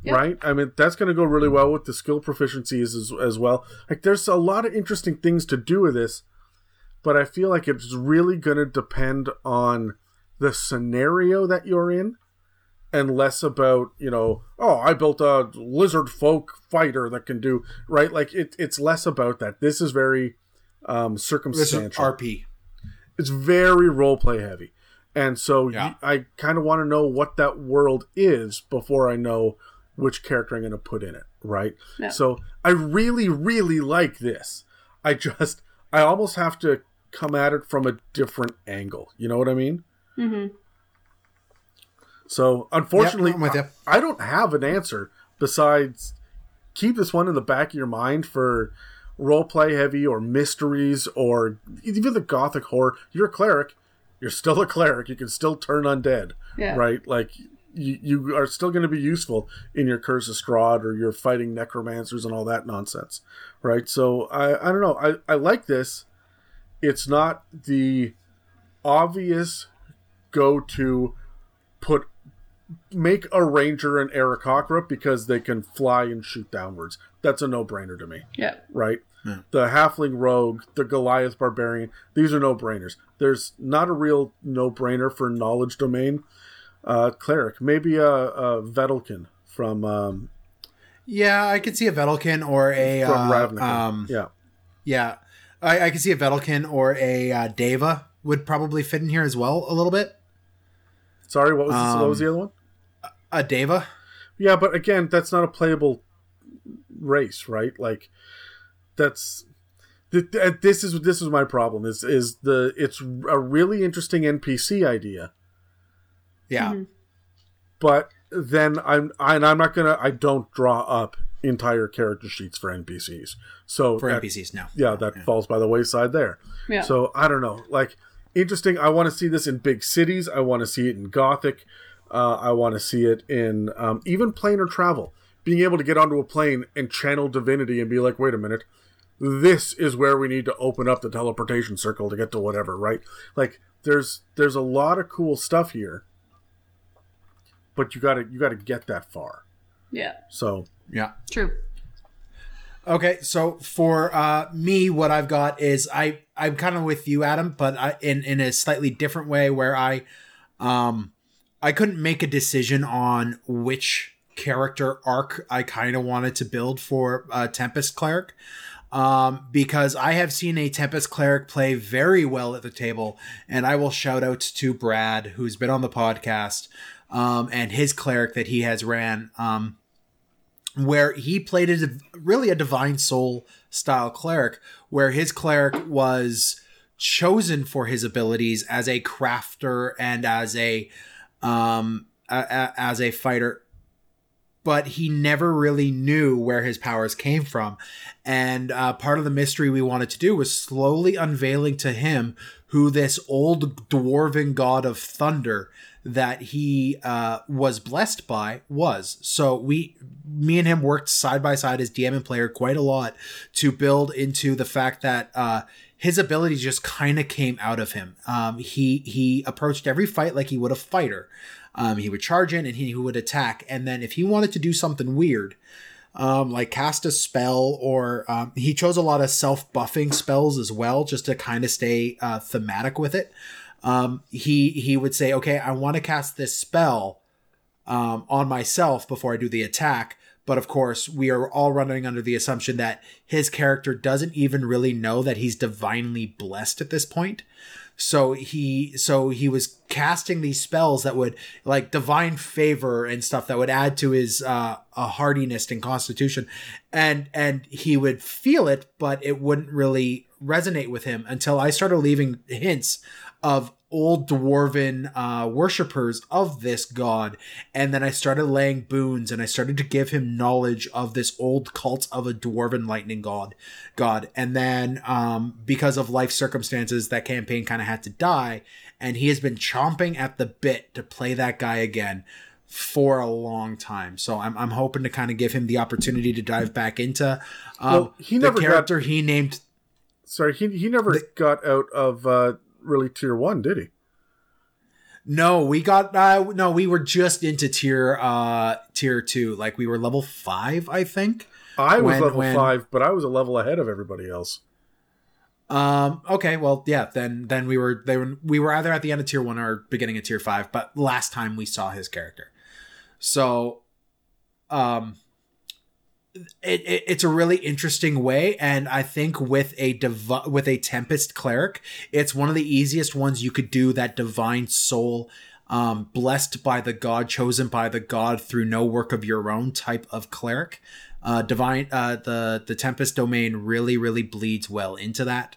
[SPEAKER 2] Yeah.
[SPEAKER 3] Right, I mean that's going to go really well with the skill proficiencies as, as well. Like, there's a lot of interesting things to do with this, but I feel like it's really going to depend on the scenario that you're in and less about you know oh i built a lizard folk fighter that can do right? Like it, it's less about that. This is very um
[SPEAKER 1] This is
[SPEAKER 3] circumstantial.
[SPEAKER 1] RP.
[SPEAKER 3] it's very role play heavy. And so
[SPEAKER 1] Yeah.
[SPEAKER 3] y- i kind of want to know what that world is before i know which character i'm going to put in it right?
[SPEAKER 2] Yeah.
[SPEAKER 3] so i really really like this. I just i almost have to come at it from a different angle. You know what i mean
[SPEAKER 2] Mhm.
[SPEAKER 3] so unfortunately,
[SPEAKER 1] I'm with.
[SPEAKER 3] I, I don't have an answer besides keep this one in the back of your mind for role play heavy or mysteries or even the gothic horror. You're a cleric. You're still a cleric. You can still turn undead,
[SPEAKER 2] Yeah.
[SPEAKER 3] right? Like you, you are still going to be useful in your Curse of Strahd or you're fighting necromancers and all that nonsense, right? So I, I don't know. I, I like this. It's not the obvious go to put make a ranger an Aarakocra because they can fly and shoot downwards. That's a no brainer to me,
[SPEAKER 2] Yeah.
[SPEAKER 3] right? The halfling rogue, the Goliath barbarian, these are no brainers. There's not a real no brainer for knowledge domain. Uh, cleric, maybe a, a Vedalken from um,
[SPEAKER 1] Yeah, I could see a Vedalken or a
[SPEAKER 3] from
[SPEAKER 1] uh,
[SPEAKER 3] Ravnica.
[SPEAKER 1] um,
[SPEAKER 3] yeah,
[SPEAKER 1] yeah, I, I could see a Vedalken or a uh, Deva would probably fit in here as well a little bit.
[SPEAKER 3] Sorry, what was this, what was
[SPEAKER 1] um,
[SPEAKER 3] the other one?
[SPEAKER 1] A Deva.
[SPEAKER 3] Yeah, but again, that's not a playable race, right? Like that's th- th- this is this is my problem is is the it's a really interesting NPC idea,
[SPEAKER 1] Yeah,
[SPEAKER 2] Mhm.
[SPEAKER 3] but then I'm I, and I'm not gonna I don't draw up entire character sheets for NPCs, so
[SPEAKER 1] for
[SPEAKER 3] that-
[SPEAKER 1] NPCs now.
[SPEAKER 3] yeah, that falls by the wayside there.
[SPEAKER 2] Yeah.
[SPEAKER 3] So I don't know. Like interesting. I want to see this in big cities. I want to see it in Gothic. Uh, I want to see it in um, even planar travel. Being able to get onto a plane and channel divinity and be like, wait a minute, this is where we need to open up the teleportation circle to get to whatever, right? Like there's there's a lot of cool stuff here. But you gotta you gotta get that far.
[SPEAKER 2] Yeah.
[SPEAKER 3] So
[SPEAKER 1] Yeah.
[SPEAKER 2] True.
[SPEAKER 1] Okay, so for uh, me, what I've got is I I'm kind of with you, Adam, but I, in in a slightly different way, where I um I couldn't make a decision on which character arc I kind of wanted to build for uh, Tempest Cleric. Um, because I have seen a Tempest Cleric play very well at the table, and I will shout out to Brad, who's been on the podcast, um, and his cleric that he has ran. Um, where he played a really a divine soul style cleric where his cleric was chosen for his abilities as a crafter and as a um a, a, as a fighter. But he never really knew where his powers came from. And uh, part of the mystery we wanted to do was slowly unveiling to him who this old dwarven god of thunder that he uh, was blessed by was. So we, me and him worked side by side as DM and player quite a lot to build into the fact that uh, his abilities just kind of came out of him. Um, he he approached every fight like he would a fighter. Um, he would charge in and he would attack, and then if he wanted to do something weird. Um, like cast a spell, or um, he chose a lot of self buffing spells as well, just to kind of stay uh, thematic with it um, he he would say, "Okay, I want to cast this spell um, on myself before I do the attack." But of course, we are all running under the assumption that his character doesn't even really know that he's divinely blessed at this point. So he so he was casting these spells that would like divine favor and stuff that would add to his uh a hardiness and constitution and and he would feel it but it wouldn't really resonate with him until I started leaving hints of old dwarven uh, worshippers of this god. And then I started laying boons and I started to give him knowledge of this old cult of a dwarven lightning god. God. And then um, because of life circumstances, that campaign kind of had to die. And he has been chomping at the bit to play that guy again for a long time. So I'm, I'm hoping to kind of give him the opportunity to dive back into um,
[SPEAKER 3] Well, he never
[SPEAKER 1] the
[SPEAKER 3] got-
[SPEAKER 1] he named
[SPEAKER 3] sorry, he he never got out of uh, really tier one, did he?
[SPEAKER 1] No, we got uh no, we were just into tier uh tier 2. Like we were level 5, I think.
[SPEAKER 3] I was
[SPEAKER 1] When-
[SPEAKER 3] level
[SPEAKER 1] when-
[SPEAKER 3] five, but I was a level ahead of everybody else.
[SPEAKER 1] Um okay, well, yeah, then then we were they were we were either at the end of tier 1 or beginning of tier 5, but last time we saw his character. So um it, it, it's a really interesting way and i think with a divi- with a tempest cleric it's one of the easiest ones you could do that divine soul um, blessed by the god chosen by the god through no work of your own type of cleric. Uh, divine uh, the the tempest domain really really bleeds well into that.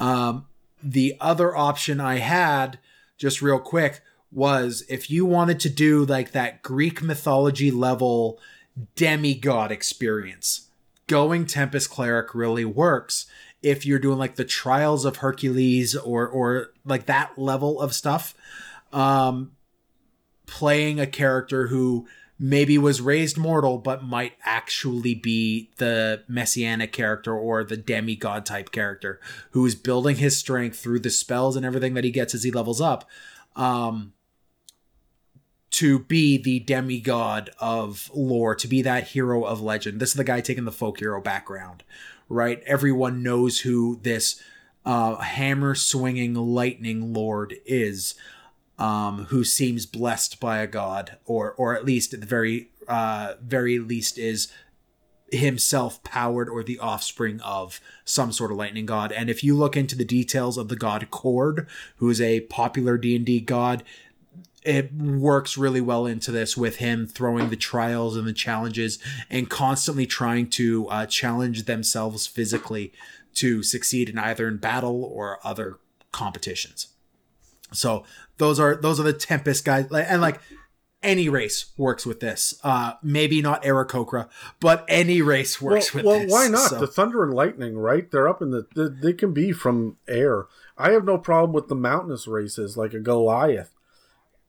[SPEAKER 1] Um, the other option i had just real quick was if you wanted to do like that greek mythology level demigod experience. Going Tempest Cleric really works if you're doing like the Trials of Hercules or or like that level of stuff. Um playing a character who maybe was raised mortal but might actually be the messianic character or the demigod type character who's building his strength through the spells and everything that he gets as he levels up. Um to be the demigod of lore, to be that hero of legend. This is the guy taking the folk hero background, right? Everyone knows who this uh, hammer swinging lightning lord is, um, who seems blessed by a god, or or at least at the very uh, very least is himself powered or the offspring of some sort of lightning god. And if you look into the details of the god Kord, who is a popular D and D god, it works really well into this with him throwing the trials and the challenges and constantly trying to uh, challenge themselves physically to succeed in either in battle or other competitions. So those are those are the Tempest guys, and like any race works with this. Uh, maybe not Aarakocra, but any race
[SPEAKER 3] Well,
[SPEAKER 1] works with
[SPEAKER 3] well
[SPEAKER 1] this.
[SPEAKER 3] why not?
[SPEAKER 1] So-
[SPEAKER 3] The thunder and lightning, right? They're up in the, the. They can be from air. I have no problem with the mountainous races like a Goliath.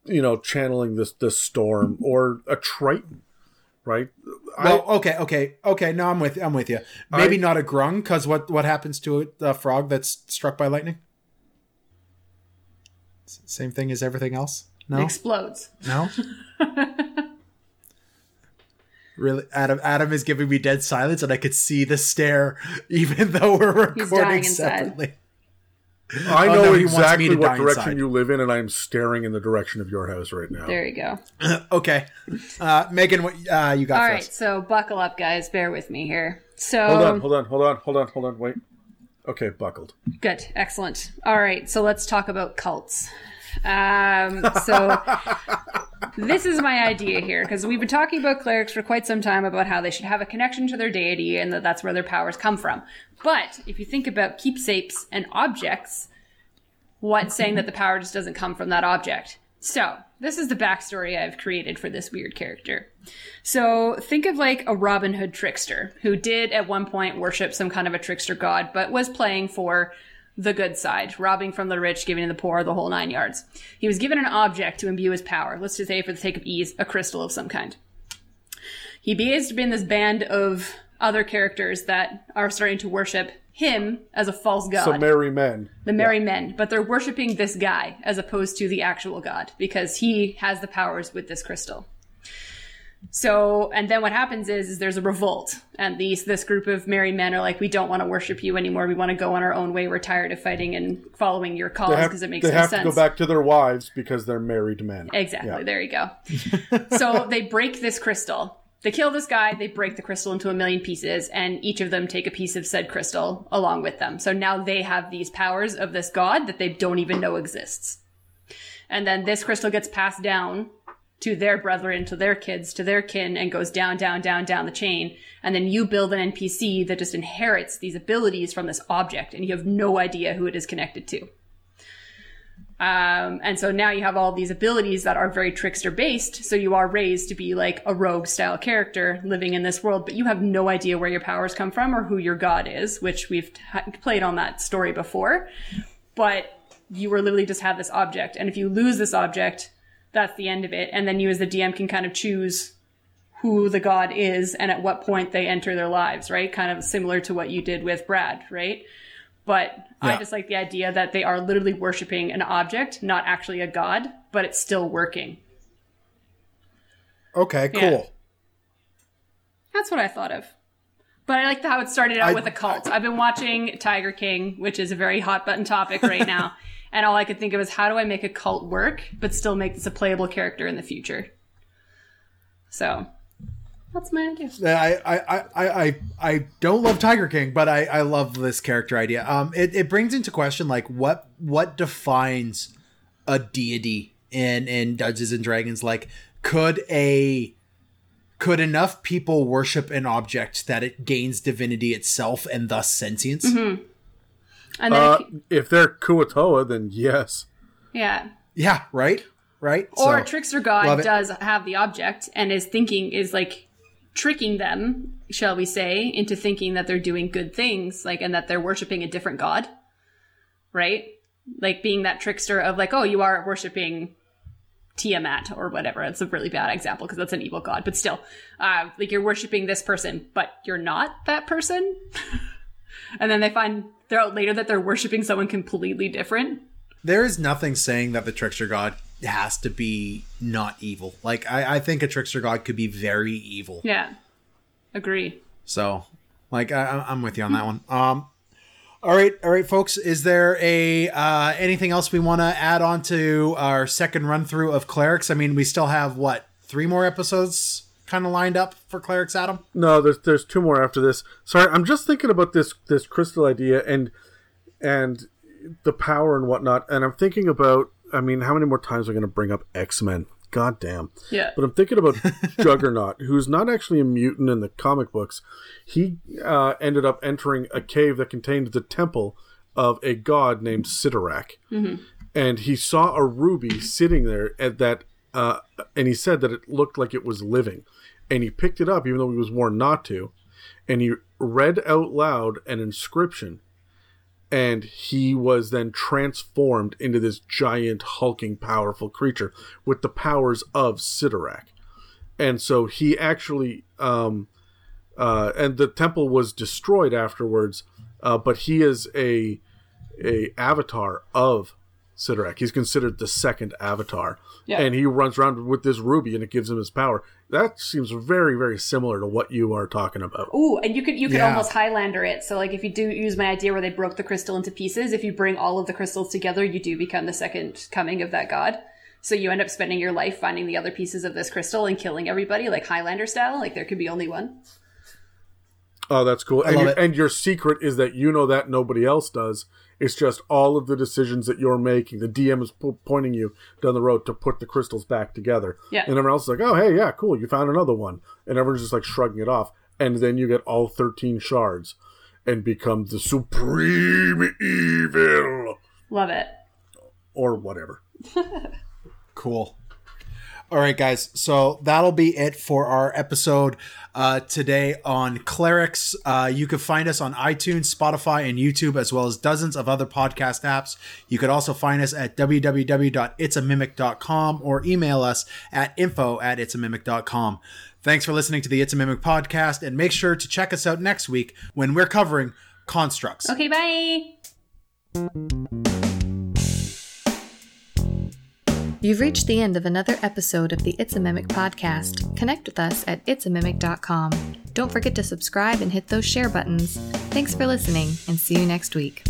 [SPEAKER 3] You know, channeling this this storm or a Triton, right?
[SPEAKER 1] Well, okay, okay, okay. No, I'm with I'm with you. Maybe
[SPEAKER 3] I-
[SPEAKER 1] not a grung, because what what happens to a, a frog that's struck by lightning? Same thing as everything else. No,
[SPEAKER 2] Explodes.
[SPEAKER 1] no. really, Adam. Adam is giving me dead silence, and I could see the stare, even though we're
[SPEAKER 2] He's
[SPEAKER 1] recording
[SPEAKER 2] separately. inside.
[SPEAKER 1] Separately.
[SPEAKER 3] I
[SPEAKER 1] Oh,
[SPEAKER 3] know
[SPEAKER 1] no, he wants me
[SPEAKER 3] exactly what direction
[SPEAKER 1] inside.
[SPEAKER 3] you live in, and I am staring in the direction of your house right now.
[SPEAKER 2] There you go.
[SPEAKER 1] okay, uh, Megan, what uh, you got
[SPEAKER 2] All
[SPEAKER 1] for
[SPEAKER 2] right,
[SPEAKER 1] us?
[SPEAKER 2] so buckle up, guys. Bear with me here. So
[SPEAKER 3] Hold on, hold on, hold on, hold on, hold on. Wait. Okay, buckled.
[SPEAKER 2] Good, excellent. All right, so let's talk about cults. Um, so this is my idea here because we've been talking about clerics for quite some time about how they should have a connection to their deity and that that's where their powers come from. But if you think about keepsakes and objects, what's saying that the power just doesn't come from that object? So this is the backstory I've created for this weird character. So think of like a Robin Hood trickster who did at one point worship some kind of a trickster god, but was playing for the good side, robbing from the rich, giving to the poor, the whole nine yards. He was given an object to imbue his power. Let's just say, for the sake of ease, a crystal of some kind. He begins to be in this band of other characters that are starting to worship him as a false god
[SPEAKER 3] Some merry men.
[SPEAKER 2] the merry men, but they're worshiping this guy as opposed to the actual god because he has the powers with this crystal. So, and then what happens is, is there's a revolt, and these this group of merry men are like, we don't want to worship you anymore. We want to go on our own way. We're tired of fighting and following your cause because it makes
[SPEAKER 3] they
[SPEAKER 2] no
[SPEAKER 3] have
[SPEAKER 2] sense.
[SPEAKER 3] to go back to their wives because they're married men.
[SPEAKER 2] Exactly.
[SPEAKER 3] Yeah.
[SPEAKER 2] There you go. so they break this crystal. They kill this guy. They break the crystal into a million pieces, and each of them take a piece of said crystal along with them. So now they have these powers of this god that they don't even know exists. And then this crystal gets passed down to their brethren, to their kids, to their kin, and goes down, down, down, down the chain. And then you build an NPC that just inherits these abilities from this object, and you have no idea who it is connected to. Um, and so now you have all these abilities that are very trickster based. So you are raised to be like a rogue style character living in this world, but you have no idea where your powers come from or who your god is, which we've t- played on that story before. But you were literally just have this object. And if you lose this object, that's the end of it. And then you as the DM can kind of choose who the god is and at what point they enter their lives, right? Kind of similar to what you did with Brad, right? But I just like the idea that they are literally worshiping an object, not actually a god, but it's still working.
[SPEAKER 1] Okay, cool.
[SPEAKER 2] Yeah. That's what I thought of. But I like how it started out
[SPEAKER 1] I-
[SPEAKER 2] with a cult. I've been watching Tiger King, which is a very hot button topic right now. and all I could think of is how do I make a cult work, but still make this a playable character in the future? So that's my idea.
[SPEAKER 1] I, I, I, I, I don't love Tiger King, but I, I love this character idea. Um, it, it brings into question like what what defines a deity in in Dungeons and Dragons. Like, could a could enough people worship an object that it gains divinity itself and thus sentience?
[SPEAKER 2] And then,
[SPEAKER 3] Uh,
[SPEAKER 2] it c-
[SPEAKER 3] if they're Kuo-toa, then yes.
[SPEAKER 2] yeah.
[SPEAKER 1] Yeah, right, right.
[SPEAKER 2] Or
[SPEAKER 1] So-
[SPEAKER 2] a trickster god does have the object and is thinking, is like tricking them, shall we say, into thinking that they're doing good things, like, and that they're worshiping a different god. Right? Like being that trickster of like, oh, you are worshiping Tiamat or whatever. It's a really bad example because that's an evil god, but still, uh, like you're worshiping this person, but you're not that person. and then they find they're out later that they're worshiping someone completely different.
[SPEAKER 1] there is nothing saying that the trickster god has to be not evil. Like I, I think a trickster god could be very evil.
[SPEAKER 2] Yeah. Agree.
[SPEAKER 1] So, like, I, I- I'm with you on that one. Um, all right, all right, folks. Is there a uh, anything else we want to add on to our second run through of clerics? I mean, we still have what three more episodes kind of lined up for clerics, Adam.
[SPEAKER 3] No, there's there's two more after this. Sorry, I'm just thinking about this this crystal idea and and the power and whatnot, and I'm thinking about. I mean, how many more times are we going to bring up X Men? God damn.
[SPEAKER 2] Yeah.
[SPEAKER 3] But I'm thinking about Juggernaut, who's not actually a mutant in the comic books. He uh, ended up entering a cave that contained the temple of a god named Cyttorak. And he saw a ruby sitting there at that, uh, and he said that it looked like it was living. And he picked it up, even though he was warned not to. And he read out loud an inscription. and he was then transformed into this giant, hulking, powerful creature with the powers of Cyttorak. And so he actually, um, uh, and the temple was destroyed afterwards, uh, but he is a a avatar of Cyttorak. He's considered the second avatar,
[SPEAKER 2] Yeah.
[SPEAKER 3] and he runs around with this ruby, and it gives him his power. That seems very, very similar to what you are talking about.
[SPEAKER 2] Ooh, and you could you could
[SPEAKER 1] Yeah.
[SPEAKER 2] almost Highlander it. So like if you do use my idea where they broke the crystal into pieces, if you bring all of the crystals together, you do become the second coming of that god. So you end up spending your life finding the other pieces of this crystal and killing everybody, like Highlander style. Like there could be only one.
[SPEAKER 3] Oh, that's cool. and,
[SPEAKER 1] love
[SPEAKER 3] your,
[SPEAKER 1] it.
[SPEAKER 3] and your secret is that you know that nobody else does. It's just all of the decisions that you're making. The DM is po- pointing you down the road to put the crystals back together.
[SPEAKER 2] Yeah.
[SPEAKER 3] And everyone else is like, oh, hey, yeah, cool. You found another one. And everyone's just like shrugging it off. And then you get all 13 shards and become the supreme evil
[SPEAKER 2] Love it.
[SPEAKER 3] or whatever.
[SPEAKER 1] Cool. All right, guys. So that'll be it for our episode uh, today on clerics. Uh, you can find us on iTunes, Spotify, and YouTube, as well as dozens of other podcast apps. You could also find us at www.itsamimic.com or email us at info at itsamimic.com. Thanks for listening to the It's a Mimic podcast, and make sure to check us out next week when we're covering constructs.
[SPEAKER 2] Okay, bye.
[SPEAKER 4] You've reached the end of another episode of the It's a Mimic podcast. Connect with us at itsamimic.com. Don't forget to subscribe and hit those share buttons. Thanks for listening, and see you next week.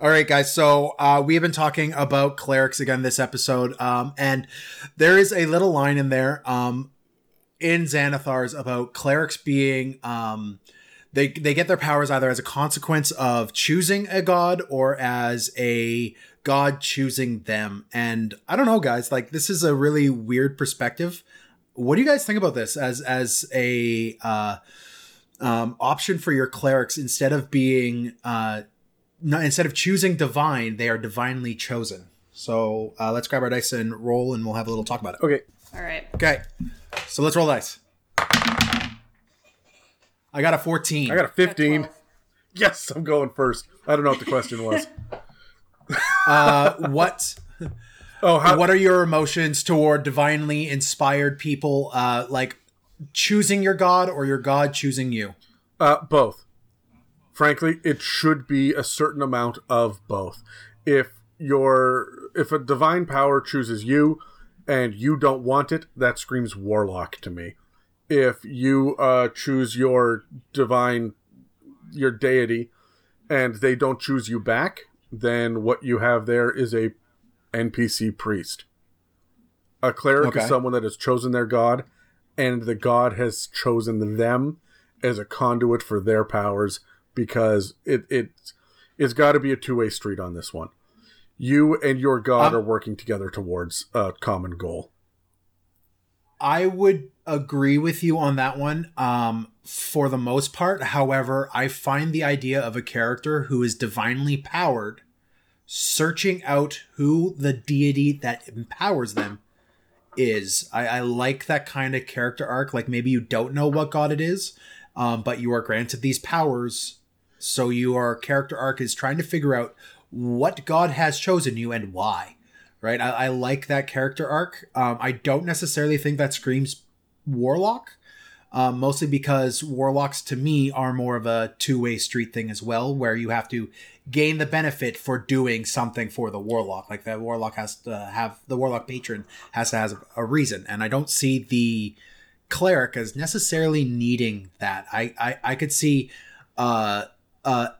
[SPEAKER 1] All right, guys. So uh, we have been talking about clerics again this episode, um, and there is a little line in there um, in Xanathar's about clerics being um, they they get their powers either as a consequence of choosing a god or as a god choosing them. And I don't know, guys. Like this is a really weird perspective. What do you guys think about this as as a uh, um, option for your clerics instead of being uh, no, instead of choosing divine, they are divinely chosen. So uh, let's grab our dice and roll, and we'll have a little talk about it.
[SPEAKER 3] Okay.
[SPEAKER 2] All right.
[SPEAKER 1] Okay, so let's roll dice. I got a fourteen.
[SPEAKER 3] I got a 15.
[SPEAKER 2] Got 12.
[SPEAKER 3] Yes, I'm going first. I don't know what the question was.
[SPEAKER 1] uh, what
[SPEAKER 3] Oh, how,
[SPEAKER 1] what are your emotions toward divinely inspired people? Uh, like choosing your god or your god choosing you?
[SPEAKER 3] Uh, both. Frankly, it should be a certain amount of both. If your if a divine power chooses you and you don't want it, that screams warlock to me. If you uh, choose your divine your deity and they don't choose you back, then what you have there is a NPC priest. A cleric
[SPEAKER 1] Okay.
[SPEAKER 3] is someone that has chosen their god, and the god has chosen them as a conduit for their powers because it it it's got to be a two way street on this one. You and your god
[SPEAKER 1] Um,
[SPEAKER 3] are working together towards a common goal.
[SPEAKER 1] I would agree with you on that one um, for the most part. However, I find the idea of a character who is divinely powered searching out who the deity that empowers them is. I, I like that kind of character arc. Like maybe you don't know what god it is, um, but you are granted these powers. So your character arc is trying to figure out what god has chosen you and why right? I, I like that character arc. Um, I don't necessarily think that screams Warlock, um, mostly because Warlocks to me are more of a two way street thing as well, where you have to gain the benefit for doing something for the Warlock. Like the Warlock has to have the Warlock patron has to have a reason, and I don't see the cleric as necessarily needing that. I I, I could see uh a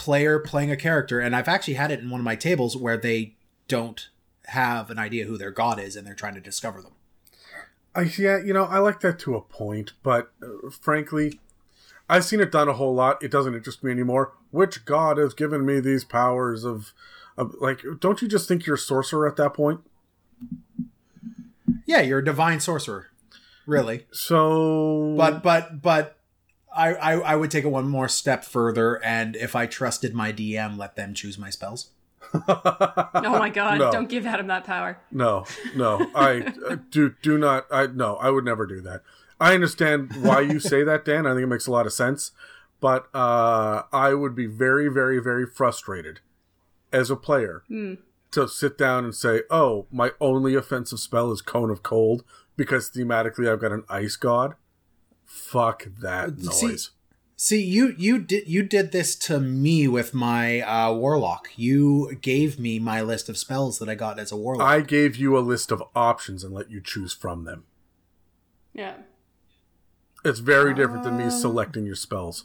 [SPEAKER 1] player playing a character, and I've actually had it in one of my tables where they don't have an idea who their god is and they're trying to discover them.
[SPEAKER 3] I yeah, you know, I like that to a point, but uh, frankly, I've seen it done a whole lot. It doesn't interest me anymore. Which god has given me these powers of, of like? Don't you just think you're a sorcerer at that point?
[SPEAKER 1] Yeah, you're a divine sorcerer, really.
[SPEAKER 3] So,
[SPEAKER 1] But but but I, I I would take it one more step further, and if I trusted my DM, let them choose my spells.
[SPEAKER 2] Oh my god!
[SPEAKER 3] No.
[SPEAKER 2] Don't give Adam that power.
[SPEAKER 3] No, no, I uh, do do not. I no, I would never do that. I understand why you say that, Dan. I think it makes a lot of sense, but uh, I would be very, very, very frustrated as a player to sit down and say, "Oh, my only offensive spell is Cone of Cold because thematically I've got an Ice God." Fuck that
[SPEAKER 1] See-
[SPEAKER 3] noise.
[SPEAKER 1] See, you you did you did this to me with my uh, warlock. You gave me my list of spells that I got as a warlock.
[SPEAKER 3] I gave you a list of options and let you choose from them.
[SPEAKER 2] Yeah.
[SPEAKER 3] It's very different than me selecting your spells.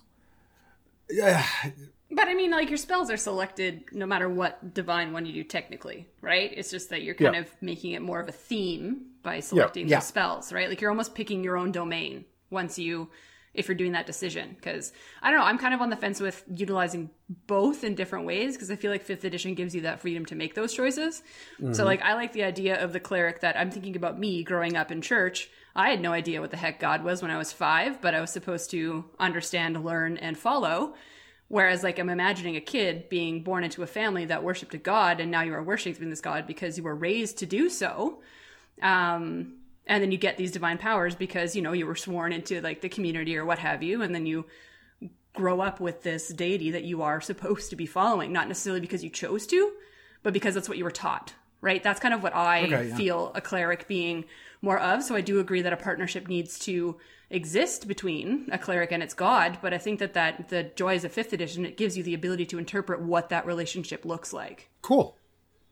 [SPEAKER 3] Yeah.
[SPEAKER 2] But I mean, like your spells are selected no matter what divine one you do technically, right? It's just that you're kind
[SPEAKER 3] Yeah.
[SPEAKER 2] of making it more of a theme by selecting
[SPEAKER 1] Yeah.
[SPEAKER 2] those spells, right? Like you're almost picking your own domain once you, if you're doing that decision. Because I don't know, I'm kind of on the fence with utilizing both in different ways because I feel like fifth edition gives you that freedom to make those choices. So like I like the idea of the cleric that I'm thinking about me growing up in church. I had no idea what the heck God was when I was five, but I was supposed to understand, learn, and follow. Whereas, like, I'm imagining a kid being born into a family that worshipped a god, and now you are worshiping this god because you were raised to do so. Um, and then you get these divine powers because, you know, you were sworn into, like, the community or what have you, and then you grow up with this deity that you are supposed to be following, not necessarily because you chose to, but because that's what you were taught, right? That's kind of what I
[SPEAKER 1] Okay, yeah.
[SPEAKER 2] feel a cleric being more of. So I do agree that a partnership needs to exist between a cleric and its god, but I think that that the joys of fifth edition it gives you the ability to interpret what that relationship looks like.
[SPEAKER 1] cool.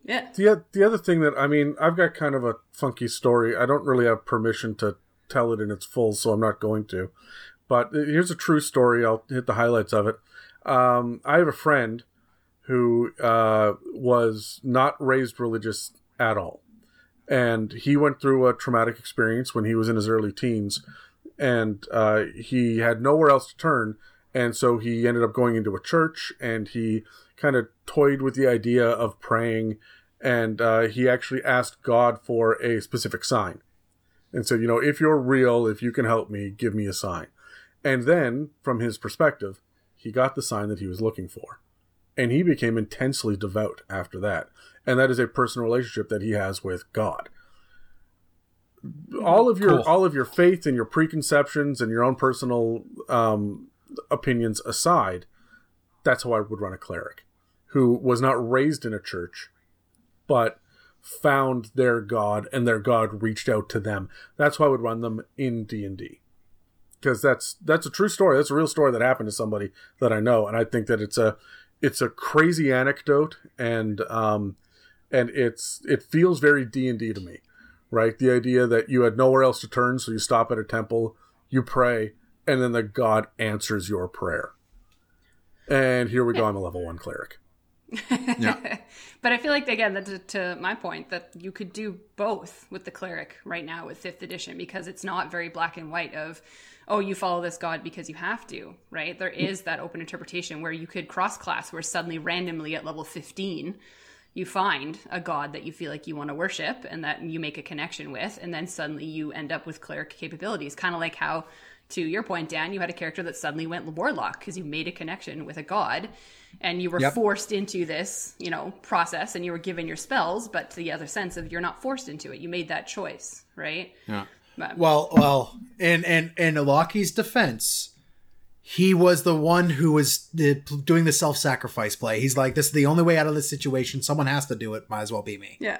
[SPEAKER 2] Yeah.
[SPEAKER 3] The the other thing that I mean, I've got kind of a funky story. I don't really have permission to tell it in its full, so I'm not going to. But here's a true story. I'll hit the highlights of it. Um, I have a friend who uh, was not raised religious at all, and he went through a traumatic experience when he was in his early teens, and uh, he had nowhere else to turn, and so he ended up going into a church, and he kind of toyed with the idea of praying and uh, he actually asked God for a specific sign. And said, you know, if you're real, if you can help me, give me a sign. And then, from his perspective, he got the sign that he was looking for. And he became intensely devout after that. And that is a personal relationship that he has with God. All of your
[SPEAKER 1] Cool.
[SPEAKER 3] all of your faith and your preconceptions and your own personal um, opinions aside, that's how I would run a cleric who was not raised in a church, but found their god and their god reached out to them. That's why I would run them in D and D because that's that's a true story. That's a real story that happened to somebody that I know, and I think that it's a it's a crazy anecdote, and um, and it's it feels very D and D to me, right? The idea that you had nowhere else to turn, so you stop at a temple, you pray, and then the god answers your prayer. And here we go. I'm a level one cleric.
[SPEAKER 1] Yeah.
[SPEAKER 2] but I feel like again, that to, to my point, that you could do both with the cleric right now with fifth edition because it's not very black and white of, oh, you follow this god because you have to, right? There is that open interpretation where you could cross class, where suddenly randomly at level fifteen, you find a god that you feel like you want to worship and that you make a connection with, and then suddenly you end up with cleric capabilities, kind of like how. To your point, Dan, you had a character that suddenly went warlock because you made a connection with a god, and you were
[SPEAKER 1] Yep.
[SPEAKER 2] forced into this, you know, process, and you were given your spells. But to the other sense of you're not forced into it, you made that choice, right?
[SPEAKER 1] Yeah.
[SPEAKER 2] But-
[SPEAKER 1] Well, well, in in in Loki's defense, he was the one who was uh, doing the self-sacrifice play. He's like, "This is the only way out of this situation. Someone has to do it. Might as well be me."
[SPEAKER 2] Yeah,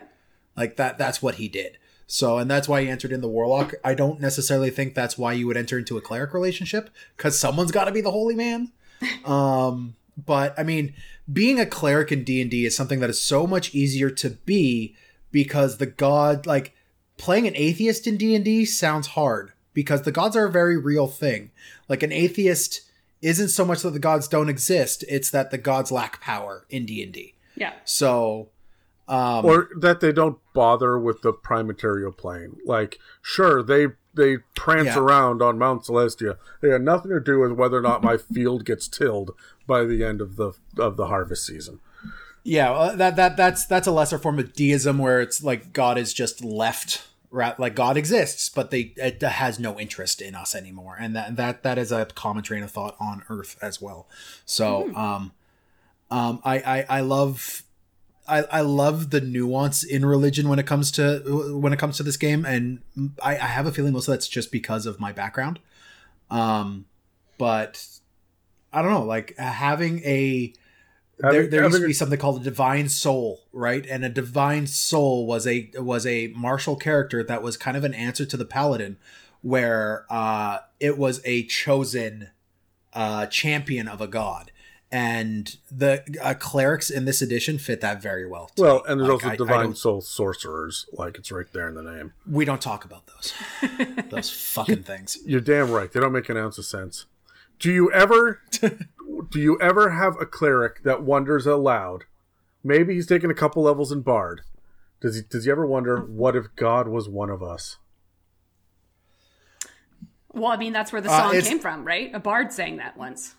[SPEAKER 1] Like that. That's what he did. So, and that's why he entered in the warlock. I don't necessarily think that's why you would enter into a cleric relationship because someone's got to be the holy man. Um, but I mean, being a cleric in D and D is something that is so much easier to be because the god, like playing an atheist in D and D, sounds hard because the gods are a very real thing. Like an atheist isn't so much that the gods don't exist; it's that the gods lack power in D and D.
[SPEAKER 2] yeah,
[SPEAKER 1] So, um,
[SPEAKER 3] or that they don't bother with the prime material plane. Like, sure, they they prance
[SPEAKER 1] Yeah.
[SPEAKER 3] around on Mount Celestia. They had nothing to do with whether or not my field gets tilled by the end of the of the harvest season.
[SPEAKER 1] Yeah, that that that's that's a lesser form of deism where it's like God is just left, ra- like God exists, but they it has no interest in us anymore, and that that that is a common train of thought on Earth as well. So, um, um, I I, I love I, I love the nuance in religion when it comes to when it comes to this game, and I, I have a feeling most of that's just because of my background. Um, but I don't know, like having a there, there used to be something called a divine soul, right? And a divine soul was a was a martial character that was kind of an answer to the paladin, where uh, it was a chosen uh, champion of a god, and the uh, clerics in this edition fit that very well. to
[SPEAKER 3] Well,
[SPEAKER 1] me.
[SPEAKER 3] and there's
[SPEAKER 1] Like,
[SPEAKER 3] also
[SPEAKER 1] I- I
[SPEAKER 3] divine
[SPEAKER 1] don't-
[SPEAKER 3] soul sorcerers, like it's right there in the name.
[SPEAKER 1] we don't talk about those those fucking things.
[SPEAKER 3] You're damn right. They don't make an ounce of sense. Do you ever do you ever have a cleric that wonders aloud? Maybe he's taken a couple levels in Bard. Does he does he ever wonder what if God was one of us?
[SPEAKER 2] Well, I mean, that's where the
[SPEAKER 1] Uh,
[SPEAKER 2] song
[SPEAKER 1] it's-
[SPEAKER 2] came from, right? A bard sang that once.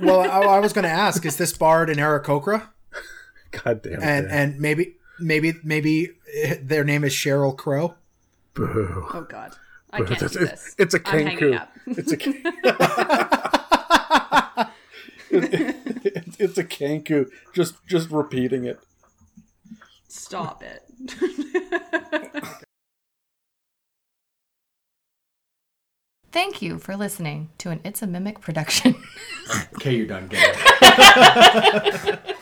[SPEAKER 1] Well, I, I was going to ask: Is this bard an Aarakocra?
[SPEAKER 3] God damn it.
[SPEAKER 1] And
[SPEAKER 3] Dan.
[SPEAKER 1] and maybe maybe maybe eh, their name is Sheryl Crow.
[SPEAKER 3] Boo.
[SPEAKER 2] Oh God, I can't
[SPEAKER 3] It's,
[SPEAKER 2] do
[SPEAKER 3] it's,
[SPEAKER 2] this.
[SPEAKER 3] it's a
[SPEAKER 2] I'm hanging
[SPEAKER 3] kenku.
[SPEAKER 2] up.
[SPEAKER 3] It's a it's a kenku. Just just repeating it.
[SPEAKER 2] Stop it.
[SPEAKER 4] Thank you for listening to an It's a Mimic production.
[SPEAKER 5] Okay, you're done. Get.